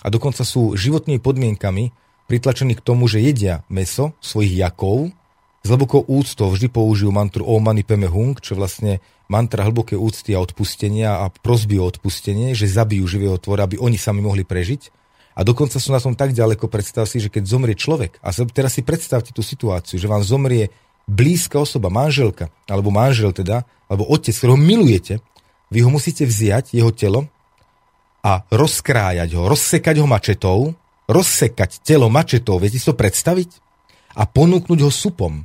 a dokonca sú životnými podmienkami pritlačení k tomu, že jedia meso svojich jakov, s hlbokou úctou vždy použijú mantru Om Mani Peme Hung, čo vlastne mantra hlboké úcty a odpustenia a prosby o odpustenie, že zabijú živého tvora, aby oni sami mohli prežiť. A dokonca sú na tom tak ďaleko, predstav si, že keď zomrie človek, a teraz si predstavte tú situáciu, že vám zomrie blízka osoba, manželka, alebo manžel teda, alebo otec, ktorého milujete, vy ho musíte vziať, jeho telo, a rozkrájať ho, rozsekať ho mačetou, rozsekať telo mačetou, viete si to predstaviť? A ponúknuť ho supom.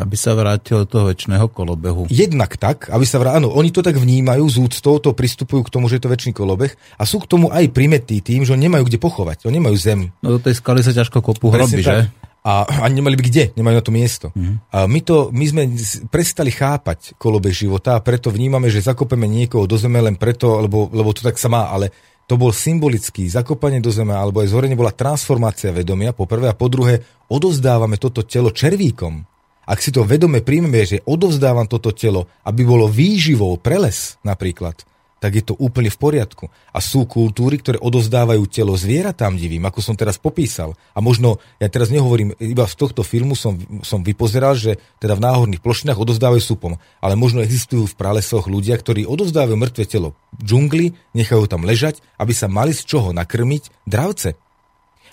Aby sa vrátil do toho väčšného kolobehu. Jednak tak, aby sa vrátil, áno, oni to tak vnímajú, z úctou to pristupujú k tomu, že je to väčší kolobeh a sú k tomu aj primetí tým, že nemajú kde pochovať, oni nemajú zem. No do tej skaly sa ťažko kopú hroby, že? A ani nemali by kde, nemajú na to miesto. Mm. A my, to, my sme prestali chápať kolobeh života a preto vnímame, že zakopeme niekoho do zeme len preto, lebo, lebo to tak sa má, ale to bol symbolický zakopanie do zeme, alebo aj zhorenie bola transformácia vedomia, po prvé, a po druhé, odovzdávame toto telo červíkom. Ak si to vedome príjmeme, že odovzdávam toto telo, aby bolo výživou pre les napríklad, tak je to úplne v poriadku. A sú kultúry, ktoré odovzdávajú telo zvieratám divým, ako som teraz popísal. A možno, ja teraz nehovorím, iba z tohto filmu som, som vypozeral, že teda v náhorných plošinách odovzdávajú supom. Ale možno existujú v pralesoch ľudia, ktorí odovzdávajú mŕtve telo džungli, nechajú tam ležať, aby sa mali z čoho nakrmiť dravce.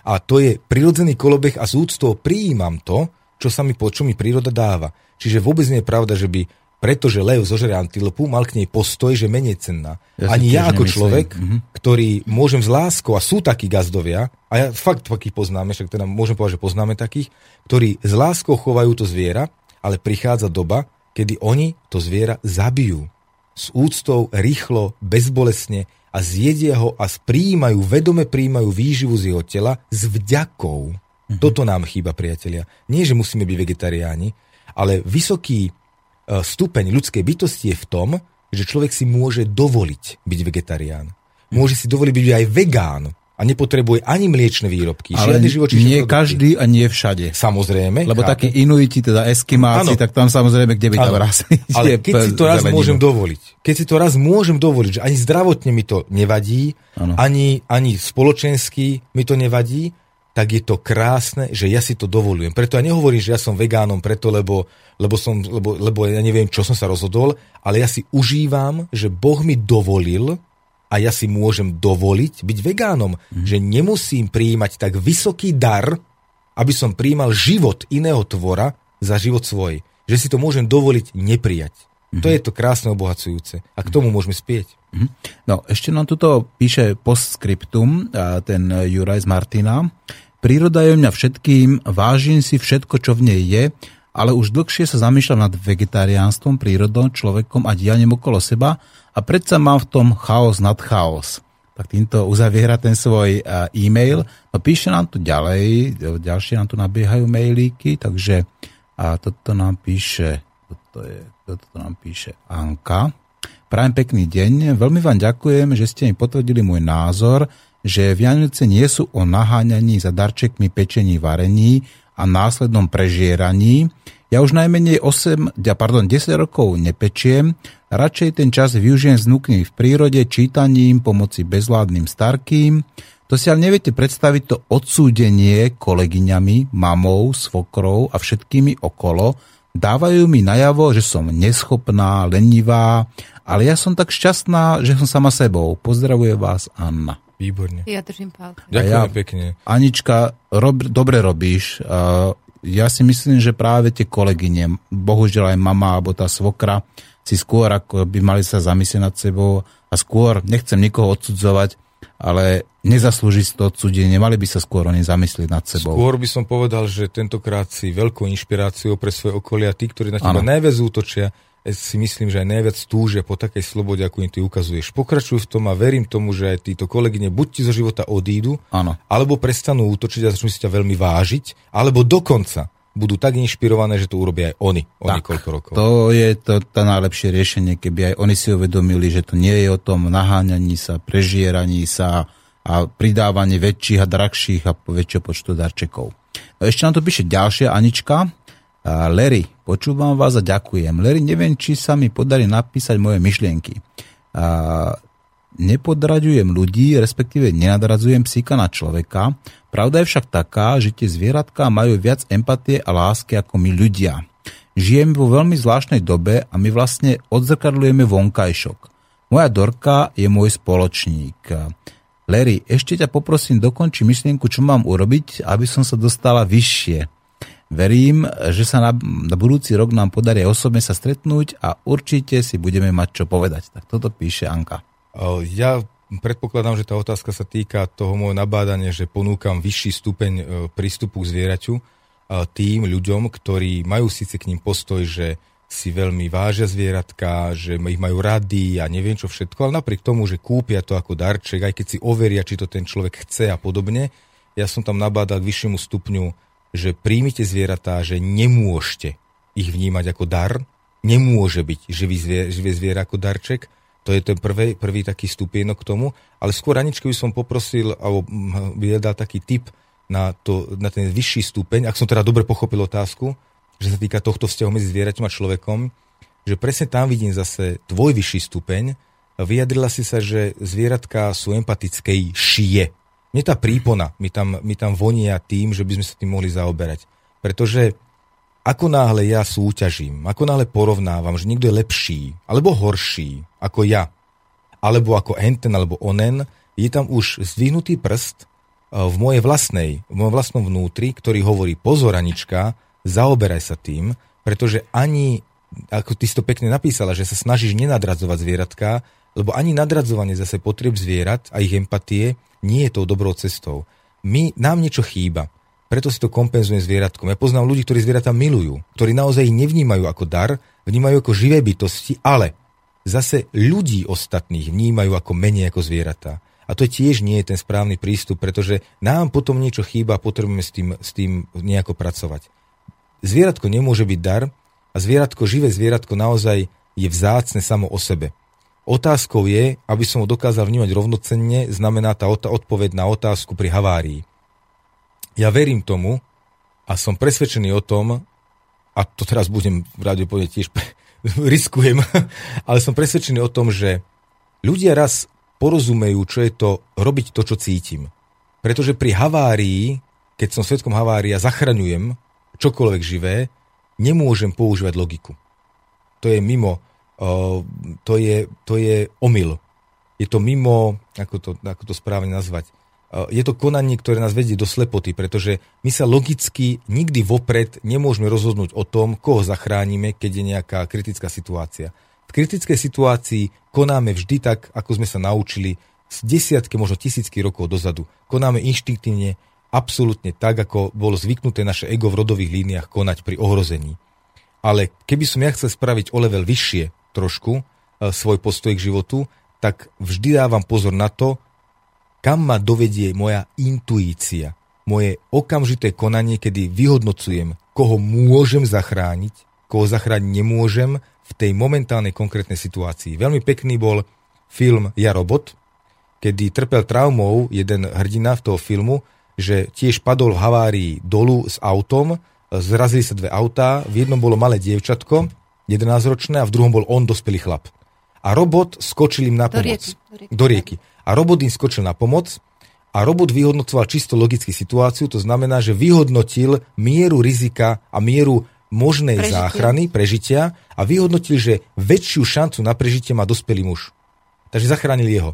A to je prirodzený kolobeh a z úctou prijímam to, čo sa mi, čo mi príroda dáva. Čiže vôbec nie je pravda, že by pretože lev zožere antilopu, mal k nej postoj, že menej cenná. Ja Ani ja ako nemyslím. človek, Mhm. ktorý môžem s láskou, a sú takí gazdovia, a ja fakt takých poznáme, však teda môžem povedať, že poznáme takých, ktorí s láskou chovajú to zviera, ale prichádza doba, kedy oni to zviera zabijú. S úctou, rýchlo, bezbolesne a zjedia ho a prijímajú, vedome prijímajú výživu z jeho tela s vďakou. Mhm. Toto nám chýba, priatelia. Nie, že musíme byť vegetariáni, ale vysoký stupeň ľudskej bytosti je v tom, že človek si môže dovoliť byť vegetarián. Môže si dovoliť byť aj vegán a nepotrebuje ani mliečne výrobky, Ale nie produkty. každý a nie všade. Samozrejme. Lebo chápem. takí inuiti, teda eskimáci, Áno. tak tam samozrejme, kde by tam rasli. Ale keď si to raz zeleninu. môžem dovoliť, keď si to raz môžem dovoliť, že ani zdravotne mi to nevadí, ani, ani spoločensky mi to nevadí, tak je to krásne, že ja si to dovolujem. Preto ja nehovorím, že ja som vegánom preto, lebo, lebo, som, lebo, lebo ja neviem, čo som sa rozhodol, ale ja si užívam, že Boh mi dovolil a ja si môžem dovoliť byť vegánom. Mhm. Že nemusím prijímať tak vysoký dar, aby som prijímal život iného tvora za život svoj. Že si to môžem dovoliť neprijať. To je to krásne obohacujúce. A k tomu môžeme spieť. No, ešte nám tuto píše postscriptum, ten Juraj z Martina. Príroda je mňa všetkým, vážim si všetko, čo v nej je, ale už dlhšie sa zamýšľam nad vegetariánstvom, prírodou, človekom a dianím okolo seba a predsa mám v tom chaos nad chaos. Tak týmto uzaviera ten svoj a, e-mail. No píše nám tu ďalej, ďalšie nám tu nabiehajú mailíky, takže a toto nám píše, toto, je, toto nám píše Anka. Prajem pekný deň. Veľmi vám ďakujem, že ste mi potvrdili môj názor, že Vianoce nie sú o naháňaní za darčekmi pečení varení a následnom prežieraní. Ja už najmenej 8, ja, pardon, 10 rokov nepečiem, radšej ten čas využijem s vnúkmi v prírode, čítaním, pomoci bezvládnym starkým. To si ale neviete predstaviť to odsúdenie kolegyňami, mamou, svokrou a všetkými okolo. Dávajú mi najavo, že som neschopná, lenivá, ale ja som tak šťastná, že som sama sebou. Pozdravuje vás Anna. Výborne. Ja držím palce. Ďakujem ja- pekne. Anička, rob, dobre robíš. Uh, ja si myslím, že práve tie kolegyne, bohužiaľ aj mama alebo tá svokra, si skôr ako by mali sa zamyslieť nad sebou a skôr, nechcem nikoho odsudzovať, ale nezaslúži si to odsudenie, mali by sa skôr oni zamyslieť nad sebou. Skôr by som povedal, že tentokrát si veľkou inšpiráciou pre svoje okolia, tí, ktorí na teba Áno. najviac útočia, si myslím, že aj najviac túžia po takej slobode, ako im ty ukazuješ. Pokračuj v tom a verím tomu, že aj títo kolegyne buď ti zo života odídu, Áno. alebo prestanú útočiť a začnú si ťa veľmi vážiť, alebo dokonca budú tak inšpirované, že to urobia aj oni o Tak, niekoľko rokov. To je to, to najlepšie riešenie, keby aj oni si uvedomili, že to nie je o tom naháňaní sa, prežieraní sa a pridávanie väčších a drahších a väčšieho počtu darčekov. No ešte nám to píše ďalšia Anička. A Larry, počúvam vás a ďakujem. Larry, neviem, či sa mi podarí napísať moje myšlienky. A nepodraďujem ľudí, respektíve nenadradzujem psíka na človeka. Pravda je však taká, že tie zvieratka majú viac empatie a lásky ako my ľudia. Žijeme vo veľmi zvláštnej dobe a my vlastne odzrkadlujeme vonkajšok. Moja Dorka je môj spoločník. Larry, ešte ťa poprosím, dokonči myšlienku, čo mám urobiť, aby som sa dostala vyššie. Verím, že sa na, na budúci rok nám podarí osobne sa stretnúť a určite si budeme mať čo povedať. Tak toto píše Anka. Ja predpokladám, že tá otázka sa týka toho môjho nabádania, že ponúkam vyšší stupeň e, prístupu k zvieraťu e, tým ľuďom, ktorí majú síce k ním postoj, že si veľmi vážia zvieratka, že ich majú rady a neviem čo všetko, ale napriek tomu, že kúpia to ako darček, aj keď si overia, či to ten človek chce a podobne, ja som tam nabádal k vyššiemu stupňu, že príjmite zvieratá, že nemôžete ich vnímať ako dar, nemôže byť živý zvier, živé zviera ako darček, to je ten prvý, prvý taký stupienok k tomu, ale skôr Aničku by som poprosil, alebo by ja dal taký tip na, to, na ten vyšší stupeň, ak som teda dobre pochopil otázku, že sa týka tohto vzťahu medzi zvieraťom a človekom, že presne tam vidím zase tvoj vyšší stupeň. Vyjadrila si sa, že zvieratka sú empatickejšie. Mne tá prípona mi tam, mi tam vonia tým, že by sme sa tým mohli zaoberať. Pretože ako náhle ja súťažím, ako náhle porovnávam, že niekto je lepší alebo horší ako ja, alebo ako enten alebo onen, je tam už zdvihnutý prst eh, v mojej vlastnej, v mojom vlastnom vnútri, ktorý hovorí pozor Anička, zaoberaj sa tým, pretože ani ako ty si to pekne napísala, že sa snažíš nenadradzovať zvieratka, lebo ani nadradzovanie zase potreb zvierat a ich empatie nie je tou dobrou cestou. My, nám niečo chýba, preto si to kompenzujem zvieratkom. Ja poznám ľudí, ktorí zvieratá milujú, ktorí naozaj ich nevnímajú ako dar, vnímajú ako živé bytosti, ale zase ľudí ostatných vnímajú ako menej ako zvieratá. A to tiež nie je ten správny prístup, pretože nám potom niečo chýba a potrebujeme s tým, s tým nejako pracovať. Zvieratko nemôže byť dar a zvieratko, živé zvieratko naozaj je vzácne samo o sebe. Otázkou je, aby som ho dokázal vnímať rovnocenne, znamená tá odpoveď na otázku pri havárii. Ja verím tomu a som presvedčený o tom, a to teraz budem povedať tiež riskujem, ale som presvedčený o tom, že ľudia raz porozumejú, čo je to robiť to, čo cítim. Pretože pri havárii, keď som svetkom havária, zachraňujem čokoľvek živé, nemôžem používať logiku. To je mimo, to, je, to je omyl. Je to mimo, ako to, ako to správne nazvať, je to konanie, ktoré nás vedie do slepoty, pretože my sa logicky nikdy vopred nemôžeme rozhodnúť o tom, koho zachránime, keď je nejaká kritická situácia. V kritickej situácii konáme vždy tak, ako sme sa naučili z desiatky, možno tisícky rokov dozadu. Konáme inštinktívne, absolútne tak, ako bolo zvyknuté naše ego v rodových líniách konať pri ohrození. Ale keby som ja chcel spraviť o level vyššie trošku e, svoj postoj k životu, tak vždy dávam pozor na to, kam ma dovedie moja intuícia, moje okamžité konanie, kedy vyhodnocujem, koho môžem zachrániť, koho zachrániť nemôžem v tej momentálnej konkrétnej situácii. Veľmi pekný bol film Ja robot, kedy trpel traumou jeden hrdina v toho filmu, že tiež padol v havárii dolu s autom, zrazili sa dve autá, v jednom bolo malé dievčatko, 11-ročné, a v druhom bol on, dospelý chlap. A robot skočil im na Do pomoc. rieky. Do rieky. Do rieky. A robot im skočil na pomoc a robot vyhodnocoval čisto logicky situáciu, to znamená, že vyhodnotil mieru rizika a mieru možnej Prežitia. záchrany, prežitia a vyhodnotil, že väčšiu šancu na prežitie má dospelý muž. Takže zachránil jeho.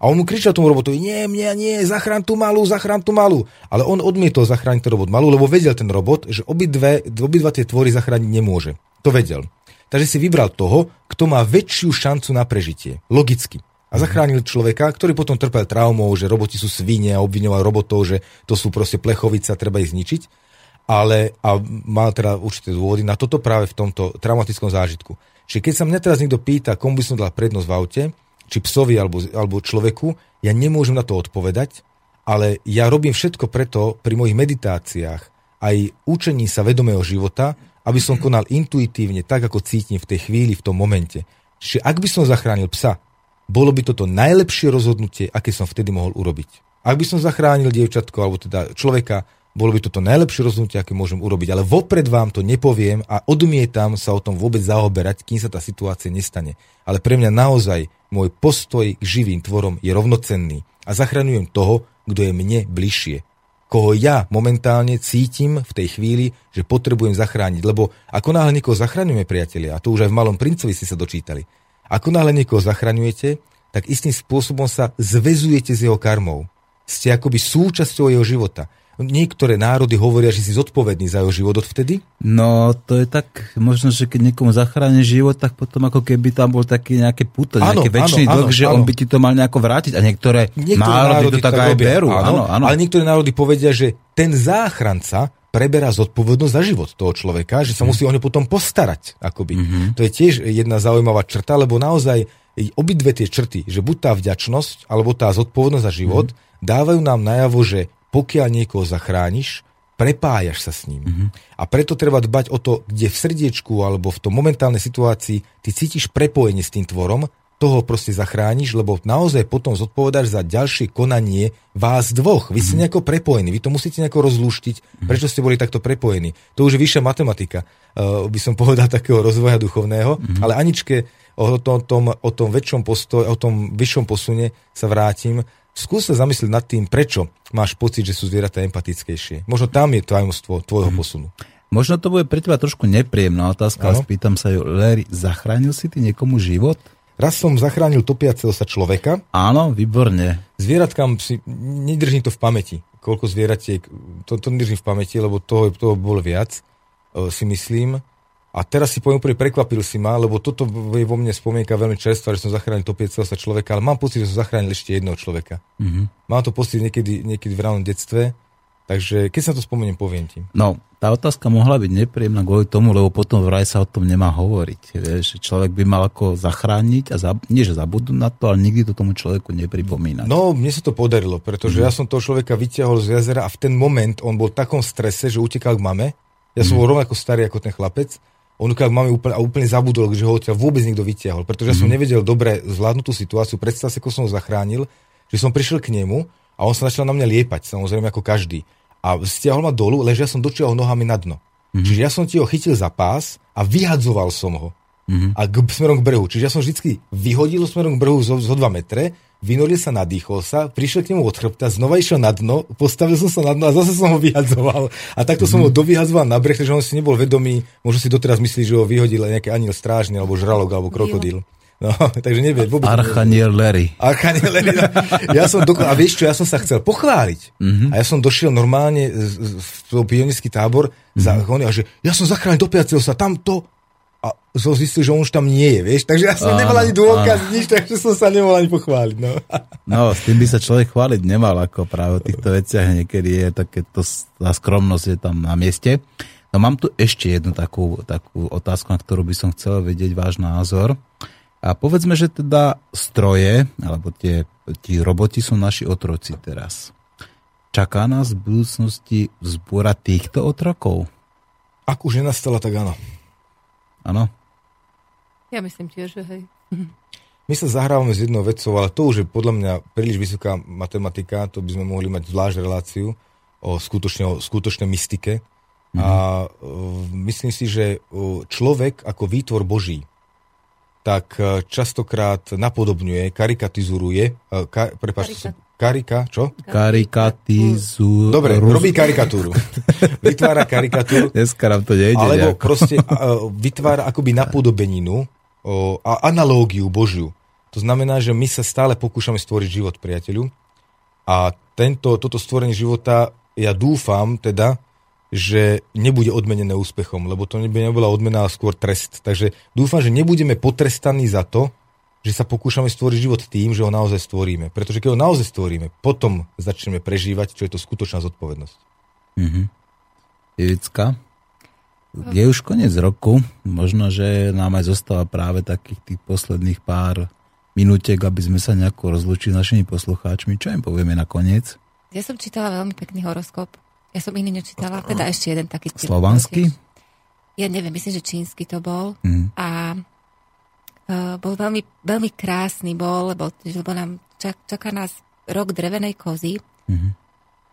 A on mu kričal tomu robotovi, nie, mňa nie, zachrán tú malú, zachrán tú malú. Ale on odmietol zachrániť ten robot malú, lebo vedel ten robot, že obidve, obidva tie tvory zachrániť nemôže. To vedel. Takže si vybral toho, kto má väčšiu šancu na prežitie. Logicky. A zachránil človeka, ktorý potom trpel traumou, že roboti sú svine a obviňoval robotov, že to sú proste plechovice a treba ich zničiť. Ale a mal teda určité dôvody na toto práve v tomto traumatickom zážitku. Čiže keď sa mňa teraz niekto pýta, komu by som dal prednosť v aute, či psovi alebo, alebo človeku, ja nemôžem na to odpovedať, ale ja robím všetko preto pri mojich meditáciách, aj učení sa vedomého života, aby som konal intuitívne tak, ako cítim v tej chvíli, v tom momente. Čiže ak by som zachránil psa, bolo by toto najlepšie rozhodnutie, aké som vtedy mohol urobiť. Ak by som zachránil dievčatko, alebo teda človeka, bolo by toto najlepšie rozhodnutie, aké môžem urobiť. Ale vopred vám to nepoviem a odmietam sa o tom vôbec zaoberať, kým sa tá situácia nestane. Ale pre mňa naozaj môj postoj k živým tvorom je rovnocenný a zachraňujem toho, kto je mne bližšie. Koho ja momentálne cítim v tej chvíli, že potrebujem zachrániť. Lebo ako náhle niekoho zachraňujeme, priatelia, a to už aj v Malom princovi ste sa dočítali, ako náhle niekoho zachraňujete, tak istým spôsobom sa zväzujete s jeho karmou. Ste akoby súčasťou jeho života. Niektoré národy hovoria, že si zodpovedný za jeho život odvtedy. No, to je tak, možno, že keď niekomu zachráni život, tak potom ako keby tam bol taký nejaké puto, Áno, nejaký väčší dlh, že áno. on by ti to mal nejako vrátiť. A niektoré, národy, to tak, aj robia. berú. Áno, áno. Ale niektoré národy povedia, že ten záchranca preberá zodpovednosť za život toho človeka, že sa musí o ňo potom postarať. Akoby. Mhm. To je tiež jedna zaujímavá črta, lebo naozaj obidve tie črty, že buď tá vďačnosť, alebo tá zodpovednosť za život, Mhm. dávajú nám najavo, že pokiaľ niekoho zachrániš, prepájaš sa s ním. Mhm. A preto treba dbať o to, kde v srdiečku alebo v tom momentálnej situácii ty cítiš prepojenie s tým tvorom, toho proste zachrániš, lebo naozaj potom zodpovedáš za ďalšie konanie vás dvoch. Vy ste nejako prepojení, vy to musíte nejako rozlúštiť, prečo ste boli takto prepojení. To už je vyššia matematika, uh, by som povedal, takého rozvoja duchovného, ale Aničke o tom, tom, o tom väčšom postoj, o tom vyššom posune sa vrátim. Skús sa zamyslieť nad tým, prečo máš pocit, že sú zvieratá empatickejšie. Možno tam je tajomstvo tvojho posunu. Možno to bude pre teba trošku nepríjemná otázka, ale Áno. spýtam sa ju, Larry, zachránil si ty niekomu život? Raz som zachránil topiaceho sa človeka, Áno, výborne. Zvieratkám si, nedržím to v pamäti, koľko zvieratiek, to, to nedržím v pamäti, lebo toho, toho bolo viac, e, si myslím. A teraz si poviem úplne prekvapil si ma, lebo toto je vo mne spomienka veľmi čerstvá, že som zachránil topiaceho sa človeka, ale mám pocit, že som zachránil ešte jedného človeka. Mm-hmm. Mám to pocit niekedy, niekedy v ránom detstve, takže keď sa to spomeniem, poviem ti. No, tá otázka mohla byť nepríjemná kvôli tomu, lebo potom vraj sa o tom nemá hovoriť. Vieš, človek by mal ako zachrániť a zab, nie že zabudnúť na to, ale nikdy to tomu človeku nepripomínať. No, mne sa to podarilo, pretože mm. ja som toho človeka vyťahol z jazera a v ten moment on bol v takom strese, že utekal k mame. Ja som mm. bol rovnako starý ako ten chlapec on máme úplne, a úplne zabudol, že ho odtiaľ vôbec nikto vytiahol, pretože ja som mhm. nevedel dobre zvládnuť tú situáciu, predstav si, ako som ho zachránil, že som prišiel k nemu a on sa začal na mňa liepať, samozrejme ako každý. A stiahol ma dolu, ležia som dočiahol nohami na dno. Mm-hmm. Čiže ja som ti ho chytil za pás a vyhadzoval som ho. Mm-hmm. A k, smerom k brehu. Čiže ja som vždy vyhodil smerom k brehu zo, zo 2 metre, vynoril sa, nadýchol sa, prišiel k nemu od chrbta, znova išiel na dno, postavil som sa na dno a zase som ho vyhadzoval. A takto mm-hmm. som ho dovyhadzoval na breh, takže on si nebol vedomý, možno si doteraz myslí, že ho vyhodil nejaký aniel strážny, alebo žralok, alebo krokodil. No, takže nevie, vôbec Archaniel Larry. Archaniel Larry. No. Ja som doko- a vieš čo, ja som sa chcel pochváliť. Mm-hmm. A ja som došiel normálne v pionierský tábor mm-hmm. za, a že ja som zachránil dopiaceho sa, tam to a som zistil, že on už tam nie je, vieš, takže ja som áno, nemal ani dôkaz, áno. nič, takže som sa nemohol ani pochváliť, no. No, s tým by sa človek chváliť nemal, ako práve v týchto veciach niekedy je takéto, tá skromnosť je tam na mieste. No mám tu ešte jednu takú, takú otázku, na ktorú by som chcel vedieť váš názor. A povedzme, že teda stroje, alebo tie, tí roboti sú naši otroci teraz. Čaká nás v budúcnosti zbúra týchto otrokov? Ak už nenastala, tak áno. Áno? Ja myslím tiež, že hej. My sa zahrávame s jednou vecou, ale to už je podľa mňa príliš vysoká matematika, to by sme mohli mať zvlášť reláciu o skutočne, o skutočnej mystike. Mm-hmm. A uh, myslím si, že uh, človek ako výtvor Boží, tak uh, častokrát napodobňuje, karikatizuruje, ka, prepáč, Karika, čo? Karikatizu... Dobre, robí karikatúru. vytvára karikatúru. Dneska nám to nejde Alebo nejako. proste uh, vytvára akoby napodobeninu uh, a analógiu Božiu. To znamená, že my sa stále pokúšame stvoriť život priateľu a tento, toto stvorenie života, ja dúfam teda, že nebude odmenené úspechom, lebo to nebola odmena, ale skôr trest. Takže dúfam, že nebudeme potrestaní za to, že sa pokúšame stvoriť život tým, že ho naozaj stvoríme. Pretože keď ho naozaj stvoríme, potom začneme prežívať, čo je to skutočná zodpovednosť. Mm-hmm. Ivicka? Je už koniec roku, možno, že nám aj zostáva práve takých tých posledných pár minútek, aby sme sa nejako rozlučili s našimi poslucháčmi. Čo im povieme na koniec? Ja som čítala veľmi pekný horoskop. Ja som iný nečítala, teda ešte jeden taký. Slovanský? Ja neviem, myslím, že čínsky to bol. Mm. A bol veľmi, veľmi krásny bol, lebo, lebo nám čak, čaká nás rok drevenej kozy, mm-hmm.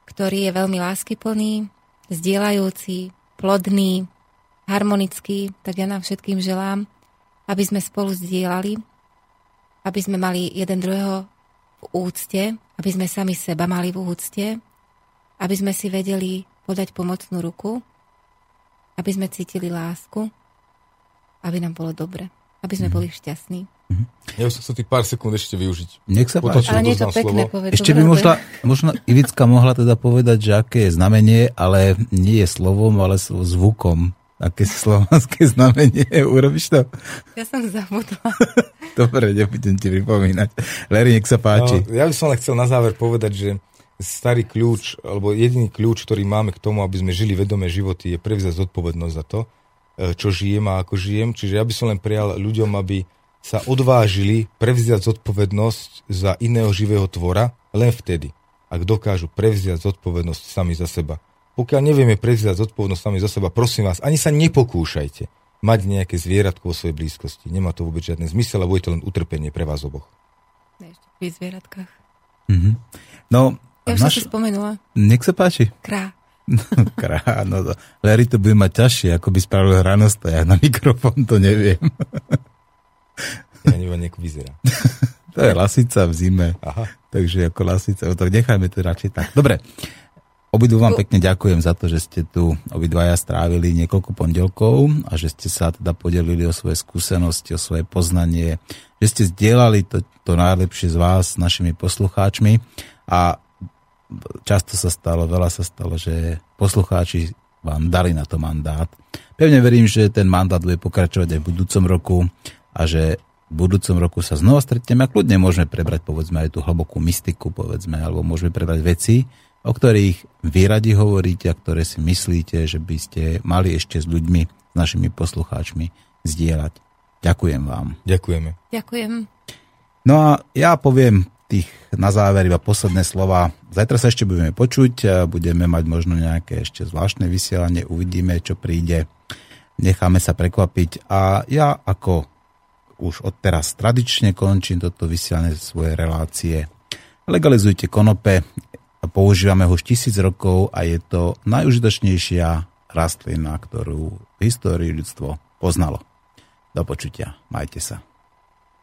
ktorý je veľmi láskyplný, zdieľajúci, plodný, harmonický, tak ja nám všetkým želám, aby sme spolu zdieľali, aby sme mali jeden druhého v úcte, aby sme sami seba mali v úcte, aby sme si vedeli podať pomocnú ruku, aby sme cítili lásku, aby nám bolo dobre aby sme boli šťastní. Ja už som tých pár sekúnd ešte využiť. Nech sa páči. Ale nie je to pekné povedať. Ešte by možno, možno Ivicka mohla teda povedať, že aké je znamenie, ale nie je slovom, ale zvukom. Aké slovanské znamenie. Urobíš to? Ja som zabudla. Dobre, nebudem ti pripomínať. Larry, nech sa páči. No, ja by som len chcel na záver povedať, že starý kľúč, alebo jediný kľúč, ktorý máme k tomu, aby sme žili vedomé životy, je prevzať zodpovednosť za to čo žijem a ako žijem. Čiže ja by som len prijal ľuďom, aby sa odvážili prevziať zodpovednosť za iného živého tvora len vtedy, ak dokážu prevziať zodpovednosť sami za seba. Pokiaľ nevieme prevziať zodpovednosť sami za seba, prosím vás, ani sa nepokúšajte mať nejaké zvieratko vo svojej blízkosti. Nemá to vôbec žiadny zmysel a bude to len utrpenie pre vás oboch. Ešte pri zvieratkách. Mm-hmm. No, ja už naš... som si spomenula. Nech sa páči. Krá. Krá, no to, Larry to bude mať ťažšie, ako by spravil hranostaj. Na mikrofón to neviem. ja neviem, ako vyzerá. to je lasica v zime. Aha. Takže ako lasica, tak nechajme to radšej tak. Dobre, Obidvu vám pekne ďakujem za to, že ste tu obidvaja strávili niekoľko pondelkov a že ste sa teda podelili o svoje skúsenosti, o svoje poznanie, že ste zdieľali to, to najlepšie z vás s našimi poslucháčmi a často sa stalo, veľa sa stalo, že poslucháči vám dali na to mandát. Pevne verím, že ten mandát bude pokračovať aj v budúcom roku a že v budúcom roku sa znova stretneme a kľudne môžeme prebrať povedzme aj tú hlbokú mystiku, povedzme, alebo môžeme prebrať veci, o ktorých vy radi hovoríte a ktoré si myslíte, že by ste mali ešte s ľuďmi, s našimi poslucháčmi zdieľať. Ďakujem vám. Ďakujeme. Ďakujem. No a ja poviem tých na záver iba posledné slova. Zajtra sa ešte budeme počuť, budeme mať možno nejaké ešte zvláštne vysielanie, uvidíme, čo príde. Necháme sa prekvapiť a ja ako už odteraz tradične končím toto vysielanie svoje relácie. Legalizujte konope, používame ho už tisíc rokov a je to najužitočnejšia rastlina, ktorú v histórii ľudstvo poznalo. Do počutia, majte sa.